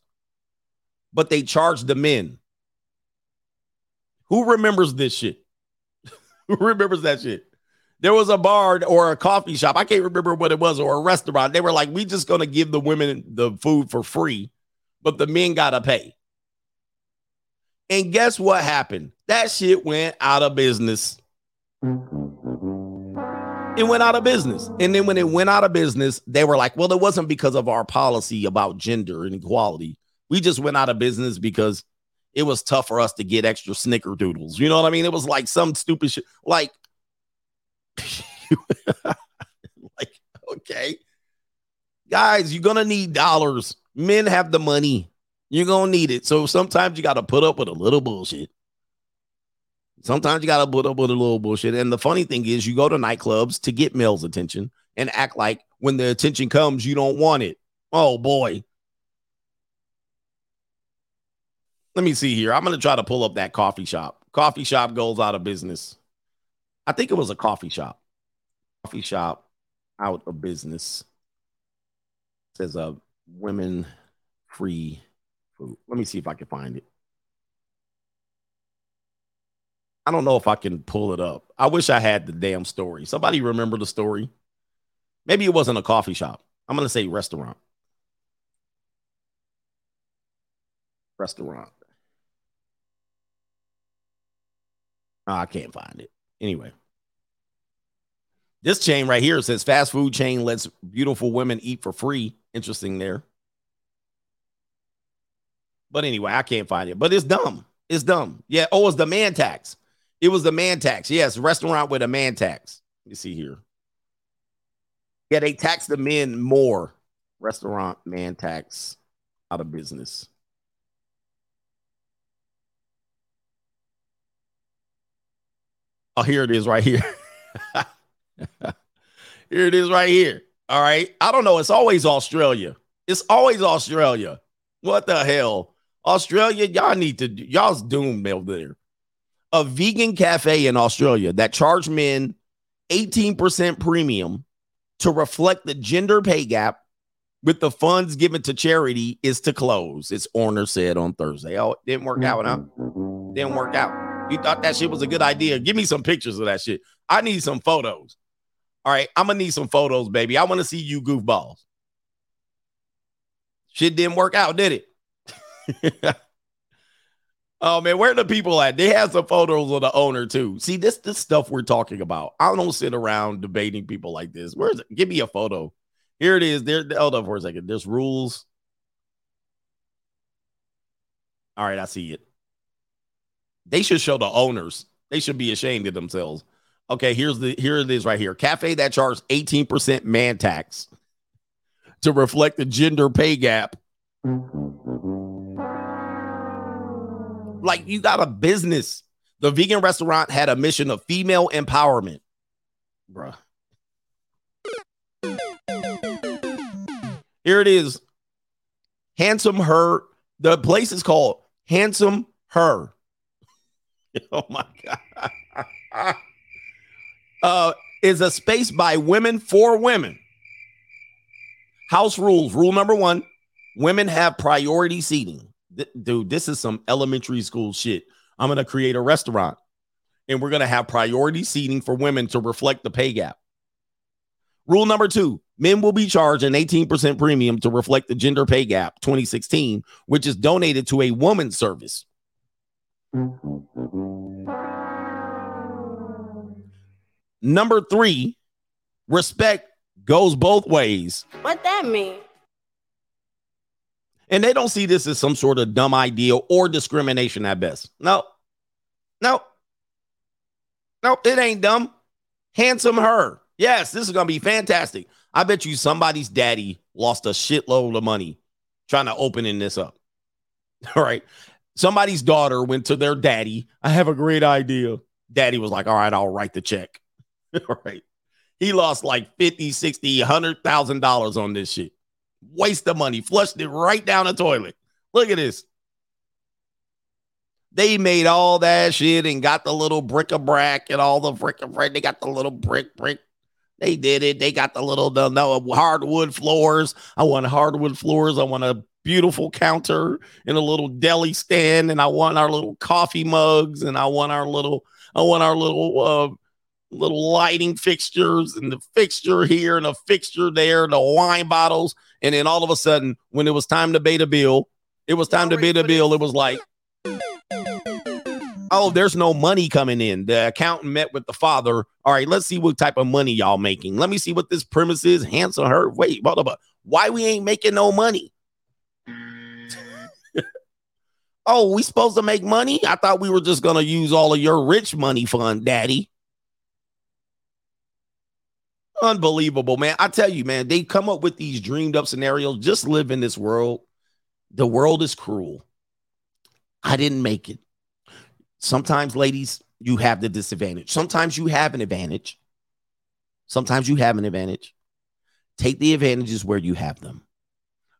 but they charged the men. Who remembers this shit? Who remembers that shit? There was a bar or a coffee shop. I can't remember what it was or a restaurant. They were like, we just to give the women the food for free, but the men got to pay. And guess what happened? That shit went out of business. It went out of business. And then when it went out of business, they were like, well, it wasn't because of our policy about gender and equality. We just went out of business because it was tough for us to get extra snickerdoodles. You know what I mean? It was like some stupid shit. Like, like, okay. Guys, you're gonna need dollars. Men have the money. You're gonna need it. So sometimes you gotta put up with a little bullshit. Sometimes you got to put up with a little bullshit. And the funny thing is, you go to nightclubs to get males' attention and act like when the attention comes, you don't want it. Oh boy. Let me see here. I'm going to try to pull up that coffee shop. Coffee shop goes out of business. I think it was a coffee shop. Coffee shop out of business. says a uh, women free food. Let me see if I can find it. I don't know if I can pull it up. I wish I had the damn story. Somebody remember the story? Maybe it wasn't a coffee shop. I'm going to say restaurant. Restaurant. Oh, I can't find it. Anyway. This chain right here says fast food chain lets beautiful women eat for free. Interesting there. But anyway, I can't find it. But it's dumb. It's dumb. Yeah. Oh, it's the man tax. It was the man tax. Yes, restaurant with a man tax. You see here. Yeah, they tax the men more. Restaurant man tax out of business. Oh, here it is right here. here it is right here. All right. I don't know. It's always Australia. It's always Australia. What the hell? Australia, y'all need to, y'all's doomed over there a vegan cafe in Australia that charged men 18% premium to reflect the gender pay gap with the funds given to charity is to close. Its owner said on Thursday. Oh, it didn't work out, huh? Didn't work out. You thought that shit was a good idea. Give me some pictures of that shit. I need some photos. All right, I'm gonna need some photos, baby. I want to see you goofballs. Shit didn't work out, did it? Oh man, where the people at? They have some photos of the owner too. See, this this stuff we're talking about. I don't sit around debating people like this. Where's it? Give me a photo. Here it is. There, hold on for a second. There's rules. All right, I see it. They should show the owners. They should be ashamed of themselves. Okay, here's the here it is right here. Cafe that charges 18% man tax to reflect the gender pay gap. Like you got a business. The vegan restaurant had a mission of female empowerment. Bruh. Here it is. Handsome Her. The place is called Handsome Her. oh my God. uh, is a space by women for women. House rules. Rule number one women have priority seating dude, this is some elementary school shit. I'm to create a restaurant and we're to have priority seating for women to reflect the pay gap. Rule number two men will be charged an 18% premium to reflect the gender pay gap 2016, which is donated to a woman's service. Number three, respect goes both ways. What that mean? And they don't see this as some sort of dumb idea or discrimination at best. No, no, no, it ain't dumb. Handsome her. Yes, this is going to be fantastic. I bet you somebody's daddy lost a shitload of money trying to opening this up. All right. Somebody's daughter went to their daddy. I have a great idea. Daddy was like, all right, I'll write the check. all right. He lost like 50, 60, $100,000 on this shit waste of money, flushed it right down the toilet. Look at this. They made all that shit and got the little bric-a-brac and all the bric-a-brac. They got the little brick, brick. They did it. They got the little the, no hardwood floors. I want hardwood floors. I want a beautiful counter and a little deli stand, and I want our little coffee mugs, and I want our little, I want our little uh, little lighting fixtures and the fixture here and a fixture there, and the wine bottles. And then all of a sudden, when it was time to pay the bill, it was time to pay the bill. It was like, oh, there's no money coming in. The accountant met with the father. All right, let's see what type of money y'all making. Let me see what this premise is. Handsome her. Wait, blah, blah, blah. why we ain't making no money? Oh, we supposed to make money? I thought we were just gonna use all of your rich money fund, daddy. Unbelievable, man. I tell you, man, they come up with these dreamed up scenarios. Just live in this world. The world is cruel. I didn't make it. Sometimes, ladies, you have the disadvantage. Sometimes you have an advantage. Sometimes you have an advantage. Take the advantages where you have them.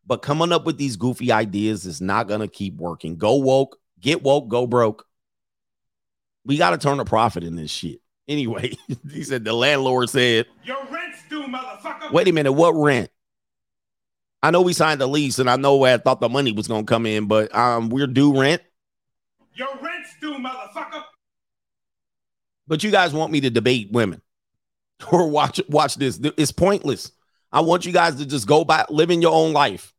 But coming up with these goofy ideas is not going to keep working. Go woke, get woke, go broke. We got to turn a profit in this shit. Anyway, he said the landlord said, Your rent's due, motherfucker. Wait a minute, what rent? I know we signed the lease and I know I thought the money was going to come in, but um, we're due rent. Your rent's due, motherfucker. But you guys want me to debate women or watch watch this. It's pointless. I want you guys to just go by living your own life.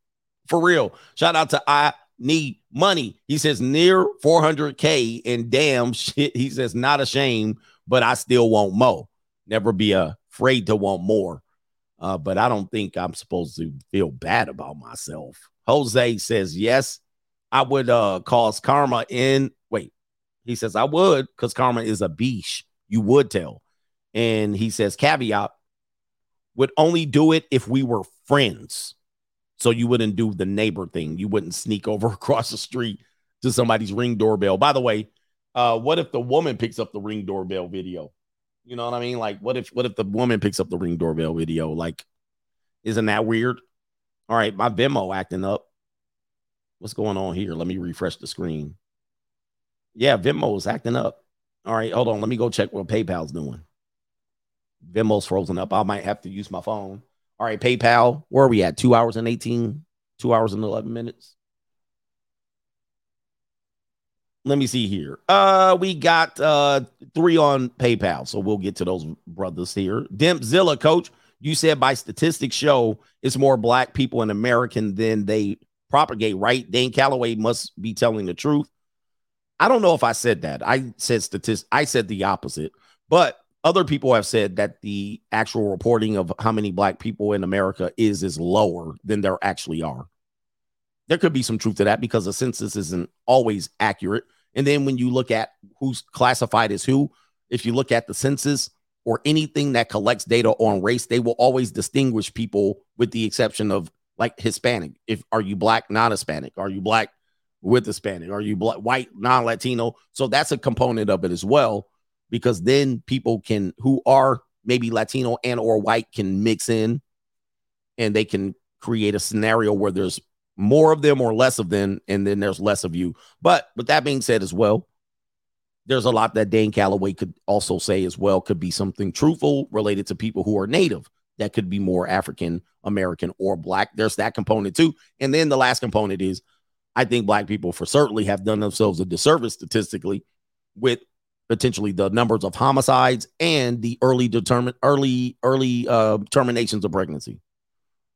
For real. Shout out to I need money. He says near 400k and damn shit. He says not ashamed, but I still want more. Never be afraid to want more. Uh, but I don't think I'm supposed to feel bad about myself. Jose says yes. I would uh cause karma in wait. He says I would because karma is a beach. You would tell. And he says caveat would only do it if we were friends. So you wouldn't do the neighbor thing. You wouldn't sneak over across the street to somebody's ring doorbell. By the way, uh, what if the woman picks up the ring doorbell video? You know what I mean? Like, what if what if the woman picks up the ring doorbell video? Like, isn't that weird? All right, my Venmo acting up. What's going on here? Let me refresh the screen. Yeah, Venmo is acting up. All right, hold on. Let me go check what PayPal's doing. Venmo's frozen up. I might have to use my phone. All right, PayPal. Where are we at? Two hours and 18, two hours and 11 minutes. Let me see here. Uh, we got uh three on PayPal, so we'll get to those brothers here. Dempzilla, coach, you said by statistics show it's more black people in American than they propagate, right? Dane Calloway must be telling the truth. I don't know if I said that. I said statistics. I said the opposite, but other people have said that the actual reporting of how many black people in America is is lower than there actually are. There could be some truth to that because the census isn't always accurate. And then when you look at who's classified as who, if you look at the census or anything that collects data on race, they will always distinguish people with the exception of like Hispanic. If are you black, not Hispanic? Are you black with Hispanic? Are you black, white, non Latino? So that's a component of it as well because then people can who are maybe Latino and or white can mix in and they can create a scenario where there's more of them or less of them, and then there's less of you. But with that being said, as well, there's a lot that Dane Calloway could also say as well, could be something truthful related to people who are native that could be more African American or black. There's that component too. And then the last component is I think black people for certainly have done themselves a disservice statistically with potentially the numbers of homicides and the early determine early early uh, terminations of pregnancy.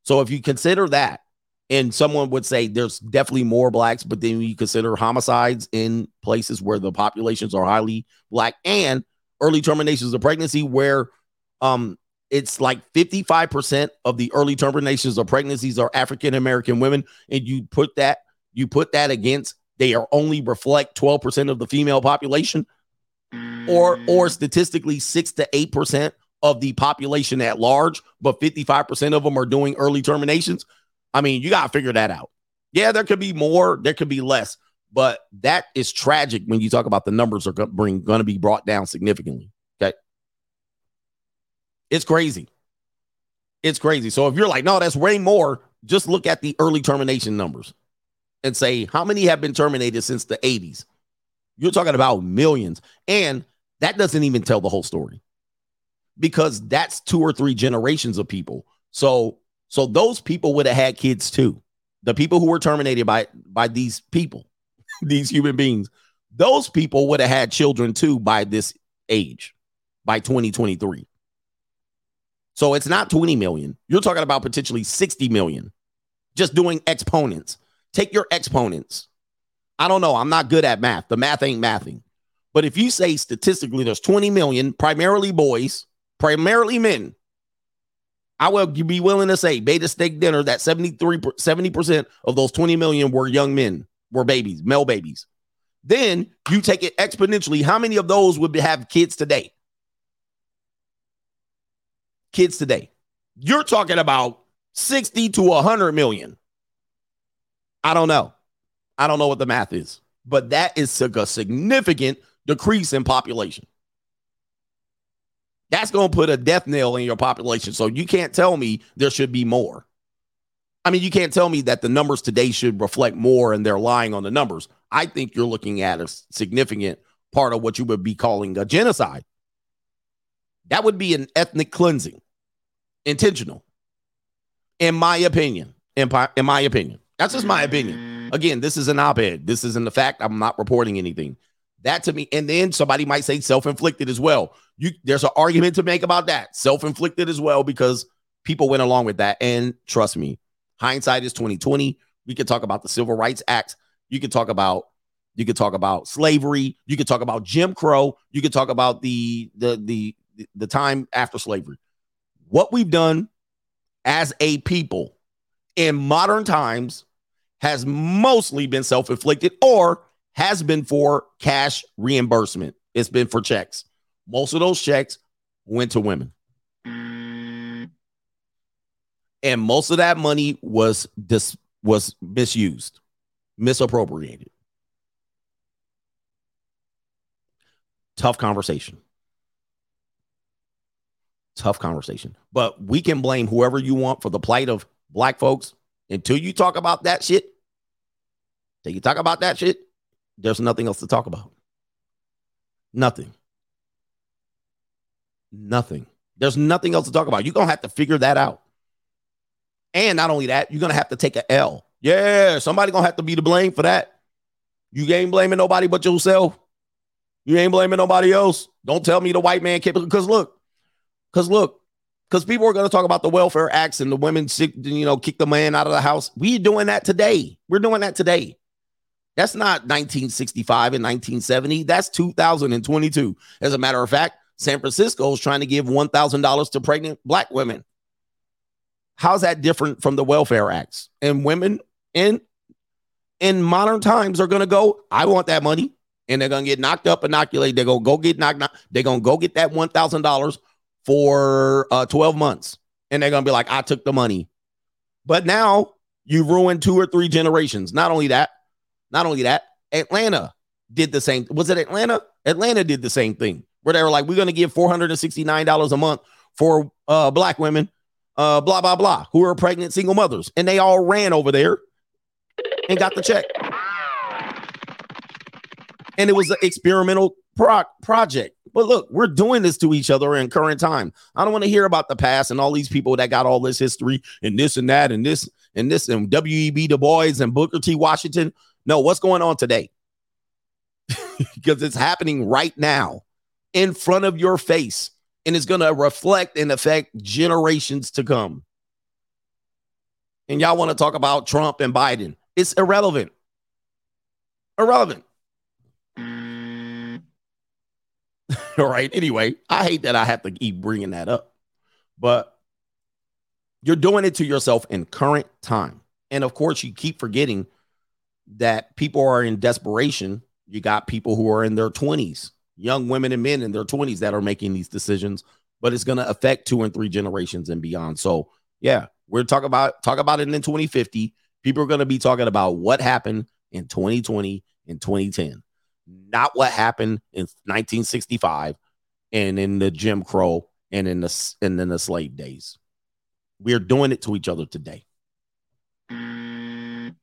So if you consider that, and someone would say there's definitely more blacks, but then you consider homicides in places where the populations are highly black and early terminations of pregnancy where um it's like 55% of the early terminations of pregnancies are African American women and you put that you put that against they are only reflect 12% of the female population or or mm. statistically 6 to 8% of the population at large but 55% of them are doing early terminations. I mean you got to figure that out. Yeah there could be more there could be less but that is tragic when you talk about the numbers are going to bring going to be brought down significantly okay? It's crazy. It's crazy. So if you're like no that's way more just look at the early termination numbers and say how many have been terminated since the 80s you're talking about millions and that doesn't even tell the whole story because that's two or three generations of people. So so those people would have had kids too. The people who were terminated by by these people, these human beings, those people would have had children too by this age, by 2023. So it's not 20 million. You're talking about potentially 60 million just doing exponents. Take your exponents. I don't know. I'm not good at math. The math ain't mathing. But if you say statistically there's 20 million, primarily boys, primarily men, I will be willing to say beta steak dinner that 73 70% of those 20 million were young men, were babies, male babies. Then you take it exponentially. How many of those would have kids today? Kids today. You're talking about 60 to 100 million. I don't know. I don't know what the math is, but that is a significant decrease in population. That's going to put a death nail in your population. So you can't tell me there should be more. I mean, you can't tell me that the numbers today should reflect more and they're lying on the numbers. I think you're looking at a significant part of what you would be calling a genocide. That would be an ethnic cleansing, intentional, in my opinion. In, in my opinion, that's just my opinion. Again, this is an op ed. This isn't the fact. I'm not reporting anything. That to me, and then somebody might say self inflicted as well. You there's an argument to make about that self inflicted as well because people went along with that. And trust me, hindsight is 2020. We could talk about the Civil Rights Act. You could talk about you could talk about slavery. You could talk about Jim Crow. You could talk about the the the the time after slavery. What we've done as a people in modern times has mostly been self inflicted or has been for cash reimbursement. It's been for checks. Most of those checks went to women. And most of that money was dis- was misused, misappropriated. Tough conversation. Tough conversation. But we can blame whoever you want for the plight of black folks until you talk about that shit. Till you talk about that shit, there's nothing else to talk about. Nothing. Nothing. There's nothing else to talk about. You're going to have to figure that out. And not only that, you're going to have to take a L. Yeah, somebody going to have to be to blame for that. You ain't blaming nobody but yourself. You ain't blaming nobody else. Don't tell me the white man can't. Because look, because look, because people are going to talk about the welfare acts and the women, you know, kick the man out of the house. We're doing that today. We're doing that today. That's not 1965 and 1970. That's 2022. As a matter of fact, San Francisco is trying to give $1,000 to pregnant black women. How's that different from the welfare acts? And women in in modern times are going to go, I want that money. And they're going to get knocked up, inoculated. They're going to go get knocked out. They're going to go get that $1,000 for uh, 12 months. And they're going to be like, I took the money. But now you've ruined two or three generations. Not only that, not only that, Atlanta did the same. Was it Atlanta? Atlanta did the same thing where they were like, we're going to give $469 a month for uh, black women, uh, blah, blah, blah, who are pregnant single mothers. And they all ran over there and got the check. And it was an experimental pro- project. But look, we're doing this to each other in current time. I don't want to hear about the past and all these people that got all this history and this and that and this and this and W.E.B. Du Bois and Booker T. Washington. No, what's going on today? because it's happening right now in front of your face and it's going to reflect and affect generations to come. And y'all want to talk about Trump and Biden. It's irrelevant. Irrelevant. All right. Anyway, I hate that I have to keep bringing that up, but you're doing it to yourself in current time. And of course, you keep forgetting that people are in desperation. You got people who are in their 20s, young women and men in their 20s that are making these decisions, but it's going to affect two and three generations and beyond. So, yeah, we're talking about talk about it in 2050. People are going to be talking about what happened in 2020 and 2010, not what happened in 1965 and in the Jim Crow and in the and in the slave days. We're doing it to each other today. And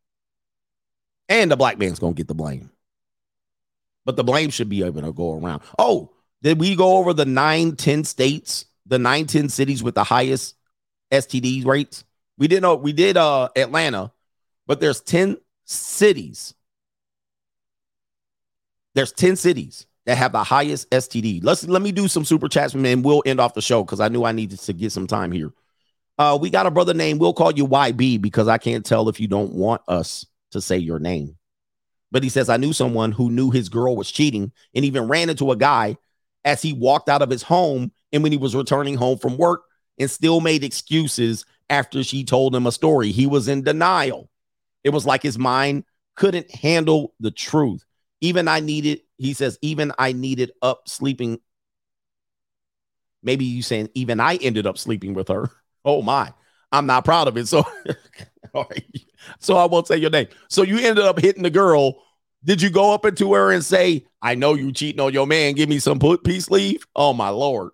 the black man's to get the blame. But the blame should be able to go around. Oh, did we go over the nine, 10 states, the nine, 10 cities with the highest STD rates? We didn't know we did uh Atlanta, but there's 10 cities. There's 10 cities that have the highest STD. Let's let me do some super chats and we'll end off the show because I knew I needed to get some time here. Uh, we got a brother named, we'll call you YB because I can't tell if you don't want us to say your name. But he says, I knew someone who knew his girl was cheating and even ran into a guy as he walked out of his home and when he was returning home from work and still made excuses after she told him a story. He was in denial. It was like his mind couldn't handle the truth. Even I needed, he says, even I needed up sleeping. Maybe you saying, even I ended up sleeping with her. Oh my, I'm not proud of it. So, right. So I won't say your name. So you ended up hitting the girl Did you go up into her and say, I know you cheating on your man, give me some put peace leave? Oh my lord.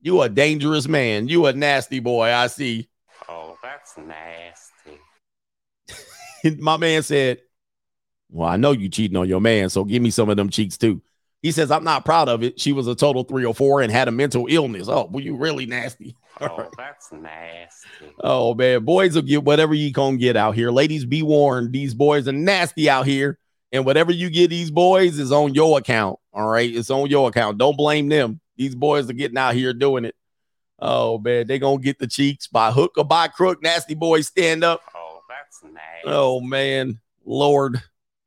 You a dangerous man. You a nasty boy, I see. Oh, that's nasty. my man said, Well, I know you cheating on your man, so give me some of them cheeks too. He says, I'm not proud of it. She was a total 304 and had a mental illness. Oh, well, you really nasty. Oh, that's nasty. Oh man, boys will get whatever you gonna get out here. Ladies, be warned. These boys are nasty out here, and whatever you get these boys is on your account. All right, it's on your account. Don't blame them. These boys are getting out here doing it. Oh man, they gonna get the cheeks by hook or by crook. Nasty boys, stand up. Oh, that's nasty. Oh man, Lord,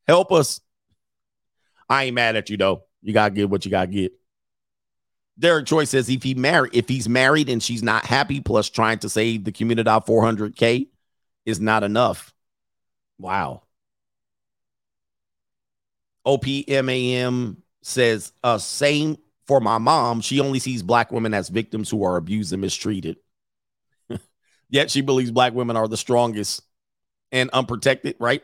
help us. I ain't mad at you though. You gotta get what you gotta get. Derek Troy says if he married, if he's married and she's not happy, plus trying to save the community 400k is not enough. Wow. OPMAM says, uh, same for my mom. She only sees black women as victims who are abused and mistreated. Yet she believes black women are the strongest and unprotected, right?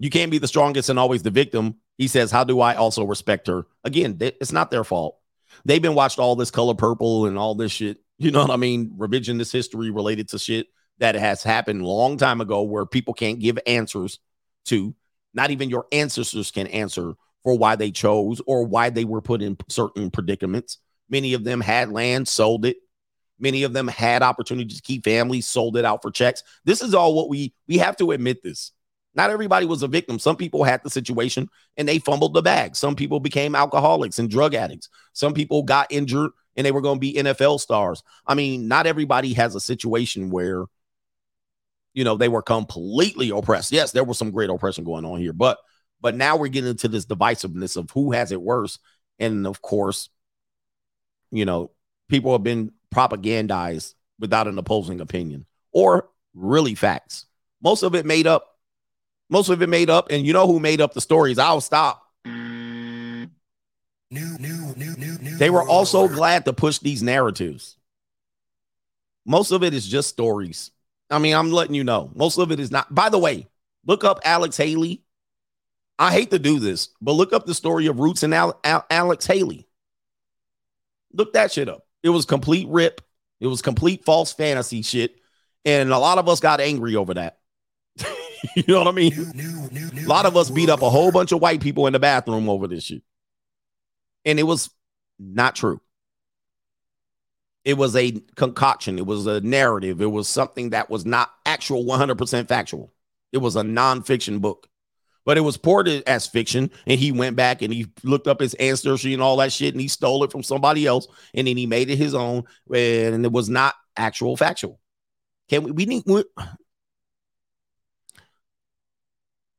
You can't be the strongest and always the victim. He says, How do I also respect her? Again, it's not their fault. They've been watched all this color purple and all this shit. You know what I mean? Revisionist history related to shit that has happened long time ago where people can't give answers to. Not even your ancestors can answer for why they chose or why they were put in certain predicaments. Many of them had land, sold it. Many of them had opportunities to keep families, sold it out for checks. This is all what we we have to admit this. Not everybody was a victim. Some people had the situation and they fumbled the bag. Some people became alcoholics and drug addicts. Some people got injured and they were going to be NFL stars. I mean, not everybody has a situation where, you know, they were completely oppressed. Yes, there was some great oppression going on here, but but now we're getting into this divisiveness of who has it worse. And of course, you know, people have been propagandized without an opposing opinion or really facts. Most of it made up most of it made up, and you know who made up the stories. I'll stop. They were also glad to push these narratives. Most of it is just stories. I mean, I'm letting you know. Most of it is not. By the way, look up Alex Haley. I hate to do this, but look up the story of Roots and Al- Al- Alex Haley. Look that shit up. It was complete rip. It was complete false fantasy shit. And a lot of us got angry over that. you know what I mean? a lot of us beat up a whole bunch of white people in the bathroom over this shit. And it was not true. It was a concoction. It was a narrative. It was something that was not actual 100% factual. It was a nonfiction book, but it was ported as fiction. And he went back and he looked up his ancestry and all that shit and he stole it from somebody else. And then he made it his own. And it was not actual factual. Can we, we need, we,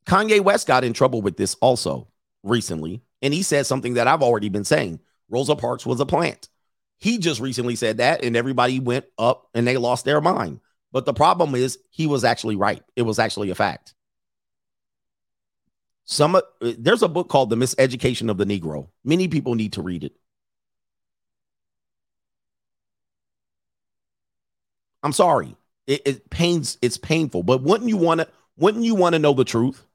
Kanye West got in trouble with this also recently, and he said something that I've already been saying. Rosa Parks was a plant. He just recently said that, and everybody went up and they lost their mind. But the problem is, he was actually right. It was actually a fact. Some uh, there's a book called The Miseducation of the Negro. Many people need to read it. I'm sorry. It, it pains. It's painful. But wouldn't you want to? Wouldn't you want to know the truth?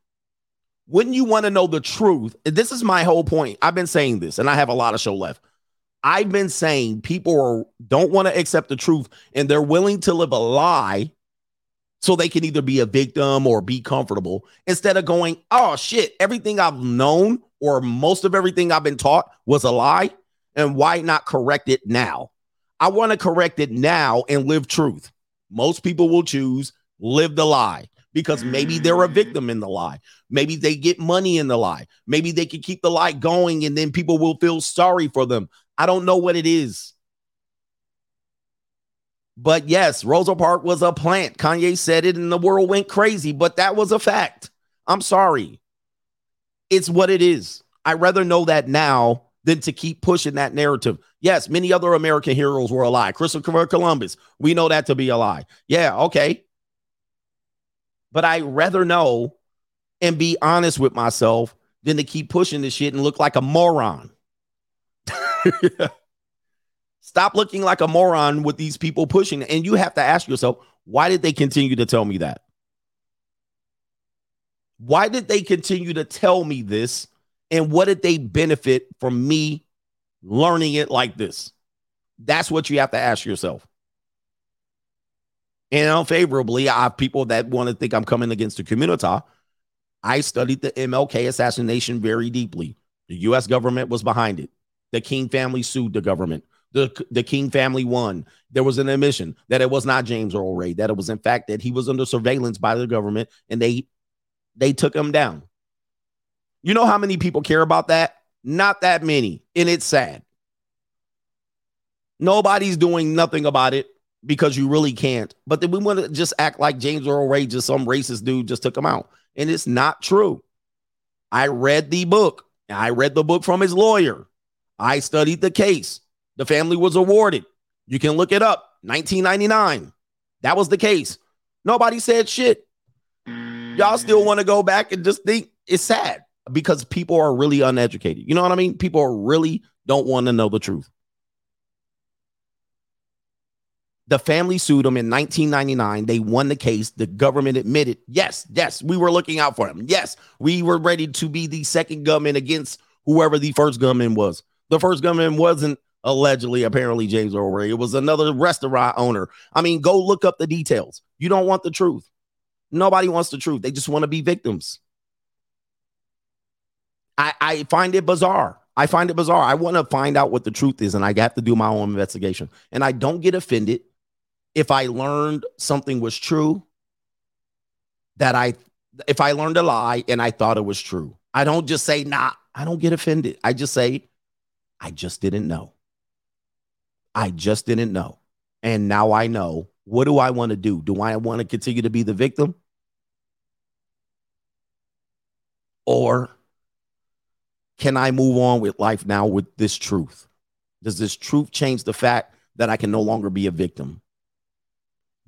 Wouldn't you want to know the truth? This is my whole point. I've been saying this, and I have a lot of show left. I've been saying people are, don't want to accept the truth, and they're willing to live a lie so they can either be a victim or be comfortable instead of going, oh shit, everything I've known or most of everything I've been taught was a lie. And why not correct it now? I want to correct it now and live truth. Most people will choose live the lie because maybe they're a mm. victim in the lie. Maybe they get money in the lie. Maybe they can keep the lie going and then people will feel sorry for them. I don't know what it is. But yes, Rosa Park was a plant. Kanye said it and the world went crazy, but that was a fact. I'm sorry. It's what it is. I'd rather know that now than to keep pushing that narrative. Yes, many other American heroes were a lie. Christopher Columbus, we know that to be a lie. Yeah, okay but I rather know and be honest with myself than to keep pushing this shit and look like a moron. Stop looking like a moron with these people pushing. And you have to ask yourself, why did they continue to tell me that? Why did they continue to tell me this? And what did they benefit from me learning it like this? That's what you have to ask yourself. And unfavorably, I have people that want to think I'm coming against the community. I studied the MLK assassination very deeply. The US government was behind it. The King family sued the government. The, the King family won. There was an admission that it was not James Earl Ray, that it was in fact that he was under surveillance by the government and they they took him down. You know how many people care about that? Not that many. And it's sad. Nobody's doing nothing about it because you really can't. But then we want to just act like James Earl Ray, just some racist dude, just took him out. And it's not true. I read the book. I read the book from his lawyer. I studied the case. The family was awarded. You can look it up. 1999. That was the case. Nobody said shit. Y'all still want to go back and just think it's sad because people are really uneducated. You know what I mean? People are really don't want to know the truth. The family sued them in 1999. They won the case. The government admitted, yes, yes, we were looking out for them. Yes, we were ready to be the second government against whoever the first government was. The first government wasn't allegedly, apparently, James Earl Ray. It was another restaurant owner. I mean, go look up the details. You don't want the truth. Nobody wants the truth. They just want to be victims. I, I find it bizarre. I find it bizarre. I want to find out what the truth is, and I have to do my own investigation. And I don't get offended if I learned something was true that I if I learned a lie and I thought it was true. I don't just say, nah, I don't get offended. I just say, I just didn't know. I just didn't know. And now I know. What do I want to do? Do I want to continue to be the victim? Or can I move on with life now with this truth? Does this truth change the fact that I can no longer be a victim?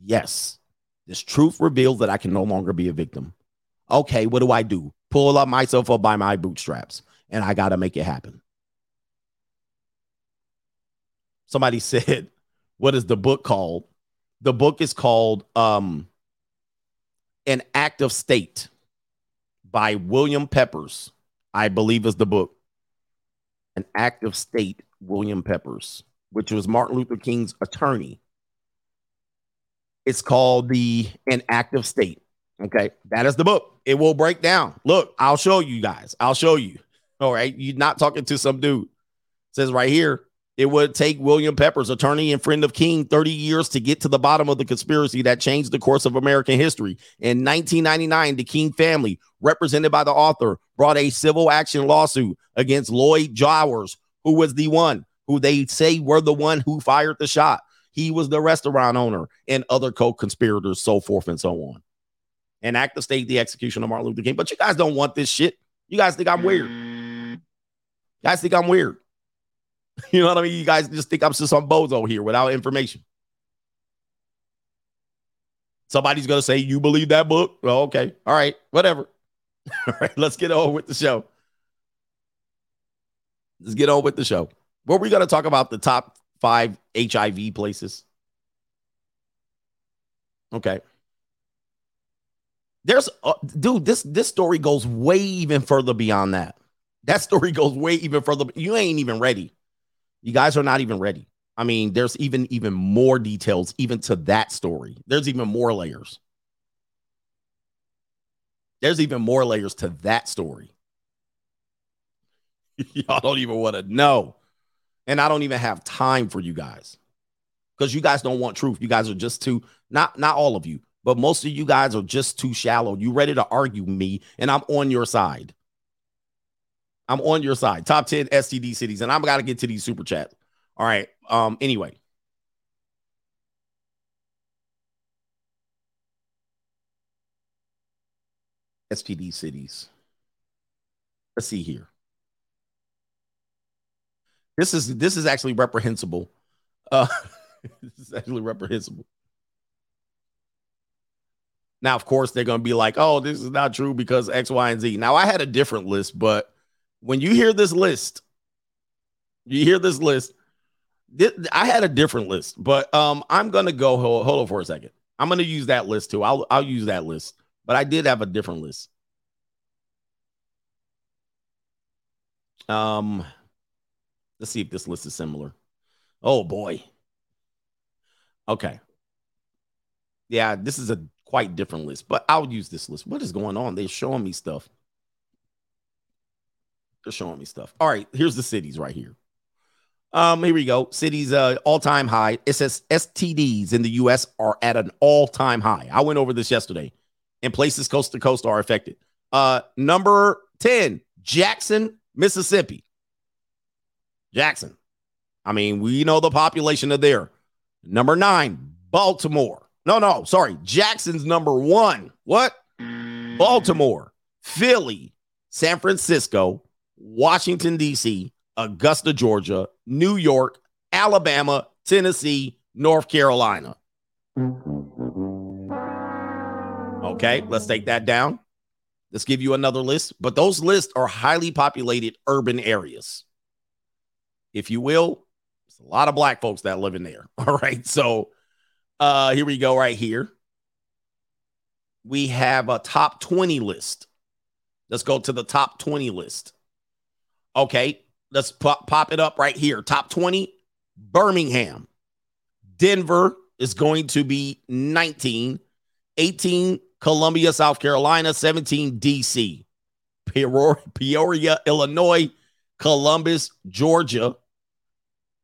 Yes. This truth reveals that I can no longer be a victim. Okay, what do I do? Pull up myself up by my bootstraps, and I got to make it happen. Somebody said, What is the book called? The book is called um, An Act of State by William Peppers, I believe is the book. An Act of State, William Peppers, which was Martin Luther King's attorney. It's called the An Act State. Okay, that is the book. It will break down. Look, I'll show you guys. I'll show you. All right, you're not talking to some dude. It says right here, it would take William Peppers, attorney and friend of King, 30 years to get to the bottom of the conspiracy that changed the course of American history. In 1999, the King family, represented by the author, brought a civil action lawsuit against Lloyd Jowers, who was the one who they say were the one who fired the shot. He was the restaurant owner and other co-conspirators, so forth and so on. And act of state the execution of Martin Luther King. But you guys don't want this shit. You guys think I'm weird. You guys think I'm weird. You know what I mean? You guys just think I'm just some bozo here without information. Somebody's gonna say, You believe that book? Well, okay. All right, whatever. All right, let's get on with the show. Let's get on with the show. Where we're gonna talk about the top five HIV places. Okay. There's uh, dude, this this story goes way even further beyond that. That story goes way even further. You ain't even ready. You guys are not even ready. I mean, there's even even more details even to that story. There's even more layers. There's even more layers to that story. Y'all don't even want to know. And I don't even have time for you guys. Because you guys don't want truth. You guys are just too not not all of you, but most of you guys are just too shallow. You ready to argue me, and I'm on your side. I'm on your side. Top 10 STD cities. And I'm gotta get to these super chats. All right. Um, anyway. STD cities. Let's see here. This is this is actually reprehensible. Uh, this is actually reprehensible. Now, of course, they're going to be like, "Oh, this is not true because X, Y, and Z." Now, I had a different list, but when you hear this list, you hear this list. This, I had a different list, but um, I'm going to go hold, hold on for a second. I'm going to use that list too. I'll I'll use that list, but I did have a different list. Um, let's see if this list is similar. Oh boy. Okay. Yeah, this is a quite different list, but I'll use this list. What is going on? They're showing me stuff. They're showing me stuff. All right, here's the cities right here. Um, here we go. Cities uh all-time high. It says STDs in the US are at an all-time high. I went over this yesterday. And places coast to coast are affected. Uh number 10, Jackson, Mississippi. Jackson. I mean, we know the population of there. Number 9, Baltimore. No, no, sorry. Jackson's number 1. What? Baltimore, Philly, San Francisco, Washington D.C., Augusta, Georgia, New York, Alabama, Tennessee, North Carolina. Okay, let's take that down. Let's give you another list, but those lists are highly populated urban areas. If you will, It's a lot of black folks that live in there. All right, so uh here we go right here. We have a top 20 list. Let's go to the top 20 list. Okay, let's pop, pop it up right here. Top 20 Birmingham. Denver is going to be 19, 18 Columbia, South Carolina, 17 DC. Peoria, Peoria, Illinois, Columbus, Georgia,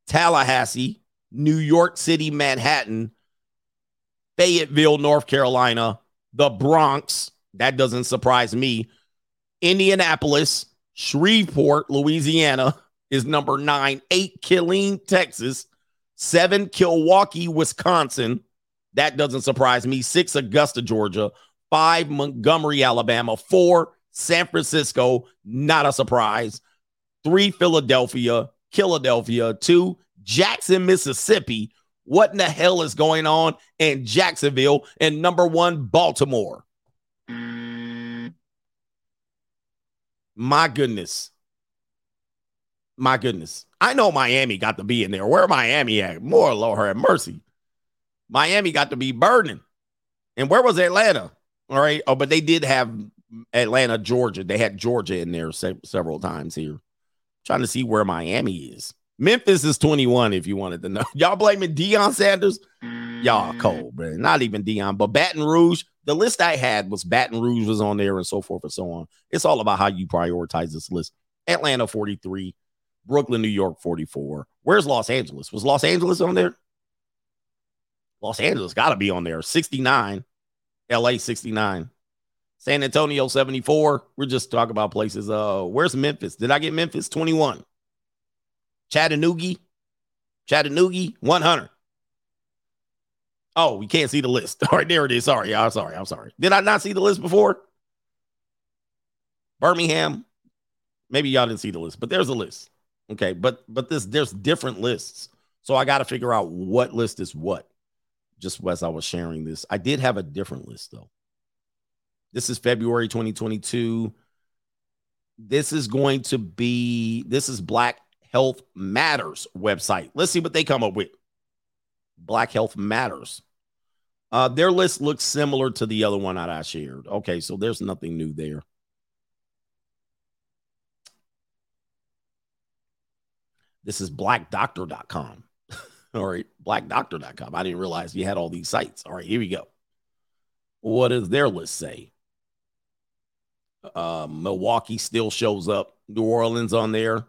Tallahassee, New York City, Manhattan, Fayetteville, North Carolina, the Bronx. That doesn't surprise me. Indianapolis, Shreveport, Louisiana is number nine. Eight, Killeen, Texas. Seven, Milwaukee, Wisconsin. That doesn't surprise me. Six, Augusta, Georgia. Five, Montgomery, Alabama. Four, San Francisco. Not a surprise. Three, Philadelphia. Philadelphia. Two, Jackson, Mississippi. What in the hell is going on in Jacksonville? And number one, Baltimore. My goodness. My goodness. I know Miami got to be in there. Where Miami at? More Lord have mercy. Miami got to be burning. And where was Atlanta? All right. Oh, but they did have Atlanta, Georgia. They had Georgia in there se- several times here. Trying to see where Miami is. Memphis is 21, if you wanted to know. Y'all blaming Deion Sanders? Y'all mm. cold, man. Not even Deion, but Baton Rouge. The list I had was Baton Rouge was on there and so forth and so on. It's all about how you prioritize this list. Atlanta 43, Brooklyn, New York 44. Where's Los Angeles? Was Los Angeles on there? Los Angeles got to be on there. 69, LA 69, San Antonio 74. We're just talking about places. Uh, where's Memphis? Did I get Memphis 21? Chattanooga, Chattanooga 100. Oh, we can't see the list. All right, there it is. Sorry, I'm sorry. I'm sorry. Did I not see the list before? Birmingham. Maybe y'all didn't see the list, but there's a list. Okay, but but this there's different lists. So I got to figure out what list is what. Just as I was sharing this, I did have a different list though. This is February 2022. This is going to be this is Black Health Matters website. Let's see what they come up with. Black Health Matters. Uh, their list looks similar to the other one that I shared. Okay, so there's nothing new there. This is blackdoctor.com. all right, blackdoctor.com. I didn't realize you had all these sites. All right, here we go. What does their list say? Uh, Milwaukee still shows up. New Orleans on there.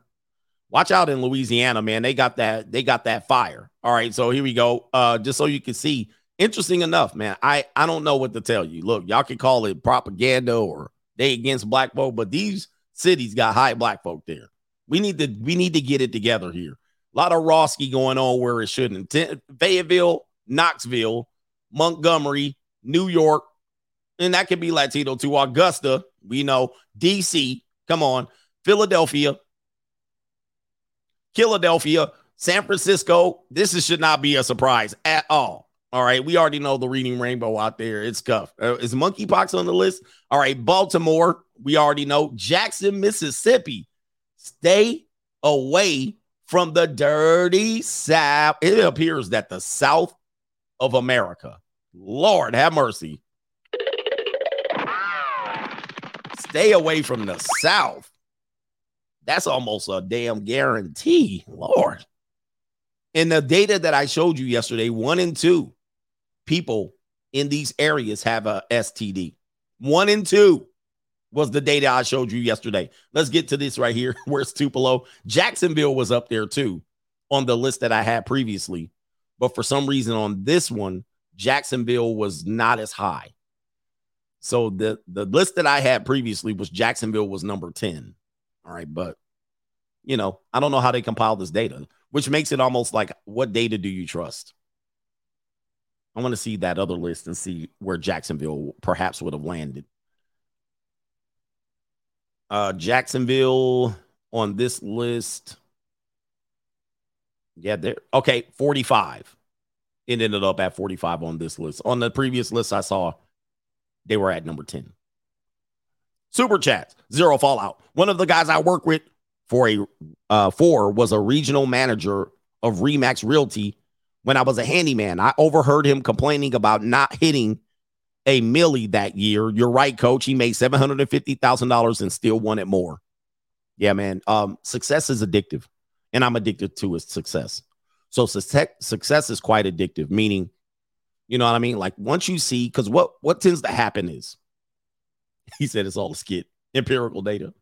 Watch out in Louisiana, man. They got that. They got that fire. All right, so here we go. Uh, just so you can see. Interesting enough, man. I I don't know what to tell you. Look, y'all can call it propaganda or they against black folk, but these cities got high black folk there. We need to we need to get it together here. A lot of Roski going on where it shouldn't. T- Fayetteville, Knoxville, Montgomery, New York, and that could be Latino to Augusta, we know. DC, come on. Philadelphia, Philadelphia, San Francisco. This is, should not be a surprise at all. All right, we already know the reading rainbow out there. It's tough. Uh, is monkeypox on the list? All right, Baltimore. We already know Jackson, Mississippi. Stay away from the dirty South. It appears that the South of America, Lord have mercy, stay away from the South. That's almost a damn guarantee. Lord. In the data that I showed you yesterday, one in two people in these areas have a STD. One in two was the data I showed you yesterday. Let's get to this right here. Where's Tupelo? Jacksonville was up there too on the list that I had previously. But for some reason on this one, Jacksonville was not as high. So the the list that I had previously was Jacksonville was number 10. All right, but you know, I don't know how they compile this data, which makes it almost like what data do you trust? I want to see that other list and see where Jacksonville perhaps would have landed. Uh Jacksonville on this list. Yeah, there. Okay, 45. It ended up at 45 on this list. On the previous list I saw, they were at number 10. Super chats, zero fallout. One of the guys I work with for a uh, for was a regional manager of Remax Realty when I was a handyman. I overheard him complaining about not hitting a millie that year. You're right, coach. He made seven hundred and fifty thousand dollars and still wanted more. Yeah, man. Um, success is addictive, and I'm addicted to success. So success success is quite addictive, meaning, you know what I mean? Like once you see, because what what tends to happen is, he said it's all a skit, empirical data.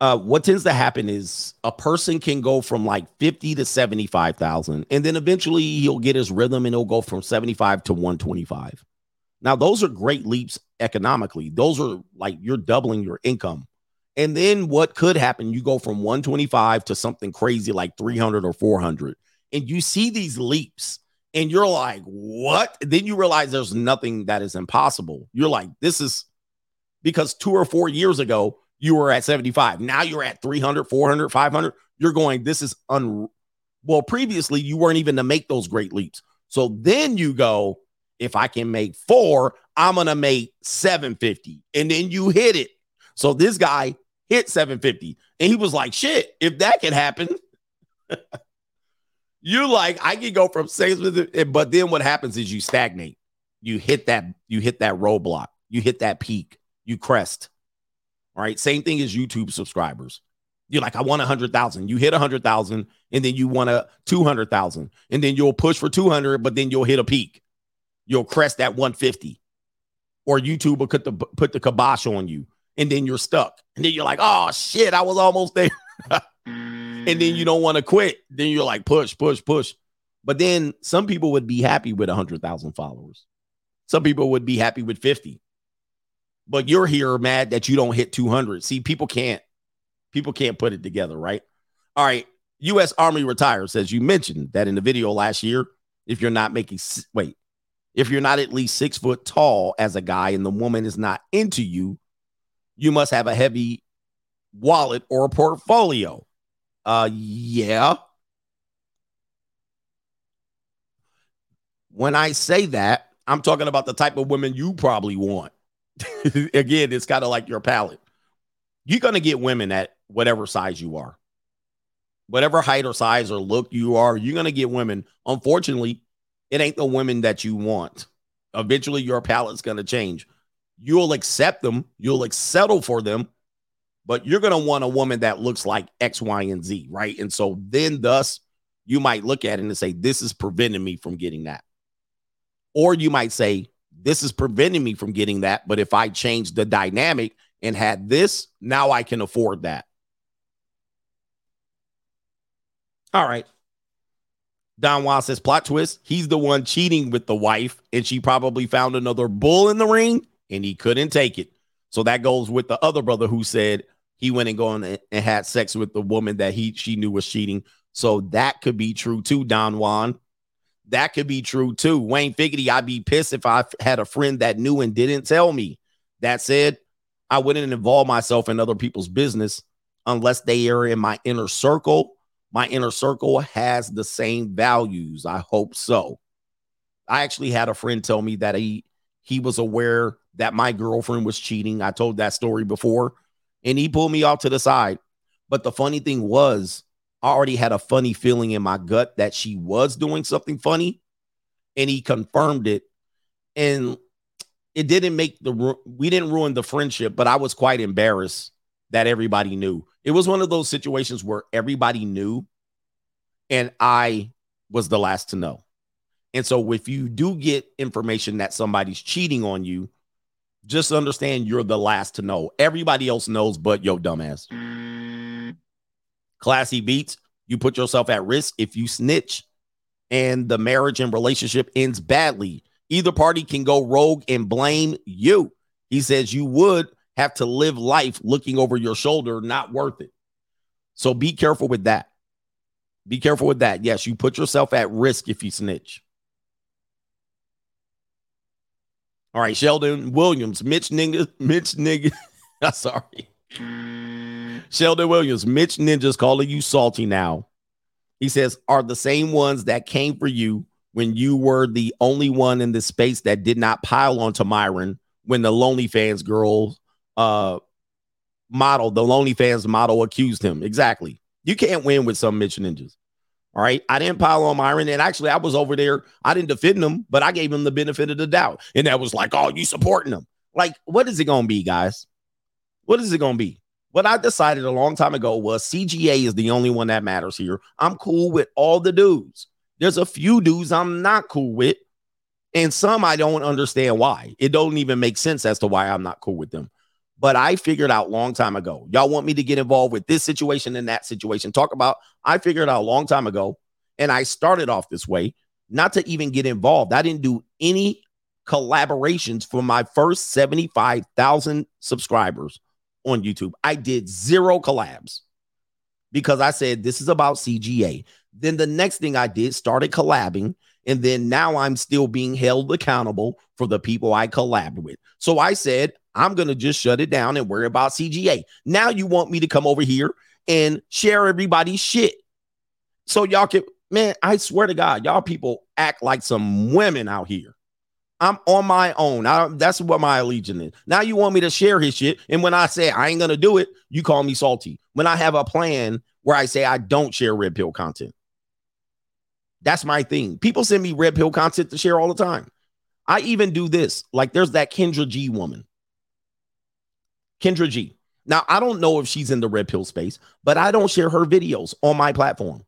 Uh, what tends to happen is a person can go from like 50 to 75,000 and then eventually he'll get his rhythm and he'll go from 75 to 125. Now those are great leaps economically. Those are like you're doubling your income. And then what could happen you go from 125 to something crazy like 300 or 400 and you see these leaps and you're like, "What?" Then you realize there's nothing that is impossible. You're like, "This is because 2 or 4 years ago you were at 75. Now you're at 300, 400, 500. You're going, this is un. Well, previously you weren't even to make those great leaps. So then you go, if I can make four, I'm going to make 750. And then you hit it. So this guy hit 750. And he was like, shit, if that can happen, you like, I can go from six, but then what happens is you stagnate. You hit that, you hit that roadblock, you hit that peak, you crest. All right. Same thing as YouTube subscribers. You're like, I want a hundred thousand. You hit a hundred thousand, and then you want a two hundred thousand, and then you'll push for two hundred, but then you'll hit a peak. You'll crest that one fifty, or YouTube will put the put the kibosh on you, and then you're stuck. And then you're like, oh shit, I was almost there. and then you don't want to quit. Then you're like, push, push, push. But then some people would be happy with a hundred thousand followers. Some people would be happy with fifty but you're here mad that you don't hit 200. See, people can't people can't put it together, right? All right. US Army retires says you mentioned that in the video last year, if you're not making wait, if you're not at least six foot tall as a guy and the woman is not into you, you must have a heavy wallet or a portfolio. Uh yeah. When I say that, I'm talking about the type of women you probably want. Again, it's kind of like your palate. You're going to get women at whatever size you are. Whatever height or size or look you are, you're going to get women. Unfortunately, it ain't the women that you want. Eventually, your palate's going to change. You'll accept them, you'll settle for them, but you're going to want a woman that looks like X, Y, and Z, right? And so then, thus, you might look at it and say, This is preventing me from getting that. Or you might say, this is preventing me from getting that. But if I change the dynamic and had this, now I can afford that. All right. Don Juan says plot twist. He's the one cheating with the wife, and she probably found another bull in the ring and he couldn't take it. So that goes with the other brother who said he went and gone and had sex with the woman that he she knew was cheating. So that could be true too, Don Juan that could be true too. Wayne Figgity, I'd be pissed if I had a friend that knew and didn't tell me. That said, I wouldn't involve myself in other people's business unless they are in my inner circle. My inner circle has the same values. I hope so. I actually had a friend tell me that he he was aware that my girlfriend was cheating. I told that story before, and he pulled me off to the side. But the funny thing was, I already had a funny feeling in my gut that she was doing something funny, and he confirmed it. And it didn't make the we didn't ruin the friendship, but I was quite embarrassed that everybody knew. It was one of those situations where everybody knew and I was the last to know. And so if you do get information that somebody's cheating on you, just understand you're the last to know. Everybody else knows but yo dumbass. Classy beats, you put yourself at risk if you snitch and the marriage and relationship ends badly. Either party can go rogue and blame you. He says you would have to live life looking over your shoulder, not worth it. So be careful with that. Be careful with that. Yes, you put yourself at risk if you snitch. All right, Sheldon Williams, Mitch Ninja, Mitch Nigga. sorry. Sheldon Williams, Mitch Ninja's calling you salty now. He says, are the same ones that came for you when you were the only one in the space that did not pile onto Myron when the Lonely Fans girl uh model, the Lonely Fans model accused him. Exactly. You can't win with some Mitch Ninjas. All right. I didn't pile on Myron. And actually, I was over there. I didn't defend him, but I gave him the benefit of the doubt. And that was like, oh, you supporting him. Like, what is it going to be, guys? What is it going to be? What I decided a long time ago was CGA is the only one that matters here. I'm cool with all the dudes. There's a few dudes I'm not cool with, and some I don't understand why. It don't even make sense as to why I'm not cool with them. But I figured out long time ago. Y'all want me to get involved with this situation and that situation. Talk about I figured out a long time ago, and I started off this way, not to even get involved. I didn't do any collaborations for my first 75,000 subscribers on YouTube. I did zero collabs because I said this is about CGA. Then the next thing I did started collabing. And then now I'm still being held accountable for the people I collabed with. So I said, I'm going to just shut it down and worry about CGA. Now you want me to come over here and share everybody's shit. So y'all can, man, I swear to God, y'all people act like some women out here. I'm on my own. I, that's what my allegiance is. Now you want me to share his shit. And when I say I ain't going to do it, you call me salty. When I have a plan where I say I don't share red pill content, that's my thing. People send me red pill content to share all the time. I even do this. Like there's that Kendra G woman. Kendra G. Now, I don't know if she's in the red pill space, but I don't share her videos on my platform.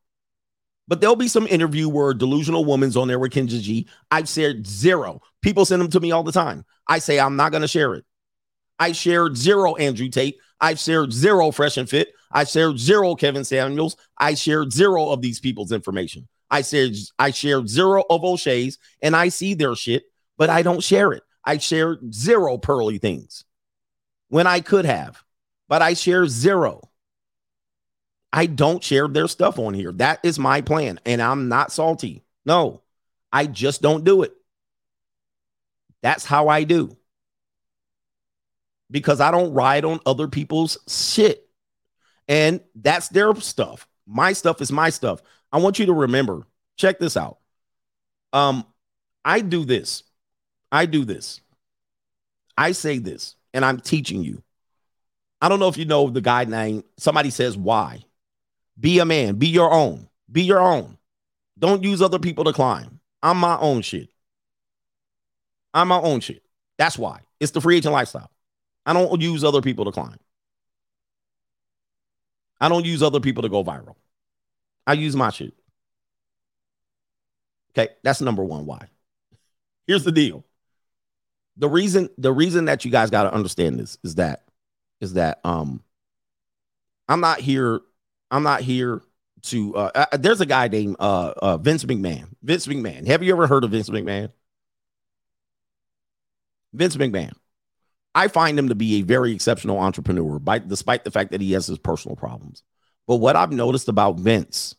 But there'll be some interview where delusional woman's on there with Kendra G. I've shared zero. People send them to me all the time. I say I'm not going to share it. I shared zero Andrew Tate. I've shared zero Fresh and Fit. I shared zero Kevin Samuels. I shared zero of these people's information. I said I shared zero of O'Shea's and I see their shit, but I don't share it. I shared zero pearly things when I could have, but I share zero. I don't share their stuff on here. That is my plan. And I'm not salty. No, I just don't do it. That's how I do. Because I don't ride on other people's shit. And that's their stuff. My stuff is my stuff. I want you to remember, check this out. Um, I do this. I do this. I say this, and I'm teaching you. I don't know if you know the guy name. Somebody says why. Be a man. Be your own. Be your own. Don't use other people to climb. I'm my own shit. I'm my own shit. That's why. It's the free agent lifestyle. I don't use other people to climb. I don't use other people to go viral. I use my shit. Okay, that's number one. Why? Here's the deal. The reason, the reason that you guys got to understand this is that, is that um, I'm not here. I'm not here to. Uh, uh, there's a guy named uh, uh Vince McMahon. Vince McMahon. Have you ever heard of Vince McMahon? Vince McMahon. I find him to be a very exceptional entrepreneur, by, despite the fact that he has his personal problems. But what I've noticed about Vince,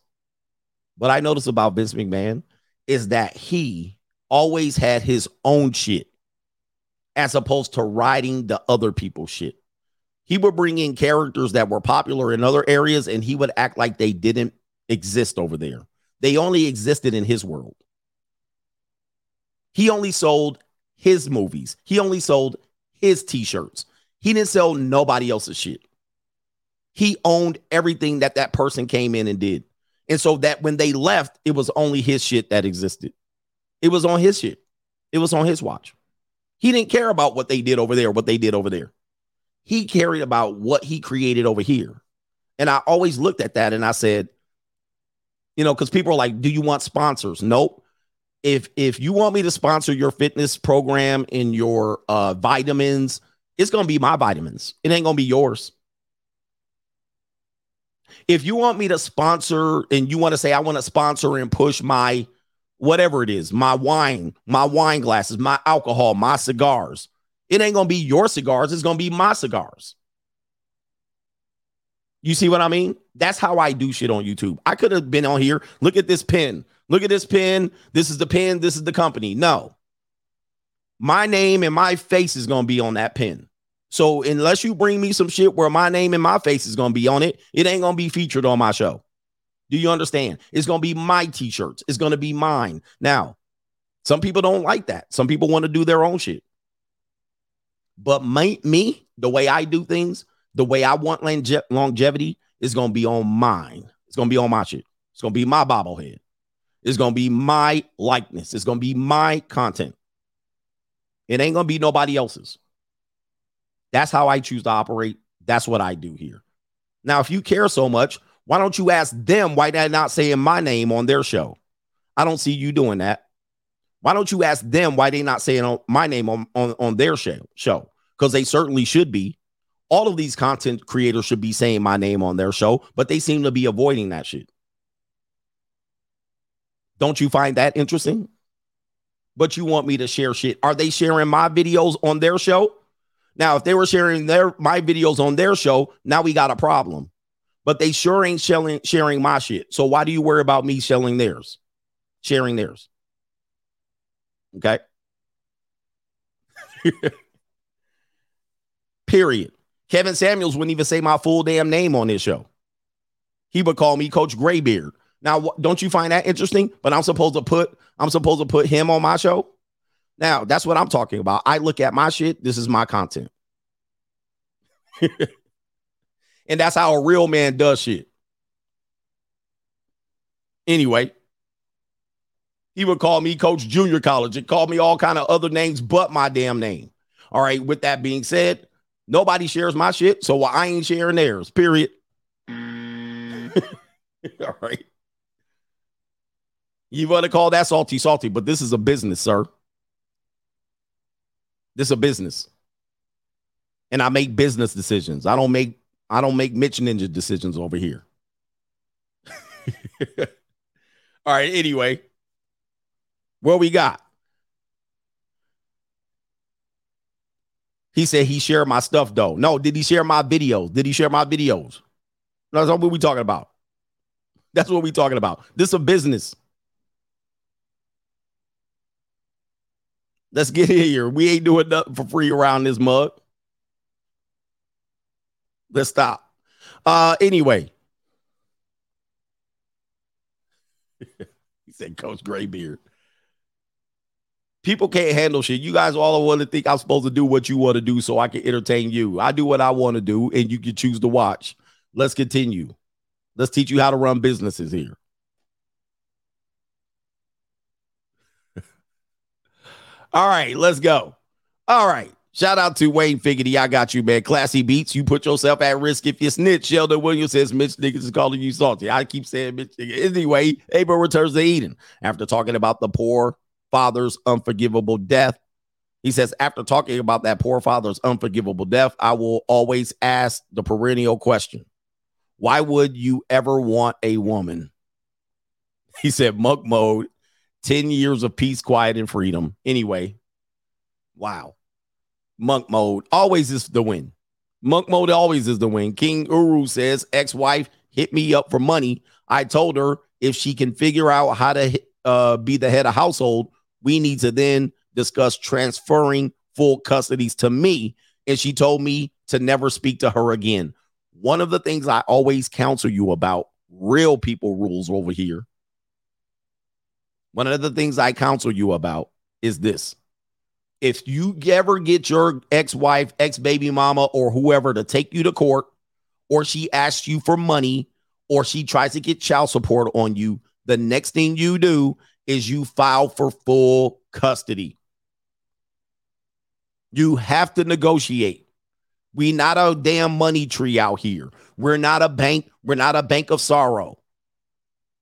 what I noticed about Vince McMahon is that he always had his own shit as opposed to riding the other people's shit. He would bring in characters that were popular in other areas and he would act like they didn't exist over there. They only existed in his world. He only sold his movies, he only sold his t shirts. He didn't sell nobody else's shit. He owned everything that that person came in and did. And so that when they left, it was only his shit that existed. It was on his shit. It was on his watch. He didn't care about what they did over there, what they did over there. He cared about what he created over here. And I always looked at that and I said, you know, because people are like, do you want sponsors? Nope. If if you want me to sponsor your fitness program and your uh vitamins, it's gonna be my vitamins. It ain't gonna be yours. If you want me to sponsor and you want to say I want to sponsor and push my whatever it is, my wine, my wine glasses, my alcohol, my cigars, it ain't gonna be your cigars, it's gonna be my cigars. You see what I mean? That's how I do shit on YouTube. I could have been on here. Look at this pen. Look at this pen. This is the pen. This is the company. No. My name and my face is going to be on that pen. So unless you bring me some shit where my name and my face is going to be on it, it ain't going to be featured on my show. Do you understand? It's going to be my t-shirts. It's going to be mine. Now, some people don't like that. Some people want to do their own shit. But my, me, the way I do things, the way I want longe- longevity is going to be on mine. It's going to be on my shit. It's going to be my bobblehead. It's going to be my likeness. It's going to be my content. It ain't going to be nobody else's. That's how I choose to operate. That's what I do here. Now, if you care so much, why don't you ask them why they're not saying my name on their show? I don't see you doing that. Why don't you ask them why they're not saying my name on, on, on their show? Show because they certainly should be. All of these content creators should be saying my name on their show, but they seem to be avoiding that shit. Don't you find that interesting? But you want me to share shit. Are they sharing my videos on their show? Now, if they were sharing their my videos on their show, now we got a problem. But they sure ain't sharing sharing my shit. So why do you worry about me sharing theirs? Sharing theirs. Okay. Period. Kevin Samuels wouldn't even say my full damn name on this show. He would call me Coach Graybeard. Now, don't you find that interesting? But I'm supposed to put I'm supposed to put him on my show. Now, that's what I'm talking about. I look at my shit. This is my content. and that's how a real man does shit. Anyway, he would call me Coach Junior College and call me all kind of other names but my damn name. All right. With that being said, nobody shares my shit, so I ain't sharing theirs. Period. all right. You want to call that salty, salty, but this is a business, sir. This is a business. And I make business decisions. I don't make I don't make Mitch Ninja decisions over here. All right, anyway. What we got? He said he shared my stuff though. No, did he share my videos? Did he share my videos? No, that's what we talking about. That's what we talking about. This is a business. Let's get here. We ain't doing nothing for free around this mug. Let's stop. Uh anyway. he said Coach Graybeard. People can't handle shit. You guys all want to think I'm supposed to do what you want to do so I can entertain you. I do what I want to do and you can choose to watch. Let's continue. Let's teach you how to run businesses here. All right, let's go. All right. Shout out to Wayne Figgity. I got you, man. Classy beats. You put yourself at risk if you snitch. Sheldon Williams says Mitch niggas is calling you salty. I keep saying Mitch. Anyway, Abel returns to Eden after talking about the poor father's unforgivable death. He says, after talking about that poor father's unforgivable death, I will always ask the perennial question Why would you ever want a woman? He said, Monk mode, 10 years of peace, quiet, and freedom. Anyway, wow. Monk mode always is the win. Monk mode always is the win. King Uru says, ex wife hit me up for money. I told her if she can figure out how to uh, be the head of household, we need to then discuss transferring full custodies to me. And she told me to never speak to her again. One of the things I always counsel you about real people rules over here. One of the things I counsel you about is this if you ever get your ex-wife, ex-baby mama, or whoever to take you to court, or she asks you for money, or she tries to get child support on you, the next thing you do is you file for full custody. You have to negotiate. We not a damn money tree out here. We're not a bank. We're not a bank of sorrow.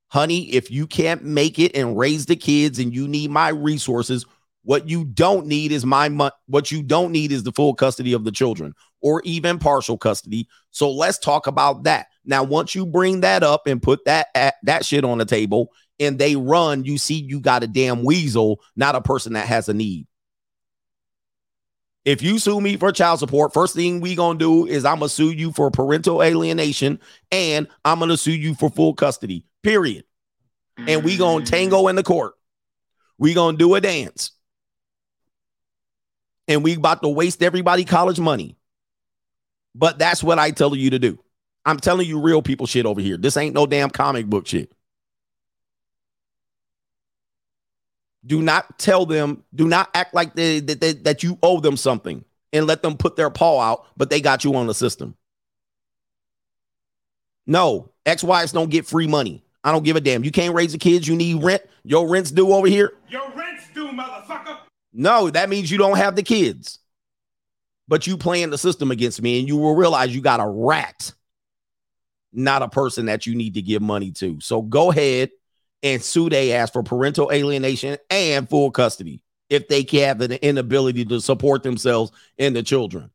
Honey, if you can't make it and raise the kids and you need my resources, what you don't need is my money. What you don't need is the full custody of the children or even partial custody. So let's talk about that. Now, once you bring that up and put that that shit on the table and they run, you see you got a damn weasel, not a person that has a need. If you sue me for child support, first thing we gonna do is I'm gonna sue you for parental alienation and I'm gonna sue you for full custody. Period. And we gonna mm. tango in the court. We gonna do a dance. And we about to waste everybody college money. But that's what I tell you to do. I'm telling you real people shit over here. This ain't no damn comic book shit. Do not tell them, do not act like they, that, they, that you owe them something and let them put their paw out, but they got you on the system. No, ex wives don't get free money. I don't give a damn. You can't raise the kids. You need rent. Your rent's due over here. Your rent's due, motherfucker. No, that means you don't have the kids. But you playing the system against me, and you will realize you got a rat, not a person that you need to give money to. So go ahead and sue they ask for parental alienation and full custody if they have an inability to support themselves and the children.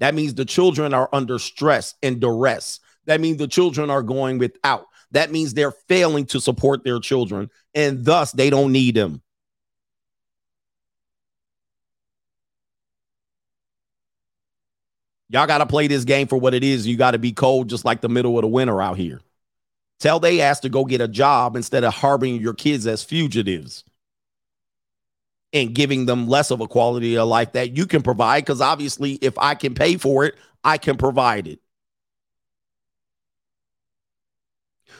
That means the children are under stress and duress. That means the children are going without. That means they're failing to support their children and thus they don't need them. Y'all got to play this game for what it is. You got to be cold just like the middle of the winter out here. Tell they ass to go get a job instead of harboring your kids as fugitives and giving them less of a quality of life that you can provide. Because obviously, if I can pay for it, I can provide it.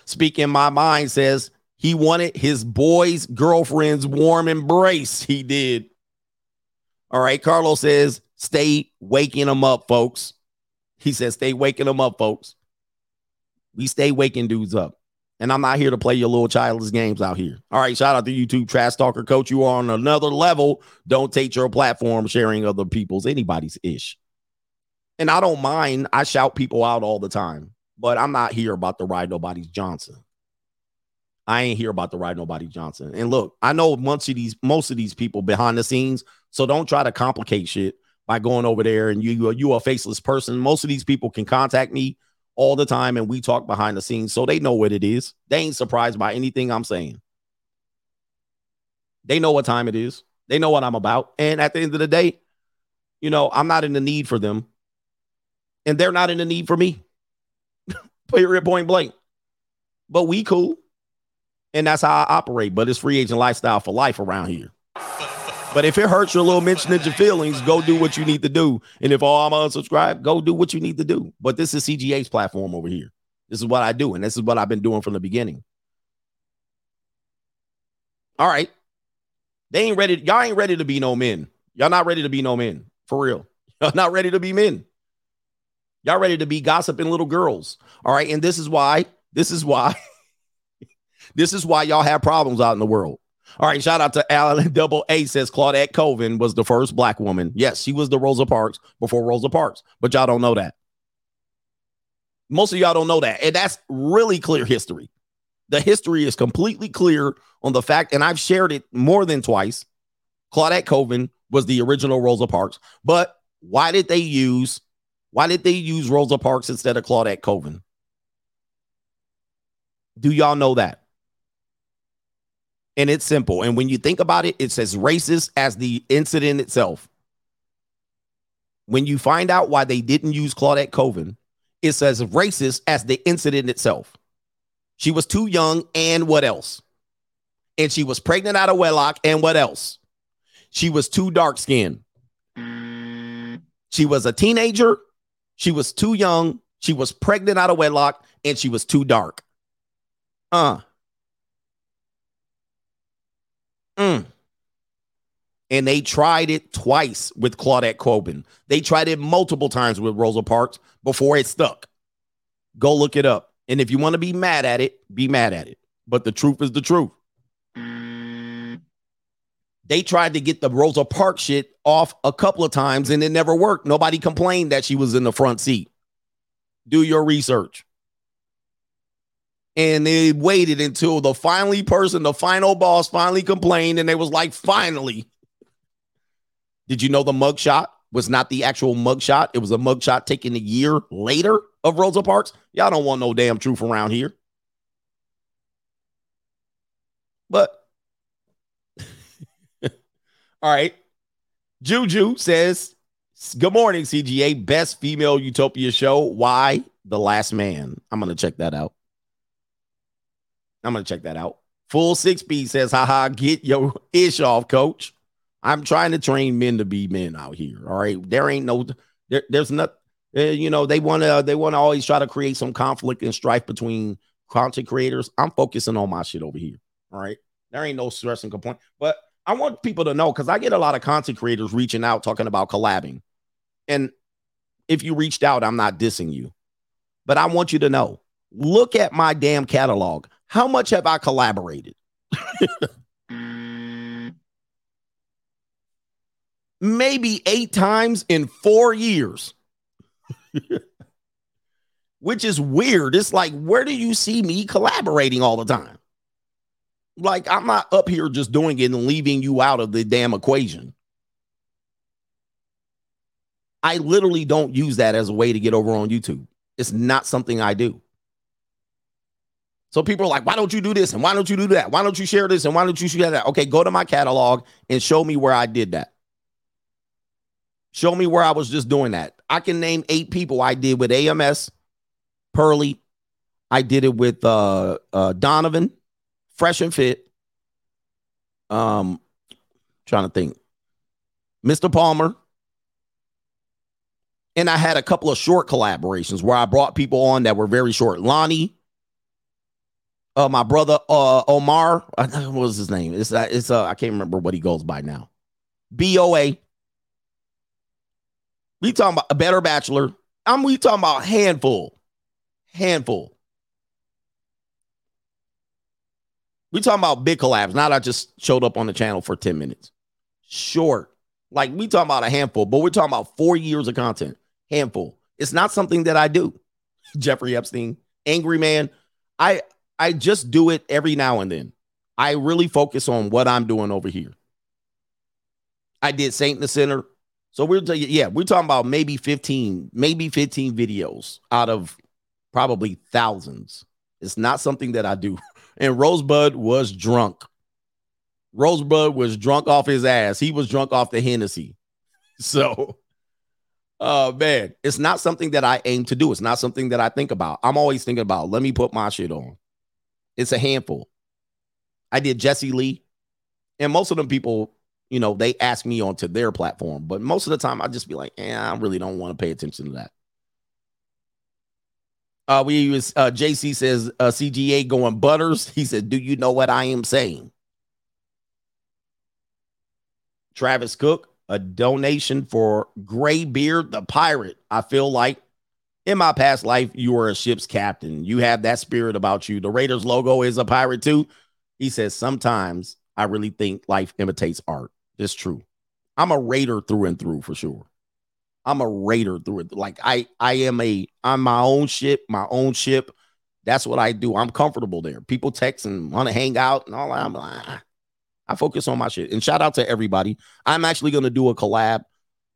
Speaking my mind says he wanted his boy's girlfriend's warm embrace. He did. All right. Carlos says, stay waking them up, folks. He says, stay waking them up, folks. We stay waking dudes up. And I'm not here to play your little childish games out here. All right, shout out to YouTube Trash Talker Coach. You are on another level. Don't take your platform sharing other people's anybody's ish. And I don't mind. I shout people out all the time, but I'm not here about to ride nobody's Johnson. I ain't here about to ride nobody Johnson. And look, I know most of these most of these people behind the scenes, so don't try to complicate shit by going over there and you you are a faceless person. Most of these people can contact me all the time and we talk behind the scenes so they know what it is. They ain't surprised by anything I'm saying. They know what time it is. They know what I'm about. And at the end of the day, you know, I'm not in the need for them. And they're not in the need for me. Period point blank. But we cool. And that's how I operate. But it's free agent lifestyle for life around here. But if it hurts your little Mitch Ninja feelings, go do what you need to do. And if oh, I'm unsubscribed, go do what you need to do. But this is CGA's platform over here. This is what I do, and this is what I've been doing from the beginning. All right. They ain't ready. Y'all ain't ready to be no men. Y'all not ready to be no men. For real. Y'all not ready to be men. Y'all ready to be gossiping little girls. All right. And this is why, this is why, this is why y'all have problems out in the world. All right, shout out to Alan Double A says Claudette Colvin was the first black woman. Yes, she was the Rosa Parks before Rosa Parks, but y'all don't know that. Most of y'all don't know that. And that's really clear history. The history is completely clear on the fact, and I've shared it more than twice. Claudette Colvin was the original Rosa Parks. But why did they use why did they use Rosa Parks instead of Claudette Colvin? Do y'all know that? And it's simple. And when you think about it, it's as racist as the incident itself. When you find out why they didn't use Claudette Colvin, it's as racist as the incident itself. She was too young, and what else? And she was pregnant out of wedlock, and what else? She was too dark skinned. She was a teenager. She was too young. She was pregnant out of wedlock, and she was too dark. Uh, Mm. And they tried it twice with Claudette Colvin. They tried it multiple times with Rosa Parks before it stuck. Go look it up. And if you want to be mad at it, be mad at it. But the truth is the truth. They tried to get the Rosa Parks shit off a couple of times and it never worked. Nobody complained that she was in the front seat. Do your research. And they waited until the finally person, the final boss, finally complained, and they was like, finally. Did you know the mugshot was not the actual mugshot? It was a mugshot taken a year later of Rosa Parks. Y'all don't want no damn truth around here. But all right. Juju says, Good morning, CGA. Best female utopia show. Why? The Last Man. I'm to check that out. I'm going to check that out. Full 6B says, haha, get your ish off, coach. I'm trying to train men to be men out here. All right. There ain't no, there, there's not, uh, you know, they want to, they want to always try to create some conflict and strife between content creators. I'm focusing on my shit over here. All right. There ain't no stress and complaint. But I want people to know because I get a lot of content creators reaching out talking about collabing. And if you reached out, I'm not dissing you. But I want you to know look at my damn catalog. How much have I collaborated? Maybe eight times in four years. Which is weird. It's like, where do you see me collaborating all the time? Like, I'm not up here just doing it and leaving you out of the damn equation. I literally don't use that as a way to get over on YouTube. It's not something I do. So people are like, why don't you do this? And why don't you do that? Why don't you share this? And why don't you share that? Okay, go to my catalog and show me where I did that. Show me where I was just doing that. I can name eight people I did with AMS, Pearly. I did it with uh, uh, Donovan, Fresh and Fit. Um, trying to think, Mr. Palmer. And I had a couple of short collaborations where I brought people on that were very short. Lonnie, uh, my brother uh, Omar, what was his name? It's uh, it's uh, I can't remember what he goes by now. BOA. We talking about a better bachelor. I'm we talking about handful, handful. We talking about big collabs. Not I just showed up on the channel for 10 minutes. Short. Like we talking about a handful, but we're talking about four years of content. Handful. It's not something that I do. Jeffrey Epstein, angry man. I I just do it every now and then. I really focus on what I'm doing over here. I did Saint in the Center. So we're yeah, we're talking about maybe 15, maybe 15 videos out of probably thousands. It's not something that I do. And Rosebud was drunk. Rosebud was drunk off his ass. He was drunk off the Hennessy. So, uh, man, it's not something that I aim to do. It's not something that I think about. I'm always thinking about, let me put my shit on. It's a handful. I did Jesse Lee, and most of them people, you know, they ask me onto their platform, but most of the time I just be like, yeah, I really don't want to pay attention to that. Uh, we use uh, JC says uh, CGA going butters. He said, "Do you know what I am saying?" Travis Cook, a donation for Graybeard the pirate. I feel like in my past life, you were a ship's captain. You have that spirit about you. The Raiders logo is a pirate too. He says, Sometimes I really think life imitates art. It's true. I'm a Raider through and through for sure. I'm a Raider through it. Like I, I am a, I'm my own ship, my own ship. That's what I do. I'm comfortable there. People text and want to hang out and all. I'm like, ah. I focus on my shit. And shout out to everybody. I'm actually going to do a collab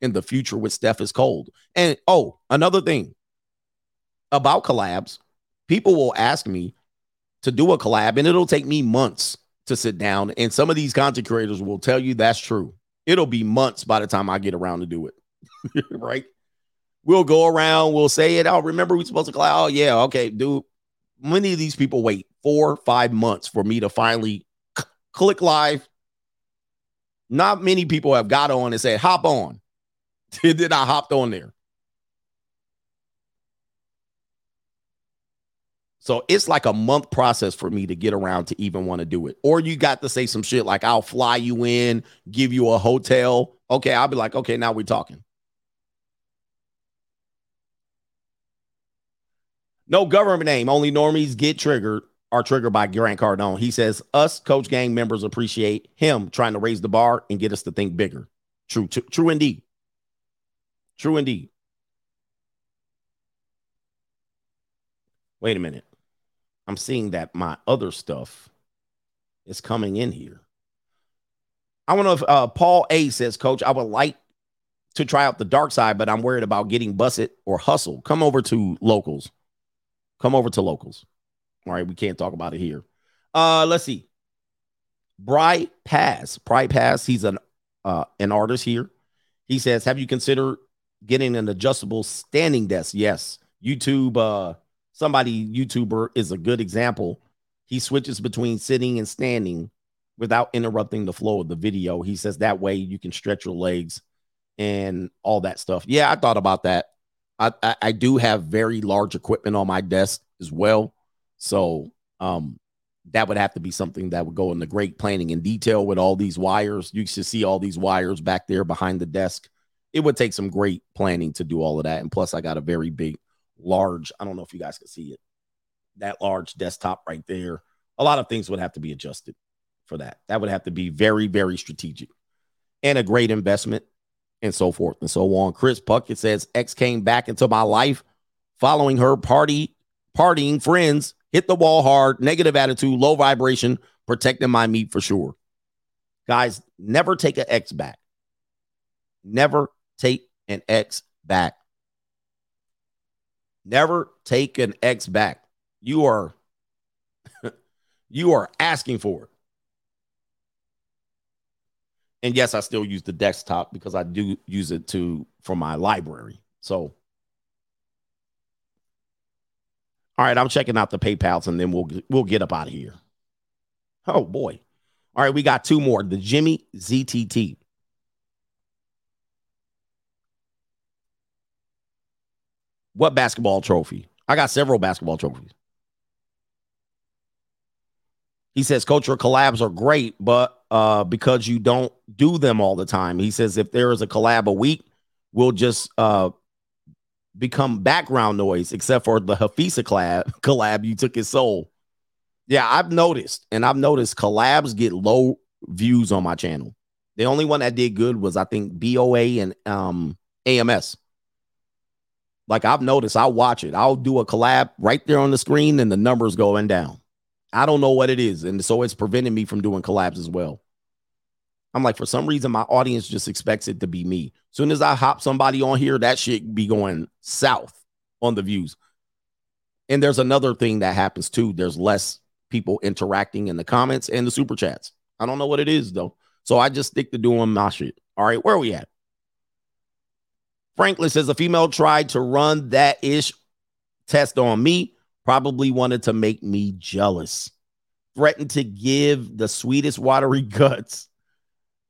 in the future with Steph is cold. And oh, another thing about collabs, people will ask me to do a collab, and it'll take me months to sit down. And some of these content creators will tell you that's true. It'll be months by the time I get around to do it. right? We'll go around, we'll say it. Oh, remember we're supposed to collab? Oh, yeah, okay, dude. Many of these people wait four, five months for me to finally c- click live. Not many people have got on and said, hop on. then I hopped on there. So it's like a month process for me to get around to even want to do it. Or you got to say some shit like, I'll fly you in, give you a hotel. Okay, I'll be like, okay, now we're talking. No government name, only normies get triggered. are triggered by Grant Cardone. He says, Us coach gang members appreciate him trying to raise the bar and get us to think bigger. True, true, true indeed. True indeed. Wait a minute. I'm seeing that my other stuff is coming in here. I want to uh, Paul A says, Coach, I would like to try out the dark side, but I'm worried about getting busted or hustle. Come over to locals. Come over to locals. All right, we can't talk about it here. Uh, let's see. Bright Pass. Bright Pass. He's an uh an artist here. He says, Have you considered getting an adjustable standing desk? Yes. YouTube, uh, somebody YouTuber is a good example. He switches between sitting and standing without interrupting the flow of the video. He says that way you can stretch your legs and all that stuff. Yeah, I thought about that. I, I, I do have very large equipment on my desk as well. So um that would have to be something that would go into great planning in detail with all these wires. You should see all these wires back there behind the desk. It would take some great planning to do all of that. And plus, I got a very big, large, I don't know if you guys can see it, that large desktop right there. A lot of things would have to be adjusted for that. That would have to be very, very strategic and a great investment and so forth and so on. Chris Puckett says X came back into my life following her party, partying friends, hit the wall hard, negative attitude, low vibration, protecting my meat for sure. Guys, never take an X back. Never take an X back. Never take an X back. You are you are asking for it. And yes, I still use the desktop because I do use it to for my library. So all right, I'm checking out the PayPal's and then we'll we'll get up out of here. Oh boy. All right, we got two more. The Jimmy ZTT. What basketball trophy? I got several basketball trophies. He says, cultural collabs are great, but uh, because you don't do them all the time, he says, if there is a collab a week, we'll just uh, become background noise, except for the Hafisa collab, collab you took his soul. Yeah, I've noticed, and I've noticed collabs get low views on my channel. The only one that did good was I think BOA and um, AMS. Like I've noticed, I'll watch it. I'll do a collab right there on the screen, and the numbers going down. I don't know what it is, and so it's preventing me from doing collabs as well. I'm like, for some reason, my audience just expects it to be me. Soon as I hop somebody on here, that shit be going south on the views. And there's another thing that happens too. There's less people interacting in the comments and the super chats. I don't know what it is though. So I just stick to doing my shit. All right, where are we at? Franklin says a female tried to run that ish test on me, probably wanted to make me jealous, threatened to give the sweetest watery guts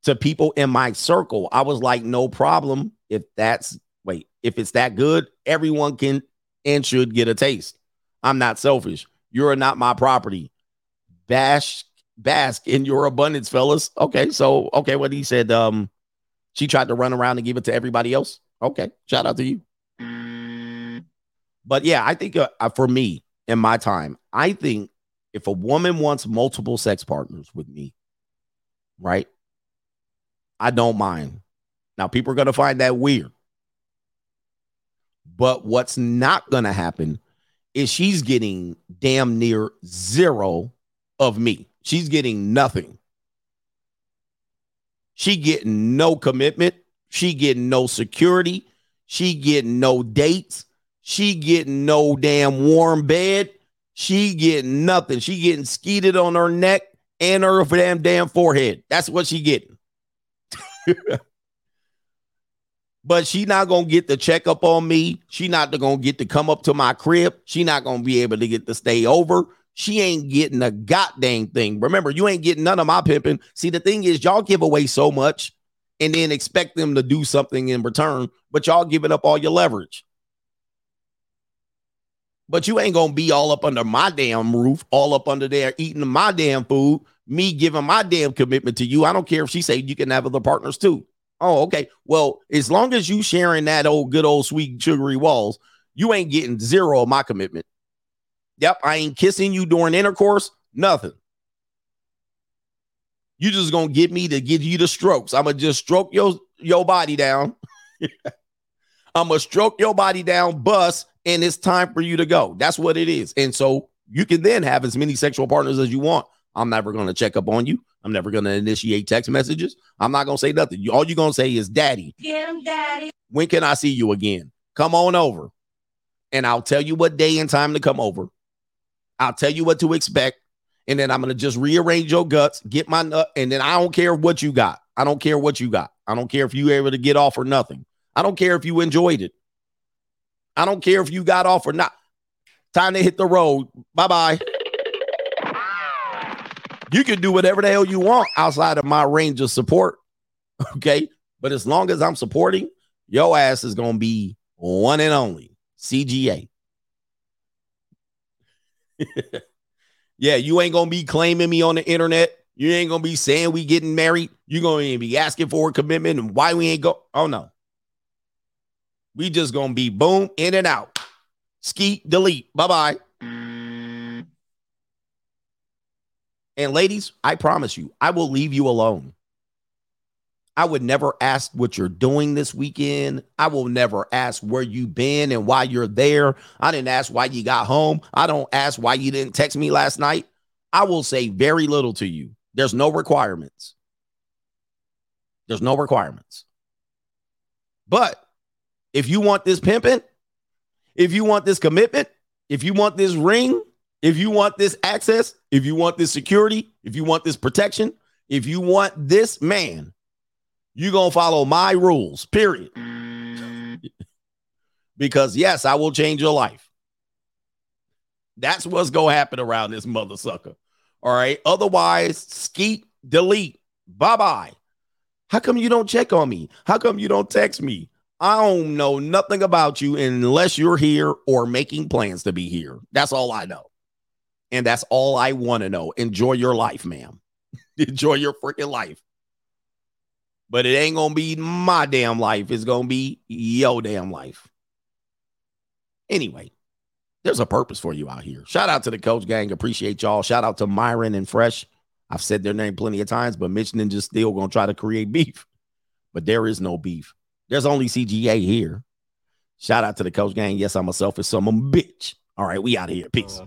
to people in my circle. I was like, no problem. If that's wait, if it's that good, everyone can and should get a taste. I'm not selfish. You're not my property. Bash bask in your abundance, fellas. Okay, so okay, what he said, um, she tried to run around and give it to everybody else. Okay, shout out to you. But yeah, I think uh, uh, for me in my time, I think if a woman wants multiple sex partners with me, right? I don't mind. Now, people are going to find that weird. But what's not going to happen is she's getting damn near zero of me. She's getting nothing. She getting no commitment. She getting no security. She getting no dates. She getting no damn warm bed. She getting nothing. She getting skeeted on her neck and her damn damn forehead. That's what she getting. but she not gonna get the checkup on me. She not gonna get to come up to my crib. She not gonna be able to get to stay over. She ain't getting a goddamn thing. Remember, you ain't getting none of my pimping. See, the thing is, y'all give away so much and then expect them to do something in return, but y'all giving up all your leverage. But you ain't gonna be all up under my damn roof, all up under there eating my damn food, me giving my damn commitment to you. I don't care if she say you can have other partners too. Oh, okay. Well, as long as you sharing that old good old sweet sugary walls, you ain't getting zero of my commitment. Yep, I ain't kissing you during intercourse, nothing. You just gonna get me to give you the strokes. I'm gonna just stroke your your body down. I'm gonna stroke your body down, bust, and it's time for you to go. That's what it is. And so you can then have as many sexual partners as you want. I'm never gonna check up on you. I'm never gonna initiate text messages. I'm not gonna say nothing. All you're gonna say is daddy. Him, daddy. When can I see you again? Come on over. And I'll tell you what day and time to come over. I'll tell you what to expect. And then I'm to just rearrange your guts, get my nut. And then I don't care what you got. I don't care what you got. I don't care if you were able to get off or nothing. I don't care if you enjoyed it. I don't care if you got off or not. Time to hit the road. Bye bye. You can do whatever the hell you want outside of my range of support. Okay. But as long as I'm supporting, your ass is going to be one and only CGA. yeah, you ain't to be claiming me on the internet. You ain't to be saying we getting married. You're to be asking for a commitment and why we ain't go. Oh, no. We just to be boom, in and out. Ski, delete. Bye bye. And ladies, I promise you, I will leave you alone. I would never ask what you're doing this weekend. I will never ask where you've been and why you're there. I didn't ask why you got home. I don't ask why you didn't text me last night. I will say very little to you. There's no requirements. There's no requirements. But if you want this pimping, if you want this commitment, if you want this ring, if you want this access, if you want this security, if you want this protection, if you want this man, you're going to follow my rules, period. because, yes, I will change your life. That's what's going to happen around this mother sucker. All right. Otherwise, skeet, delete, bye bye. How come you don't check on me? How come you don't text me? I don't know nothing about you unless you're here or making plans to be here. That's all I know. And that's all I want to know. Enjoy your life, ma'am. Enjoy your freaking life. But it ain't to be my damn life. It's to be your damn life. Anyway, there's a purpose for you out here. Shout out to the coach gang. Appreciate y'all. Shout out to Myron and Fresh. I've said their name plenty of times, but Mitch Ninja still to try to create beef. But there is no beef. There's only CGA here. Shout out to the coach gang. Yes, I'm a selfish son of a bitch. All right, we out of here. Peace. Uh,